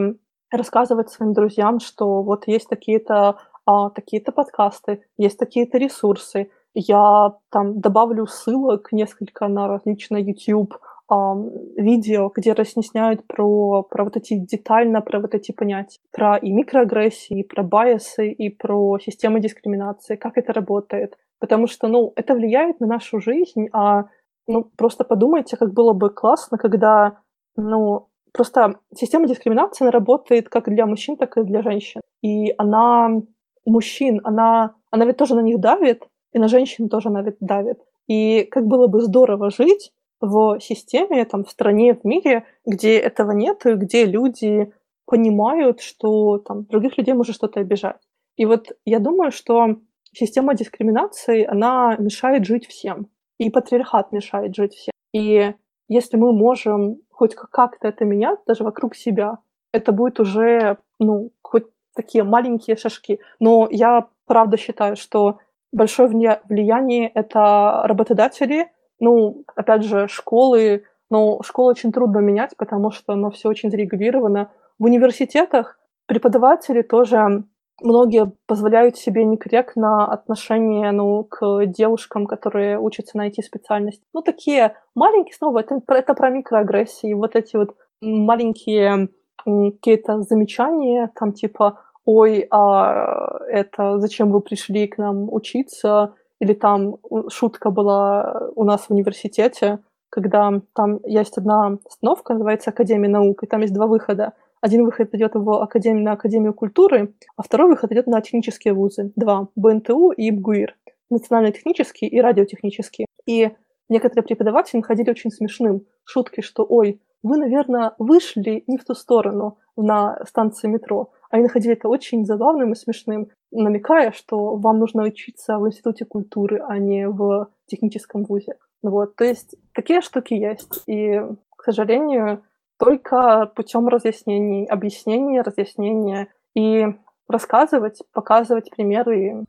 рассказывать своим друзьям, что вот есть такие-то а, такие-то подкасты, есть такие-то ресурсы. Я там добавлю ссылок несколько на различные YouTube а, видео, где разъясняют про, про вот эти детально, про вот эти понятия, про и микроагрессии, и про байесы, и про систему дискриминации, как это работает. Потому что, ну, это влияет на нашу жизнь, а ну, просто подумайте, как было бы классно, когда, ну, просто система дискриминации, она работает как для мужчин, так и для женщин. И она мужчин, она, она ведь тоже на них давит, и на женщин тоже она ведь давит. И как было бы здорово жить в системе, там, в стране, в мире, где этого нет, и где люди понимают, что там других людей может что-то обижать. И вот я думаю, что система дискриминации, она мешает жить всем. И патриархат мешает жить всем. И если мы можем хоть как-то это менять, даже вокруг себя, это будет уже, ну, хоть такие маленькие шажки. Но я правда считаю, что большое влияние это работодатели, ну, опять же, школы, но школу очень трудно менять, потому что оно все очень зарегулировано. В университетах преподаватели тоже многие позволяют себе некорректно отношение ну, к девушкам, которые учатся на IT-специальности. Ну, такие маленькие, снова, это, это про микроагрессии, вот эти вот маленькие какие-то замечания, там типа, ой, а это зачем вы пришли к нам учиться, или там шутка была у нас в университете, когда там есть одна остановка, называется Академия наук, и там есть два выхода. Один выход идет в академию, на Академию культуры, а второй выход идет на технические вузы. Два. БНТУ и БГУИР. Национально-технический и радиотехнический. И некоторые преподаватели находили очень смешным шутки, что «Ой, вы, наверное, вышли не в ту сторону на станции метро». Они находили это очень забавным и смешным, намекая, что вам нужно учиться в Институте культуры, а не в техническом вузе. Вот, то есть такие штуки есть. И, к сожалению, только путем разъяснений, объяснений, разъяснения и рассказывать, показывать примеры.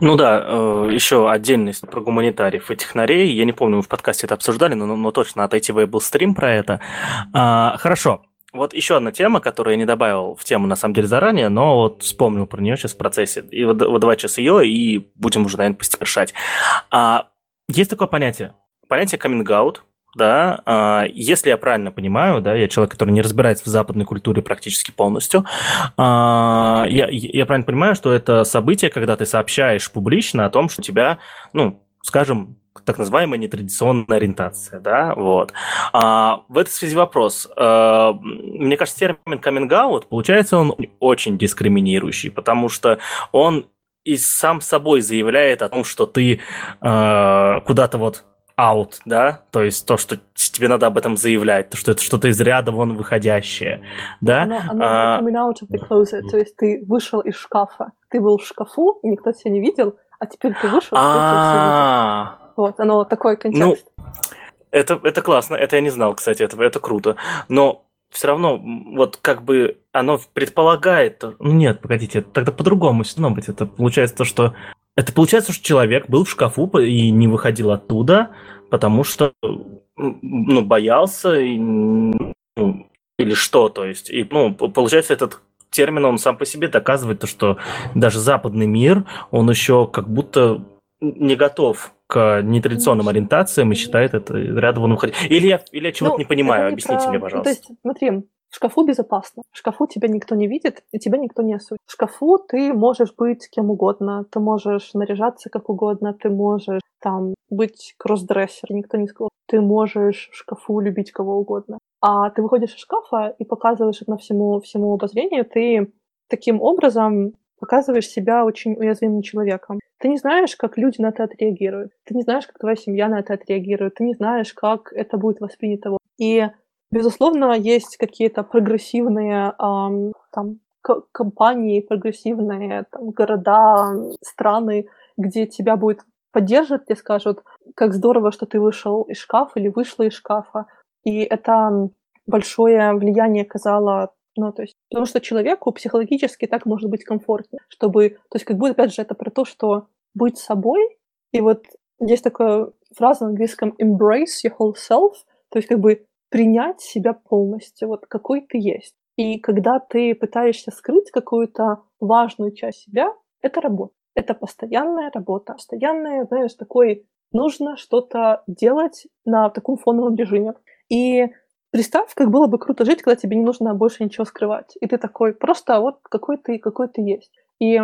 Ну да, э, еще отдельность про гуманитариев и технарей. Я не помню, мы в подкасте это обсуждали, но, но точно от ITV был стрим про это. А, хорошо. Вот еще одна тема, которую я не добавил в тему, на самом деле, заранее, но вот вспомнил про нее сейчас в процессе. И вот, вот давай сейчас ее, и будем уже, наверное, постепенно А, есть такое понятие. Понятие coming-out, да, а, если я правильно понимаю, да, я человек, который не разбирается в западной культуре практически полностью, а, я, я правильно понимаю, что это событие, когда ты сообщаешь публично о том, что у тебя, ну, скажем, так называемая нетрадиционная ориентация, да, вот. А, в этой связи вопрос. А, мне кажется, термин coming out, получается, он очень дискриминирующий, потому что он и сам собой заявляет о том, что ты э, куда-то вот out, да, то есть то, что тебе надо об этом заявлять, то, что это что-то из ряда вон выходящее, да. Оно, оно а, coming out of the closet, то есть ты вышел из шкафа, ты был в шкафу, и никто тебя не видел, а теперь ты вышел, а. Вот, оно такой контекст. Ну, это, это классно, это я не знал, кстати, это, это круто, но все равно, вот как бы оно предполагает, ну нет, погодите, тогда по-другому все равно быть, это получается то, что это получается, что человек был в шкафу и не выходил оттуда, потому что ну, боялся и, ну, или что, то есть. И, ну, получается, этот термин, он сам по себе доказывает то, что даже западный мир, он еще как будто не готов к нетрадиционным ориентациям и считает это рядом выходить. Или я, или я чего-то ну, не понимаю, объясните про... мне, пожалуйста. Ну, то есть, смотри, в шкафу безопасно. В шкафу тебя никто не видит, и тебя никто не осудит. В шкафу ты можешь быть кем угодно, ты можешь наряжаться как угодно, ты можешь там быть кроссдрессер, никто не сказал. Ты можешь в шкафу любить кого угодно. А ты выходишь из шкафа и показываешь это на всему, всему обозрению, ты таким образом показываешь себя очень уязвимым человеком. Ты не знаешь, как люди на это отреагируют. Ты не знаешь, как твоя семья на это отреагирует. Ты не знаешь, как это будет воспринято. И Безусловно, есть какие-то прогрессивные эм, там, компании, прогрессивные там, города, страны, где тебя будет поддерживать, тебе скажут, как здорово, что ты вышел из шкафа или вышла из шкафа. И это большое влияние оказало ну, то есть, потому что человеку психологически так может быть комфортнее, чтобы, то есть, как будто, опять же, это про то, что быть собой, и вот есть такая фраза на английском embrace your whole self, то есть, как бы принять себя полностью, вот какой ты есть. И когда ты пытаешься скрыть какую-то важную часть себя, это работа. Это постоянная работа. Постоянная, знаешь, такой нужно что-то делать на таком фоновом режиме. И представь, как было бы круто жить, когда тебе не нужно больше ничего скрывать. И ты такой, просто вот какой ты, какой ты есть. И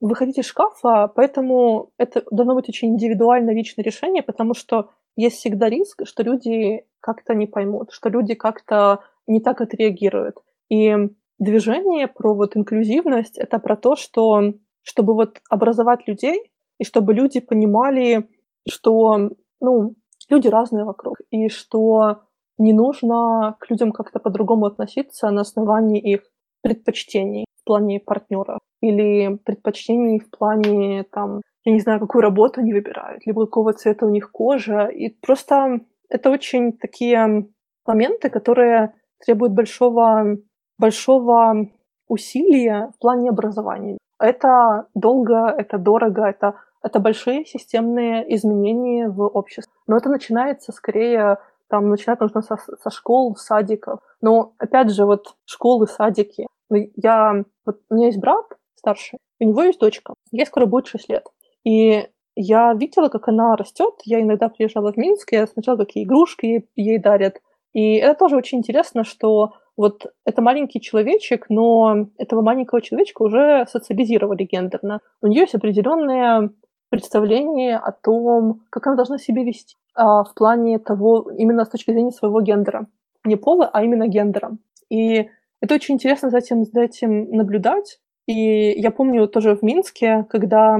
выходить из шкафа, поэтому это должно быть очень индивидуальное личное решение, потому что есть всегда риск, что люди как-то не поймут, что люди как-то не так отреагируют. И движение про вот инклюзивность — это про то, что чтобы вот образовать людей, и чтобы люди понимали, что, ну, люди разные вокруг, и что не нужно к людям как-то по-другому относиться на основании их предпочтений в плане партнера или предпочтений в плане, там, я не знаю, какую работу они выбирают, либо какого цвета у них кожа. И просто это очень такие моменты, которые требуют большого, большого усилия в плане образования. Это долго, это дорого, это, это большие системные изменения в обществе. Но это начинается скорее там начинать нужно со, со школ, садиков. Но, опять же, вот школы, садики. Ну, я, вот у меня есть брат старший, у него есть дочка. Ей скоро будет 6 лет. И я видела, как она растет. Я иногда приезжала в Минск, я смотрела, какие игрушки ей, ей дарят. И это тоже очень интересно, что вот это маленький человечек, но этого маленького человечка уже социализировали гендерно. У нее есть определенное представление о том, как она должна себя вести а, в плане того, именно с точки зрения своего гендера. Не пола, а именно гендера. И это очень интересно за этим, за этим наблюдать. И я помню тоже в Минске, когда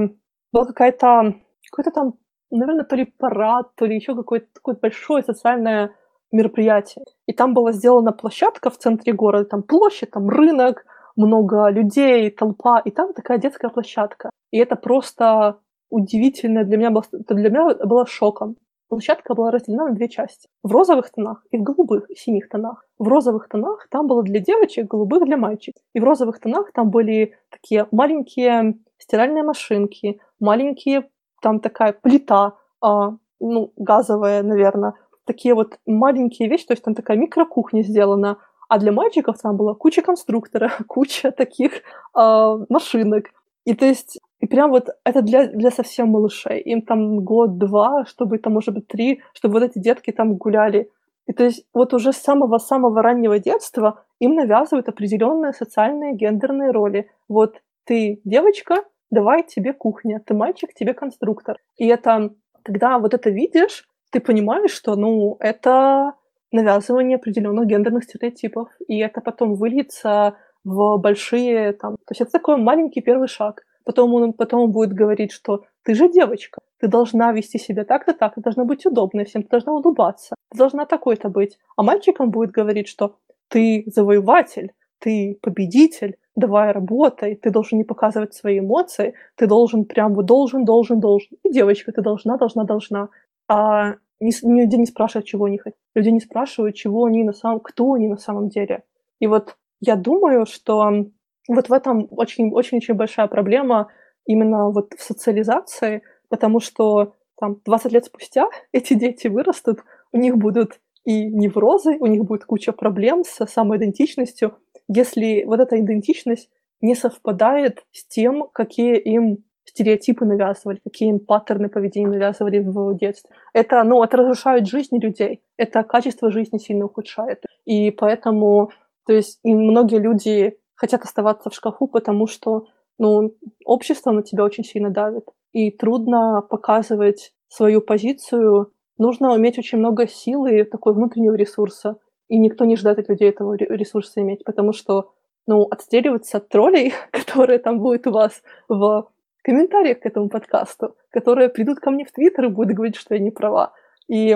была какая-то, какой-то там, наверное, то ли парад, то ли еще какое-то такое большое социальное мероприятие. И там была сделана площадка в центре города, там площадь, там рынок, много людей, толпа, и там такая детская площадка. И это просто удивительно для меня было, для меня было шоком. Площадка была разделена на две части. В розовых тонах и в голубых, и синих тонах. В розовых тонах там было для девочек, голубых для мальчиков. И в розовых тонах там были такие маленькие стиральные машинки, маленькие, там такая плита, а, ну, газовая, наверное, такие вот маленькие вещи, то есть там такая микрокухня сделана, а для мальчиков там была куча конструктора, куча таких э, машинок. И то есть, и прям вот это для, для совсем малышей. Им там год-два, чтобы там, может быть, три, чтобы вот эти детки там гуляли. И то есть вот уже с самого-самого раннего детства им навязывают определенные социальные гендерные роли. Вот ты девочка, давай тебе кухня, ты мальчик, тебе конструктор. И это, когда вот это видишь, ты понимаешь, что, ну, это навязывание определенных гендерных стереотипов, и это потом выльется в большие, там, то есть это такой маленький первый шаг. Потом он, потом будет говорить, что ты же девочка, ты должна вести себя так-то так, ты должна быть удобной всем, ты должна улыбаться, ты должна такой-то быть. А мальчикам будет говорить, что ты завоеватель, ты победитель, давай работай, ты должен не показывать свои эмоции, ты должен прям вот должен, должен, должен. И девочка, ты должна, должна, должна. А не, люди не спрашивают, чего они хотят. Люди не спрашивают, чего они на самом, кто они на самом деле. И вот я думаю, что вот в этом очень-очень большая проблема именно вот в социализации, потому что там 20 лет спустя эти дети вырастут, у них будут и неврозы, у них будет куча проблем с самоидентичностью, если вот эта идентичность не совпадает с тем, какие им стереотипы навязывали, какие им паттерны поведения навязывали в детстве. Это, ну, это разрушает жизни людей, это качество жизни сильно ухудшает. И поэтому, то есть, многие люди хотят оставаться в шкафу, потому что, ну, общество на тебя очень сильно давит. И трудно показывать свою позицию. Нужно уметь очень много силы и такой внутреннего ресурса. И никто не ждет от людей этого ресурса иметь, потому что ну, отстреливаться от троллей, которые там будут у вас в комментариях к этому подкасту, которые придут ко мне в Твиттер и будут говорить, что я не права. И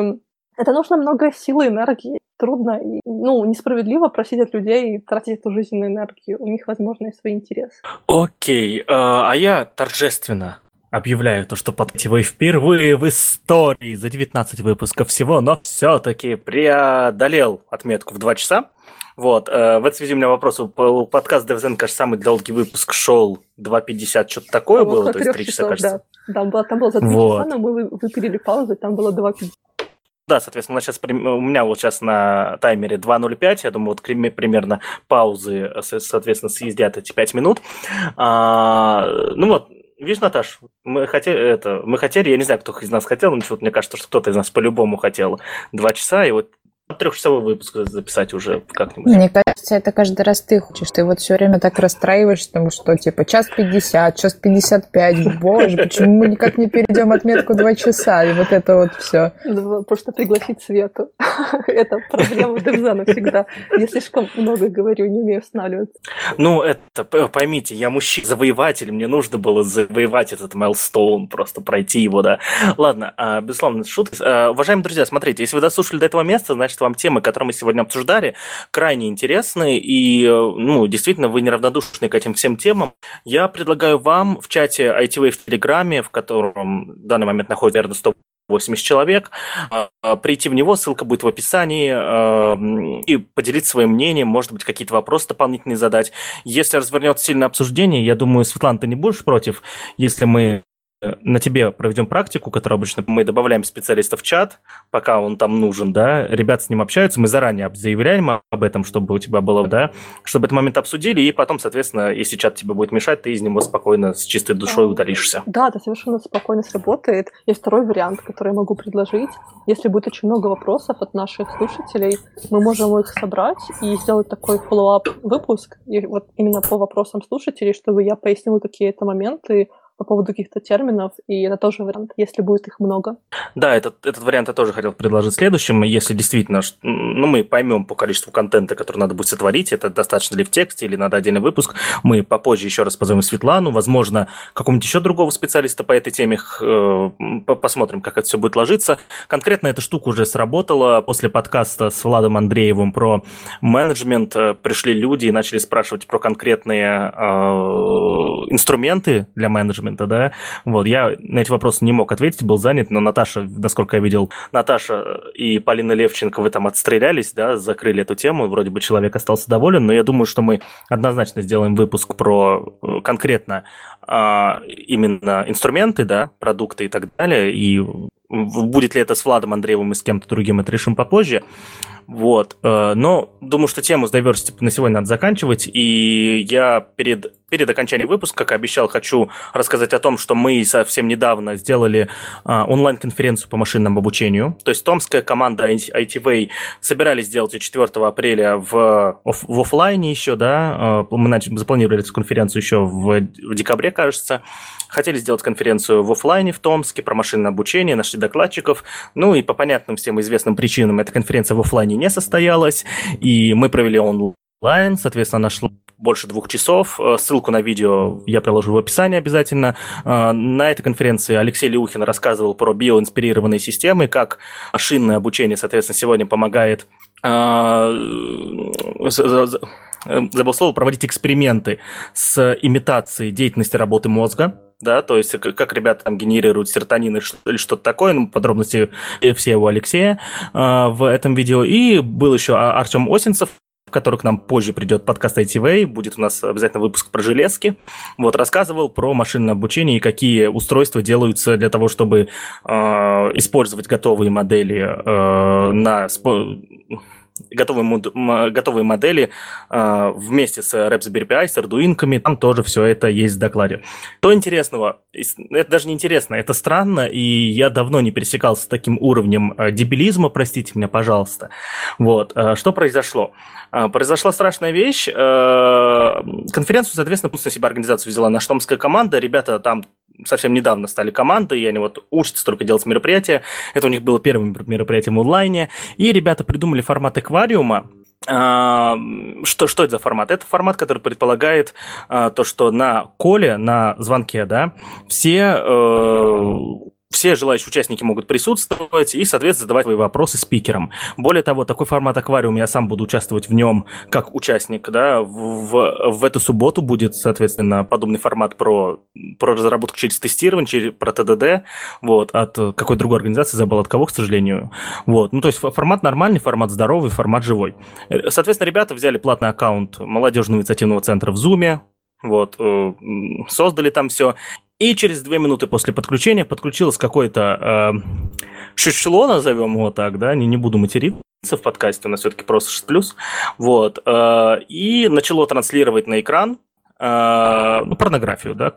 это нужно много силы, энергии. Трудно и, ну, несправедливо просить от людей тратить эту жизненную энергию. У них, возможно, и свои интересы. Окей, а, а я торжественно объявляю то, что вы впервые в истории за 19 выпусков всего, но все-таки преодолел отметку в 2 часа. Вот. Э, в этой связи у меня вопрос. Подкаст DevZen, кажется, самый долгий выпуск шел 2.50, что-то такое было, то есть 3 часа, кажется. Да, да было, там было за 3 вот. часа, но мы выпилили паузу, там было 2.50. да, соответственно, сейчас, у меня вот сейчас на таймере 2.05, я думаю, вот примерно паузы, соответственно, съездят эти 5 минут. А, ну вот, Видишь, Наташ, мы хотели, это, мы хотели, я не знаю, кто из нас хотел, но мне кажется, что кто-то из нас по-любому хотел два часа, и вот трехчасовой выпуск записать уже как-нибудь. Мне кажется, это каждый раз ты хочешь. Ты вот все время так расстраиваешься, потому что типа час пятьдесят, час пятьдесят пять. Боже, почему мы никак не перейдем отметку два часа? И вот это вот все. Просто пригласить Свету. Это проблема Девза навсегда. Я слишком много говорю, не умею останавливаться. Ну, это, поймите, я мужчина, завоеватель, мне нужно было завоевать этот майлстоун, просто пройти его, да. Ладно, а, безусловно, шутки. А, уважаемые друзья, смотрите, если вы дослушали до этого места, значит, значит, вам темы, которые мы сегодня обсуждали, крайне интересны, и, э, ну, действительно, вы неравнодушны к этим всем темам. Я предлагаю вам в чате ITV в Телеграме, в котором в данный момент находится, наверное, 100 80 человек, а, прийти в него, ссылка будет в описании, э, и поделиться своим мнением, может быть, какие-то вопросы дополнительные задать. Если развернется сильное обсуждение, я думаю, Светлана, ты не будешь против, если мы на тебе проведем практику, которую обычно мы добавляем специалиста в чат, пока он там нужен, да, ребята с ним общаются, мы заранее заявляем об этом, чтобы у тебя было, да, чтобы этот момент обсудили, и потом, соответственно, если чат тебе будет мешать, ты из него спокойно, с чистой душой удалишься. Да, это совершенно спокойно сработает. Есть второй вариант, который я могу предложить. Если будет очень много вопросов от наших слушателей, мы можем их собрать и сделать такой follow-up выпуск, и вот именно по вопросам слушателей, чтобы я пояснила какие-то моменты, по поводу каких-то терминов, и это тоже вариант, если будет их много. Да, этот, этот вариант я тоже хотел предложить следующим. Если действительно, ну, мы поймем по количеству контента, который надо будет сотворить, это достаточно ли в тексте, или надо отдельный выпуск, мы попозже еще раз позовем Светлану, возможно, какого-нибудь еще другого специалиста по этой теме, э, посмотрим, как это все будет ложиться. Конкретно эта штука уже сработала. После подкаста с Владом Андреевым про менеджмент э, пришли люди и начали спрашивать про конкретные э, инструменты для менеджмента, менеджмента, да. Вот, я на эти вопросы не мог ответить, был занят, но Наташа, насколько я видел, Наташа и Полина Левченко в этом отстрелялись, да, закрыли эту тему, вроде бы человек остался доволен, но я думаю, что мы однозначно сделаем выпуск про э, конкретно а, именно инструменты, да, продукты и так далее, и будет ли это с Владом Андреевым и с кем-то другим, это решим попозже. Вот. Э, но думаю, что тему с diversity на сегодня надо заканчивать. И я перед, перед окончанием выпуска, как обещал, хочу рассказать о том, что мы совсем недавно сделали а, онлайн-конференцию по машинному обучению. То есть томская команда ITV собирались сделать ее 4 апреля в, в офлайне еще, да. Э, мы начали, запланировали эту конференцию еще в, в декабре, кажется. Хотели сделать конференцию в офлайне в Томске про машинное обучение, нашли докладчиков. Ну и по понятным всем известным причинам эта конференция в офлайне не состоялась, и мы провели онлайн, соответственно, нашло больше двух часов. Э, ссылку на видео я приложу в описании обязательно. Э, на этой конференции Алексей Леухин рассказывал про биоинспирированные системы, как машинное обучение, соответственно, сегодня помогает э, забыл слово, проводить эксперименты с имитацией деятельности работы мозга да, то есть как ребята там генерируют серотонин или что-то такое, ну, подробности все у Алексея э, в этом видео. И был еще а, Артем Осинцев, который к нам позже придет подкаст ITV, будет у нас обязательно выпуск про железки. Вот, рассказывал про машинное обучение и какие устройства делаются для того, чтобы э, использовать готовые модели э, на готовые, готовые модели э, вместе с Raspberry Pi, с Arduino, там тоже все это есть в докладе. То интересного, это даже не интересно, это странно, и я давно не пересекался с таким уровнем э, дебилизма, простите меня, пожалуйста. Вот, э, что произошло? Э, произошла страшная вещь, э, конференцию, соответственно, пусть на себя организацию взяла наша томская команда, ребята там совсем недавно стали командой, и они вот учатся только делать мероприятия. Это у них было первым мероприятием в онлайне. И ребята придумали формат аквариума, а, что, что это за формат? Это формат, который предполагает а, то, что на коле, на звонке, да, все э, все желающие участники могут присутствовать и, соответственно, задавать свои вопросы спикерам. Более того, такой формат аквариум, я сам буду участвовать в нем как участник, да, в, в, эту субботу будет, соответственно, подобный формат про, про разработку через тестирование, через, про ТДД, вот, от какой другой организации, забыл от кого, к сожалению, вот, ну, то есть формат нормальный, формат здоровый, формат живой. Соответственно, ребята взяли платный аккаунт молодежного инициативного центра в Зуме, вот, э, создали там все, И через две минуты после подключения подключилось какое-то э, шишло, назовем его так, да, не, не буду материться в подкасте, у нас все-таки просто 6+, вот, э, и начало транслировать на экран э, ну, порнографию, да,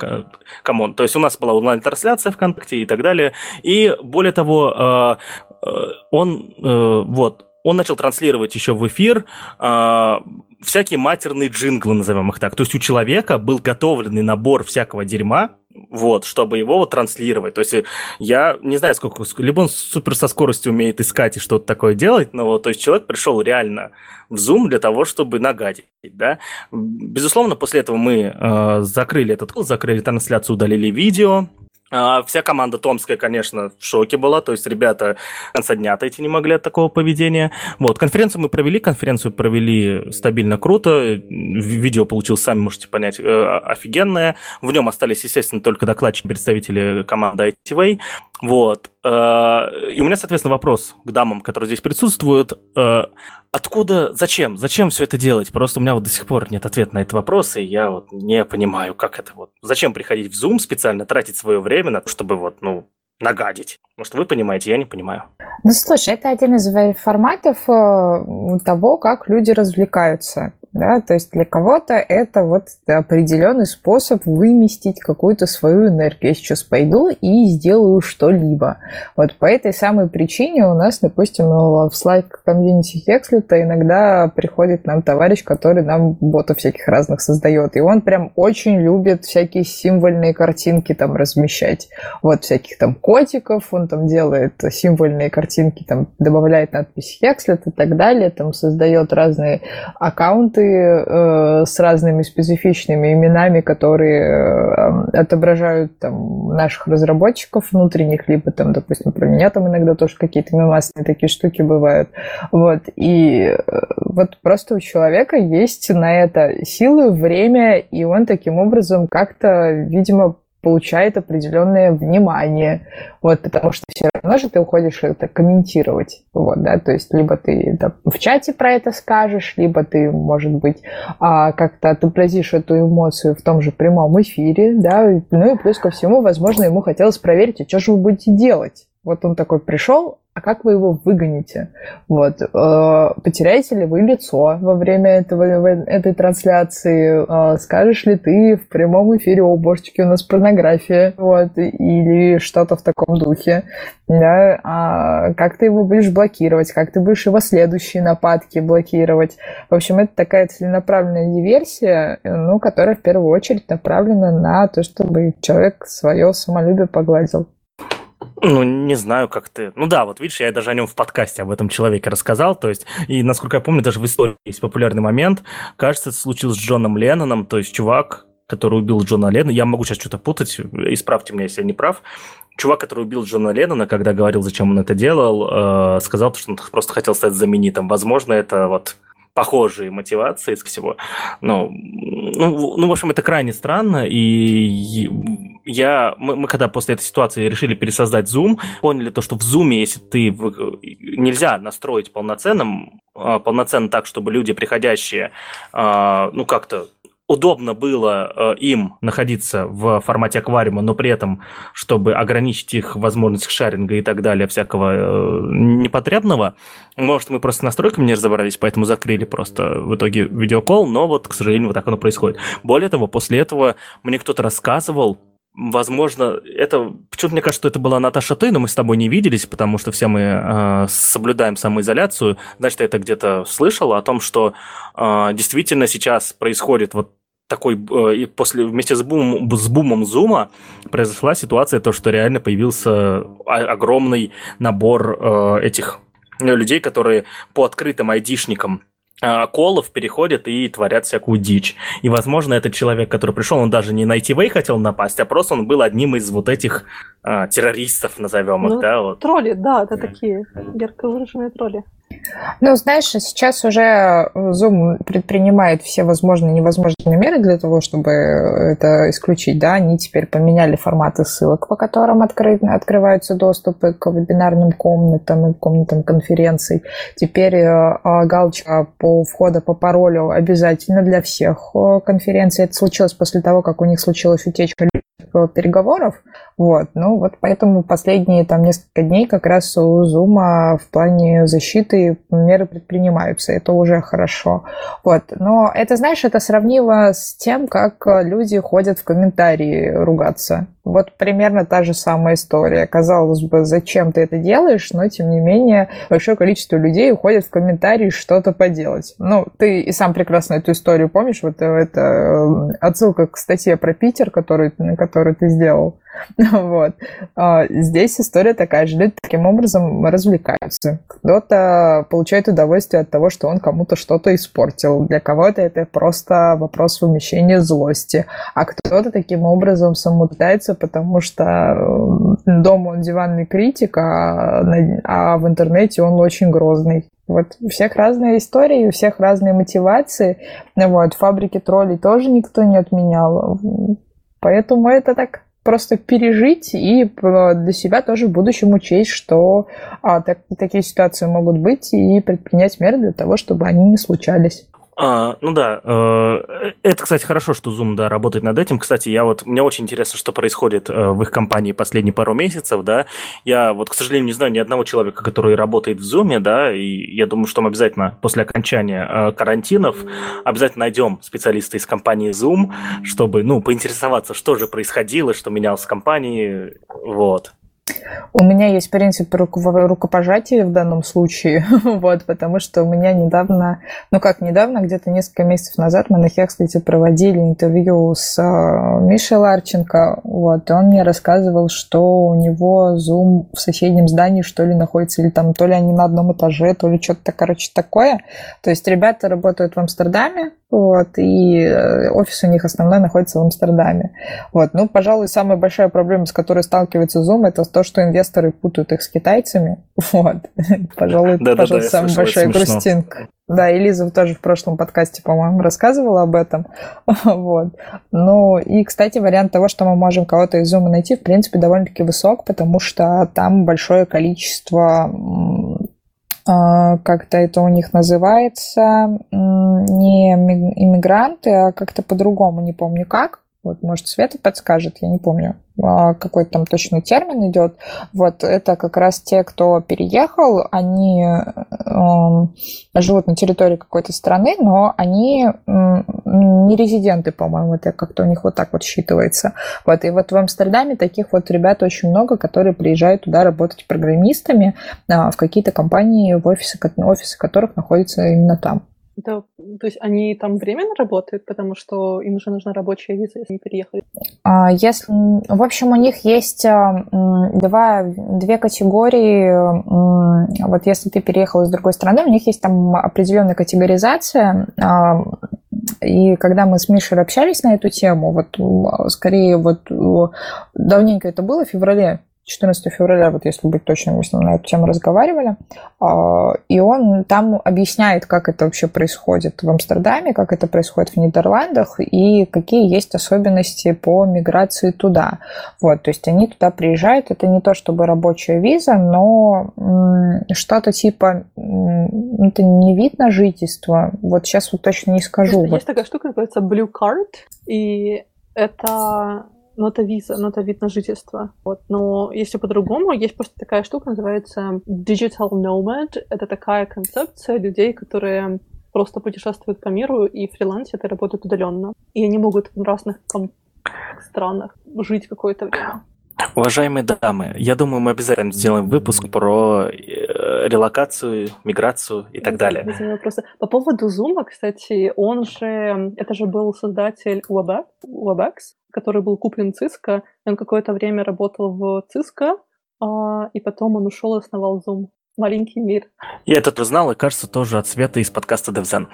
come on. То есть у нас была онлайн-трансляция ВКонтакте и так далее. И более того, э, э он, э, вот, он начал транслировать еще в эфир э, всякие матерные джинглы, назовем их так. То есть у человека был готовленный набор всякого дерьма, вот, чтобы его вот транслировать. То есть э, я не знаю, сколько, либо он супер со скоростью умеет искать и что-то такое делать, но вот, то есть человек пришел реально в Zoom для того, чтобы нагадить, да. Безусловно, после этого мы э, закрыли этот закрыли трансляцию, удалили видео, вся команда Томская, конечно, в шоке была, то есть ребята конца дня отойти не могли от такого поведения. Вот, конференцию мы провели, конференцию провели стабильно круто, видео получилось, сами можете понять, э, офигенное. В нем остались, естественно, только докладчики, представители команды ITV. Вот. Э, и у меня, соответственно, вопрос к дамам, которые здесь присутствуют. Откуда, зачем? Зачем все это делать? Просто у меня вот до сих пор нет ответа на этот вопрос, и я вот не понимаю, как это вот. Зачем приходить в Zoom специально, тратить свое время на то, чтобы вот, ну, нагадить. Может, вы понимаете, я не понимаю. Ну, слушай, это один из форматов э, того, как люди развлекаются да, то есть для кого-то это вот определенный способ выместить какую-то свою энергию. Я сейчас пойду и сделаю что-либо. Вот по этой самой причине у нас, допустим, в Slack комьюнити Хекслета иногда приходит нам товарищ, который нам ботов всяких разных создает, и он прям очень любит всякие символьные картинки там размещать. Вот всяких там котиков, он там делает символьные картинки, там добавляет надпись Хекслет и так далее, там создает разные аккаунты э, с разными специфичными именами, которые э, отображают там, наших разработчиков внутренних, либо там, допустим, про меня там иногда тоже какие-то мемасные такие штуки бывают. Вот. И э, вот просто у человека есть на это силы, время, и он таким образом как-то, видимо, получает определенное внимание, вот, потому что все равно же ты уходишь это комментировать, вот, да, то есть либо ты да, в чате про это скажешь, либо ты, может быть, а, как-то отобразишь эту эмоцию в том же прямом эфире, да, ну и плюс ко всему, возможно, ему хотелось проверить, а что же вы будете делать, вот он такой пришел, а как вы его выгоните? Вот. Э, потеряете ли вы лицо во время этого, этой трансляции? Э, скажешь ли ты в прямом эфире, о, божечки, у нас порнография? Вот. Или что-то в таком духе. Да? А как ты его будешь блокировать? Как ты будешь его следующие нападки блокировать? В общем, это такая целенаправленная диверсия, ну, которая в первую очередь направлена на то, чтобы человек свое самолюбие погладил. Ну, не знаю, как ты... Ну да, вот видишь, я даже о нем в подкасте об этом человеке рассказал, то есть, и, насколько я помню, даже в истории есть популярный момент, кажется, это случилось с Джоном Ленноном, то есть чувак, который убил Джона Леннона, я могу сейчас что-то путать, исправьте меня, если я не прав, чувак, который убил Джона Леннона, когда говорил, зачем он это делал, э, сказал, что он просто хотел стать знаменитым. Возможно, это вот похожие мотивации из всего. Ну, ну, ну, в общем, это крайне странно, и я, мы, мы когда после этой ситуации решили пересоздать Zoom, поняли то, что в Zoom, если ты нельзя настроить полноценным, а, полноценно так, чтобы люди, приходящие, а, ну, как-то удобно было э, им находиться в формате аквариума, но при этом, чтобы ограничить их возможность шаринга и так далее, всякого э, непотребного, может, мы просто настройками не разобрались, поэтому закрыли просто в итоге видеокол, но вот, к сожалению, вот так оно происходит. Более того, после этого мне кто-то рассказывал, Возможно, это... Почему-то мне кажется, что это была Наташа ты, но мы с тобой не виделись, потому что все мы э, соблюдаем самоизоляцию. Значит, я это где-то слышал о том, что э, действительно сейчас происходит вот такой, э, после, вместе с бумом, с бумом зума произошла ситуация, то, что реально появился огромный набор э, этих людей, которые по открытым айдишникам э, колов переходят и творят всякую дичь. И, возможно, этот человек, который пришел, он даже не на ITV хотел напасть, а просто он был одним из вот этих а, террористов, назовем их, ну, да? Вот. Тролли, да, это такие ярко выраженные тролли. Ну, знаешь, сейчас уже Zoom предпринимает все возможные и невозможные меры для того, чтобы это исключить, да, они теперь поменяли форматы ссылок, по которым откры... открываются доступы к вебинарным комнатам и комнатам конференций. Теперь э, галочка по входа по паролю обязательно для всех конференций. Это случилось после того, как у них случилась утечка переговоров. Вот. Ну, вот поэтому последние там несколько дней как раз у Zoom в плане защиты меры предпринимаются. Это уже хорошо. Вот. Но это, знаешь, это сравнимо с тем, как люди ходят в комментарии ругаться. Вот примерно та же самая история. Казалось бы, зачем ты это делаешь, но тем не менее большое количество людей уходит в комментарии что-то поделать. Ну, ты и сам прекрасно эту историю помнишь, вот это э, отсылка к статье про Питер, которую, которую ты сделал. Вот. А здесь история такая же. Люди таким образом развлекаются. Кто-то получает удовольствие от того, что он кому-то что-то испортил. Для кого-то это просто вопрос вымещения злости. А кто-то таким образом самоутверждается, потому что дома он диванный критик, а, а в интернете он очень грозный. Вот у всех разные истории, у всех разные мотивации. Вот, фабрики троллей тоже никто не отменял. Поэтому это так просто пережить и для себя тоже в будущем учесть, что а, так, такие ситуации могут быть, и предпринять меры для того, чтобы они не случались. А, ну да, э, это, кстати, хорошо, что Zoom, да, работает над этим. Кстати, я вот, мне очень интересно, что происходит э, в их компании последние пару месяцев, да. Я вот, к сожалению, не знаю ни одного человека, который работает в Zoom, да, и я думаю, что мы обязательно после окончания э, карантинов обязательно найдем специалиста из компании Zoom, чтобы, ну, поинтересоваться, что же происходило, что менялось в компании, вот. У меня есть принцип рукопожатия в данном случае, вот, потому что у меня недавно, ну как недавно, где-то несколько месяцев назад мы на Хекслите проводили интервью с э, Мишей Ларченко, вот, и он мне рассказывал, что у него Zoom в соседнем здании, что ли, находится, или там то ли они на одном этаже, то ли что-то, короче, такое. То есть ребята работают в Амстердаме, вот, и э, офис у них основной находится в Амстердаме. Вот, ну, пожалуй, самая большая проблема, с которой сталкивается Zoom, это то, что инвесторы путают их с китайцами. Вот, пожалуй, да, пожалуй, да, да, самая большая грустинка. Да, и Лиза тоже в прошлом подкасте, по-моему, рассказывала об этом. вот. Ну, и, кстати, вариант того, что мы можем кого-то из Zoom найти, в принципе, довольно-таки высок, потому что там большое количество как-то это у них называется, не иммигранты, а как-то по-другому, не помню как. Вот, может, Света подскажет, я не помню. А, какой там точный термин идет. Вот это как раз те, кто переехал, они э, живут на территории какой-то страны, но они э, не резиденты, по-моему, это как-то у них вот так вот считывается. Вот, и вот в Амстердаме таких вот ребят очень много, которые приезжают туда работать программистами э, в какие-то компании, в офисы, офисы которых находятся именно там. Это, то есть они там временно работают, потому что им же нужна рабочая виза, если они переехали? А, если, в общем, у них есть а, два, две категории. Вот если ты переехал из другой страны, у них есть там определенная категоризация. А, и когда мы с Мишей общались на эту тему, вот скорее вот давненько это было, в феврале 14 февраля, вот если быть точным, мы с ним на эту тему разговаривали, а, и он там объясняет, как это вообще происходит в Амстердаме, как это происходит в Нидерландах и какие есть особенности по миграции туда. Вот, то есть они туда приезжают, это не то чтобы рабочая виза, но что-то типа, это не вид на жительство, вот сейчас вот точно не скажу. Есть вот. такая штука, называется Blue Card, и это ну, это виза, ну, это вид на жительство. Вот. Но если по-другому, есть просто такая штука, называется Digital Nomad. Это такая концепция людей, которые просто путешествуют по миру и фрилансят и работают удаленно. И они могут в разных странах жить какое-то время. Уважаемые дамы, я думаю, мы обязательно сделаем выпуск про э, релокацию, миграцию и так далее. По поводу Zoom, кстати, он же, это же был создатель WebEx, который был куплен Cisco. Он какое-то время работал в Cisco, а, и потом он ушел и основал Zoom маленький мир. Я это узнал, и кажется, тоже от Света из подкаста DevZen.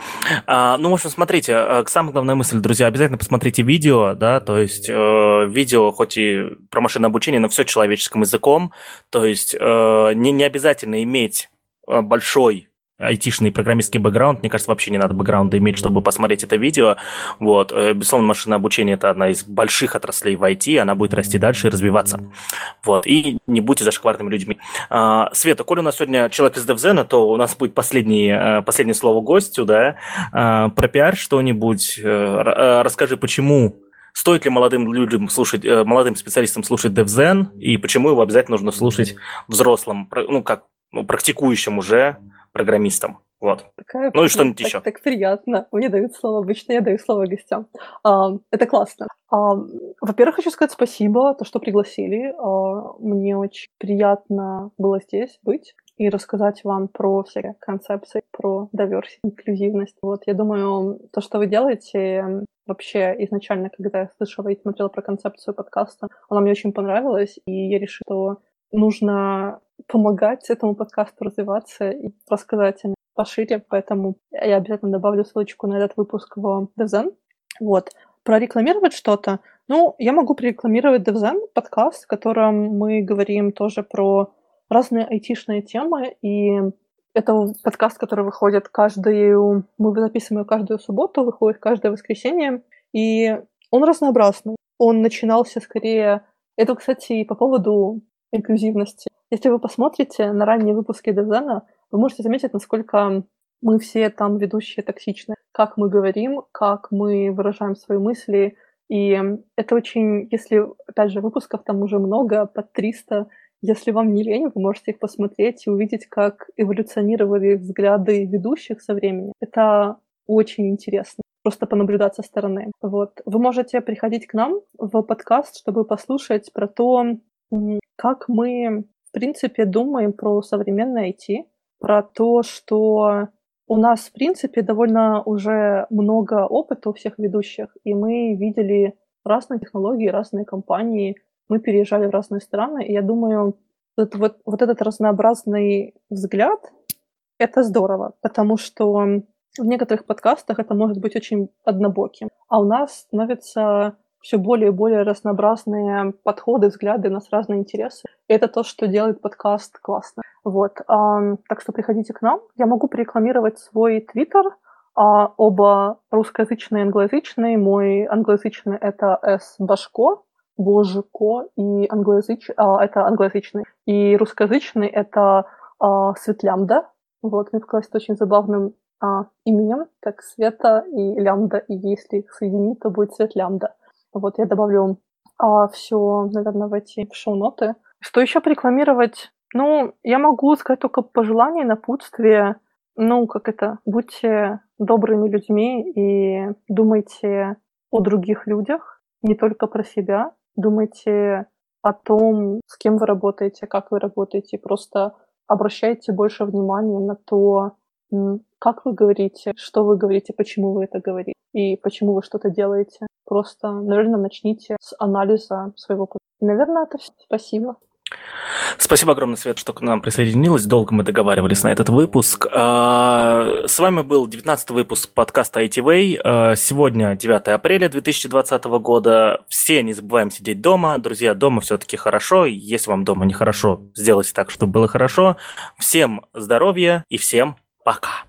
А, ну, в общем, смотрите, э, самая главная мысль, друзья, обязательно посмотрите видео, да, то есть э, видео, хоть и про машинное обучение, но все человеческим языком, то есть э, не, не обязательно иметь э, большой айтишный программистский бэкграунд, мне кажется, вообще не надо бэкграунда иметь, чтобы посмотреть это видео. Вот. Э, безусловно, машинное обучение – это одна из больших отраслей в IT, она будет расти дальше и развиваться. Вот. И не будьте зашкварными людьми. А, Света, коль у нас сегодня человек из DevZen, то у нас будет последний, э, последнее слово гостю, да? А, про пиар что-нибудь. Э, расскажи, почему стоит ли молодым людям слушать, молодым специалистам слушать DevZen, и почему его обязательно нужно слушать взрослым, ну, как ну, практикующим уже программистам. Вот. Такая, ну и что-нибудь так, еще. Так приятно. Мне дают слово. Обычно я даю слово гостям. А, это классно. А, во-первых, хочу сказать спасибо, то, что пригласили. А, мне очень приятно было здесь быть и рассказать вам про всякие концепции, про diversity, инклюзивность. Вот, я думаю, то, что вы делаете, вообще изначально, когда я слышала и смотрела про концепцию подкаста, она мне очень понравилась, и я решила, что нужно помогать этому подкасту развиваться и рассказать о пошире, поэтому я обязательно добавлю ссылочку на этот выпуск в DevZen. Вот. Прорекламировать что-то? Ну, я могу прорекламировать DevZen, подкаст, в котором мы говорим тоже про разные айтишные темы, и это подкаст, который выходит каждую... Мы записываем его каждую субботу, выходит каждое воскресенье, и он разнообразный. Он начинался скорее... Это, кстати, по поводу инклюзивности. Если вы посмотрите на ранние выпуски Девзена, вы можете заметить, насколько мы все там ведущие токсичны. Как мы говорим, как мы выражаем свои мысли. И это очень, если, опять же, выпусков там уже много, под 300, если вам не лень, вы можете их посмотреть и увидеть, как эволюционировали взгляды ведущих со временем. Это очень интересно просто понаблюдать со стороны. Вот. Вы можете приходить к нам в подкаст, чтобы послушать про то, как мы, в принципе, думаем про современное IT, про то, что у нас, в принципе, довольно уже много опыта у всех ведущих, и мы видели разные технологии, разные компании, мы переезжали в разные страны, и я думаю, вот, вот, вот этот разнообразный взгляд — это здорово, потому что в некоторых подкастах это может быть очень однобоким, а у нас становится все более и более разнообразные подходы, взгляды, у нас разные интересы. И это то, что делает подкаст классно. Вот. Так что приходите к нам. Я могу порекламировать свой твиттер. А, оба русскоязычные и англоязычные. Мой англоязычный — это S. Башко, Божико, и англоязыч... а, это англоязычный. И русскоязычный — это а, Светлямда. Вот, мне показалось это очень забавным именем, как Света и Лямда, и если их соединить, то будет Свет Лямда. Вот я добавлю а, все, наверное, в эти шоу-ноты. Что еще порекламировать? Ну, я могу сказать только пожелание, напутствие. Ну, как это, будьте добрыми людьми и думайте о других людях, не только про себя. Думайте о том, с кем вы работаете, как вы работаете. Просто обращайте больше внимания на то, как вы говорите, что вы говорите, почему вы это говорите и почему вы что-то делаете. Просто, наверное, начните с анализа своего пути. Наверное, это все. Спасибо. Спасибо огромное, Свет, что к нам присоединилась. Долго мы договаривались на этот выпуск. А, с вами был 19 выпуск подкаста ITV. А, сегодня 9 апреля 2020 года. Все не забываем сидеть дома. Друзья, дома все-таки хорошо. Если вам дома нехорошо, сделайте так, чтобы было хорошо. Всем здоровья и всем пока.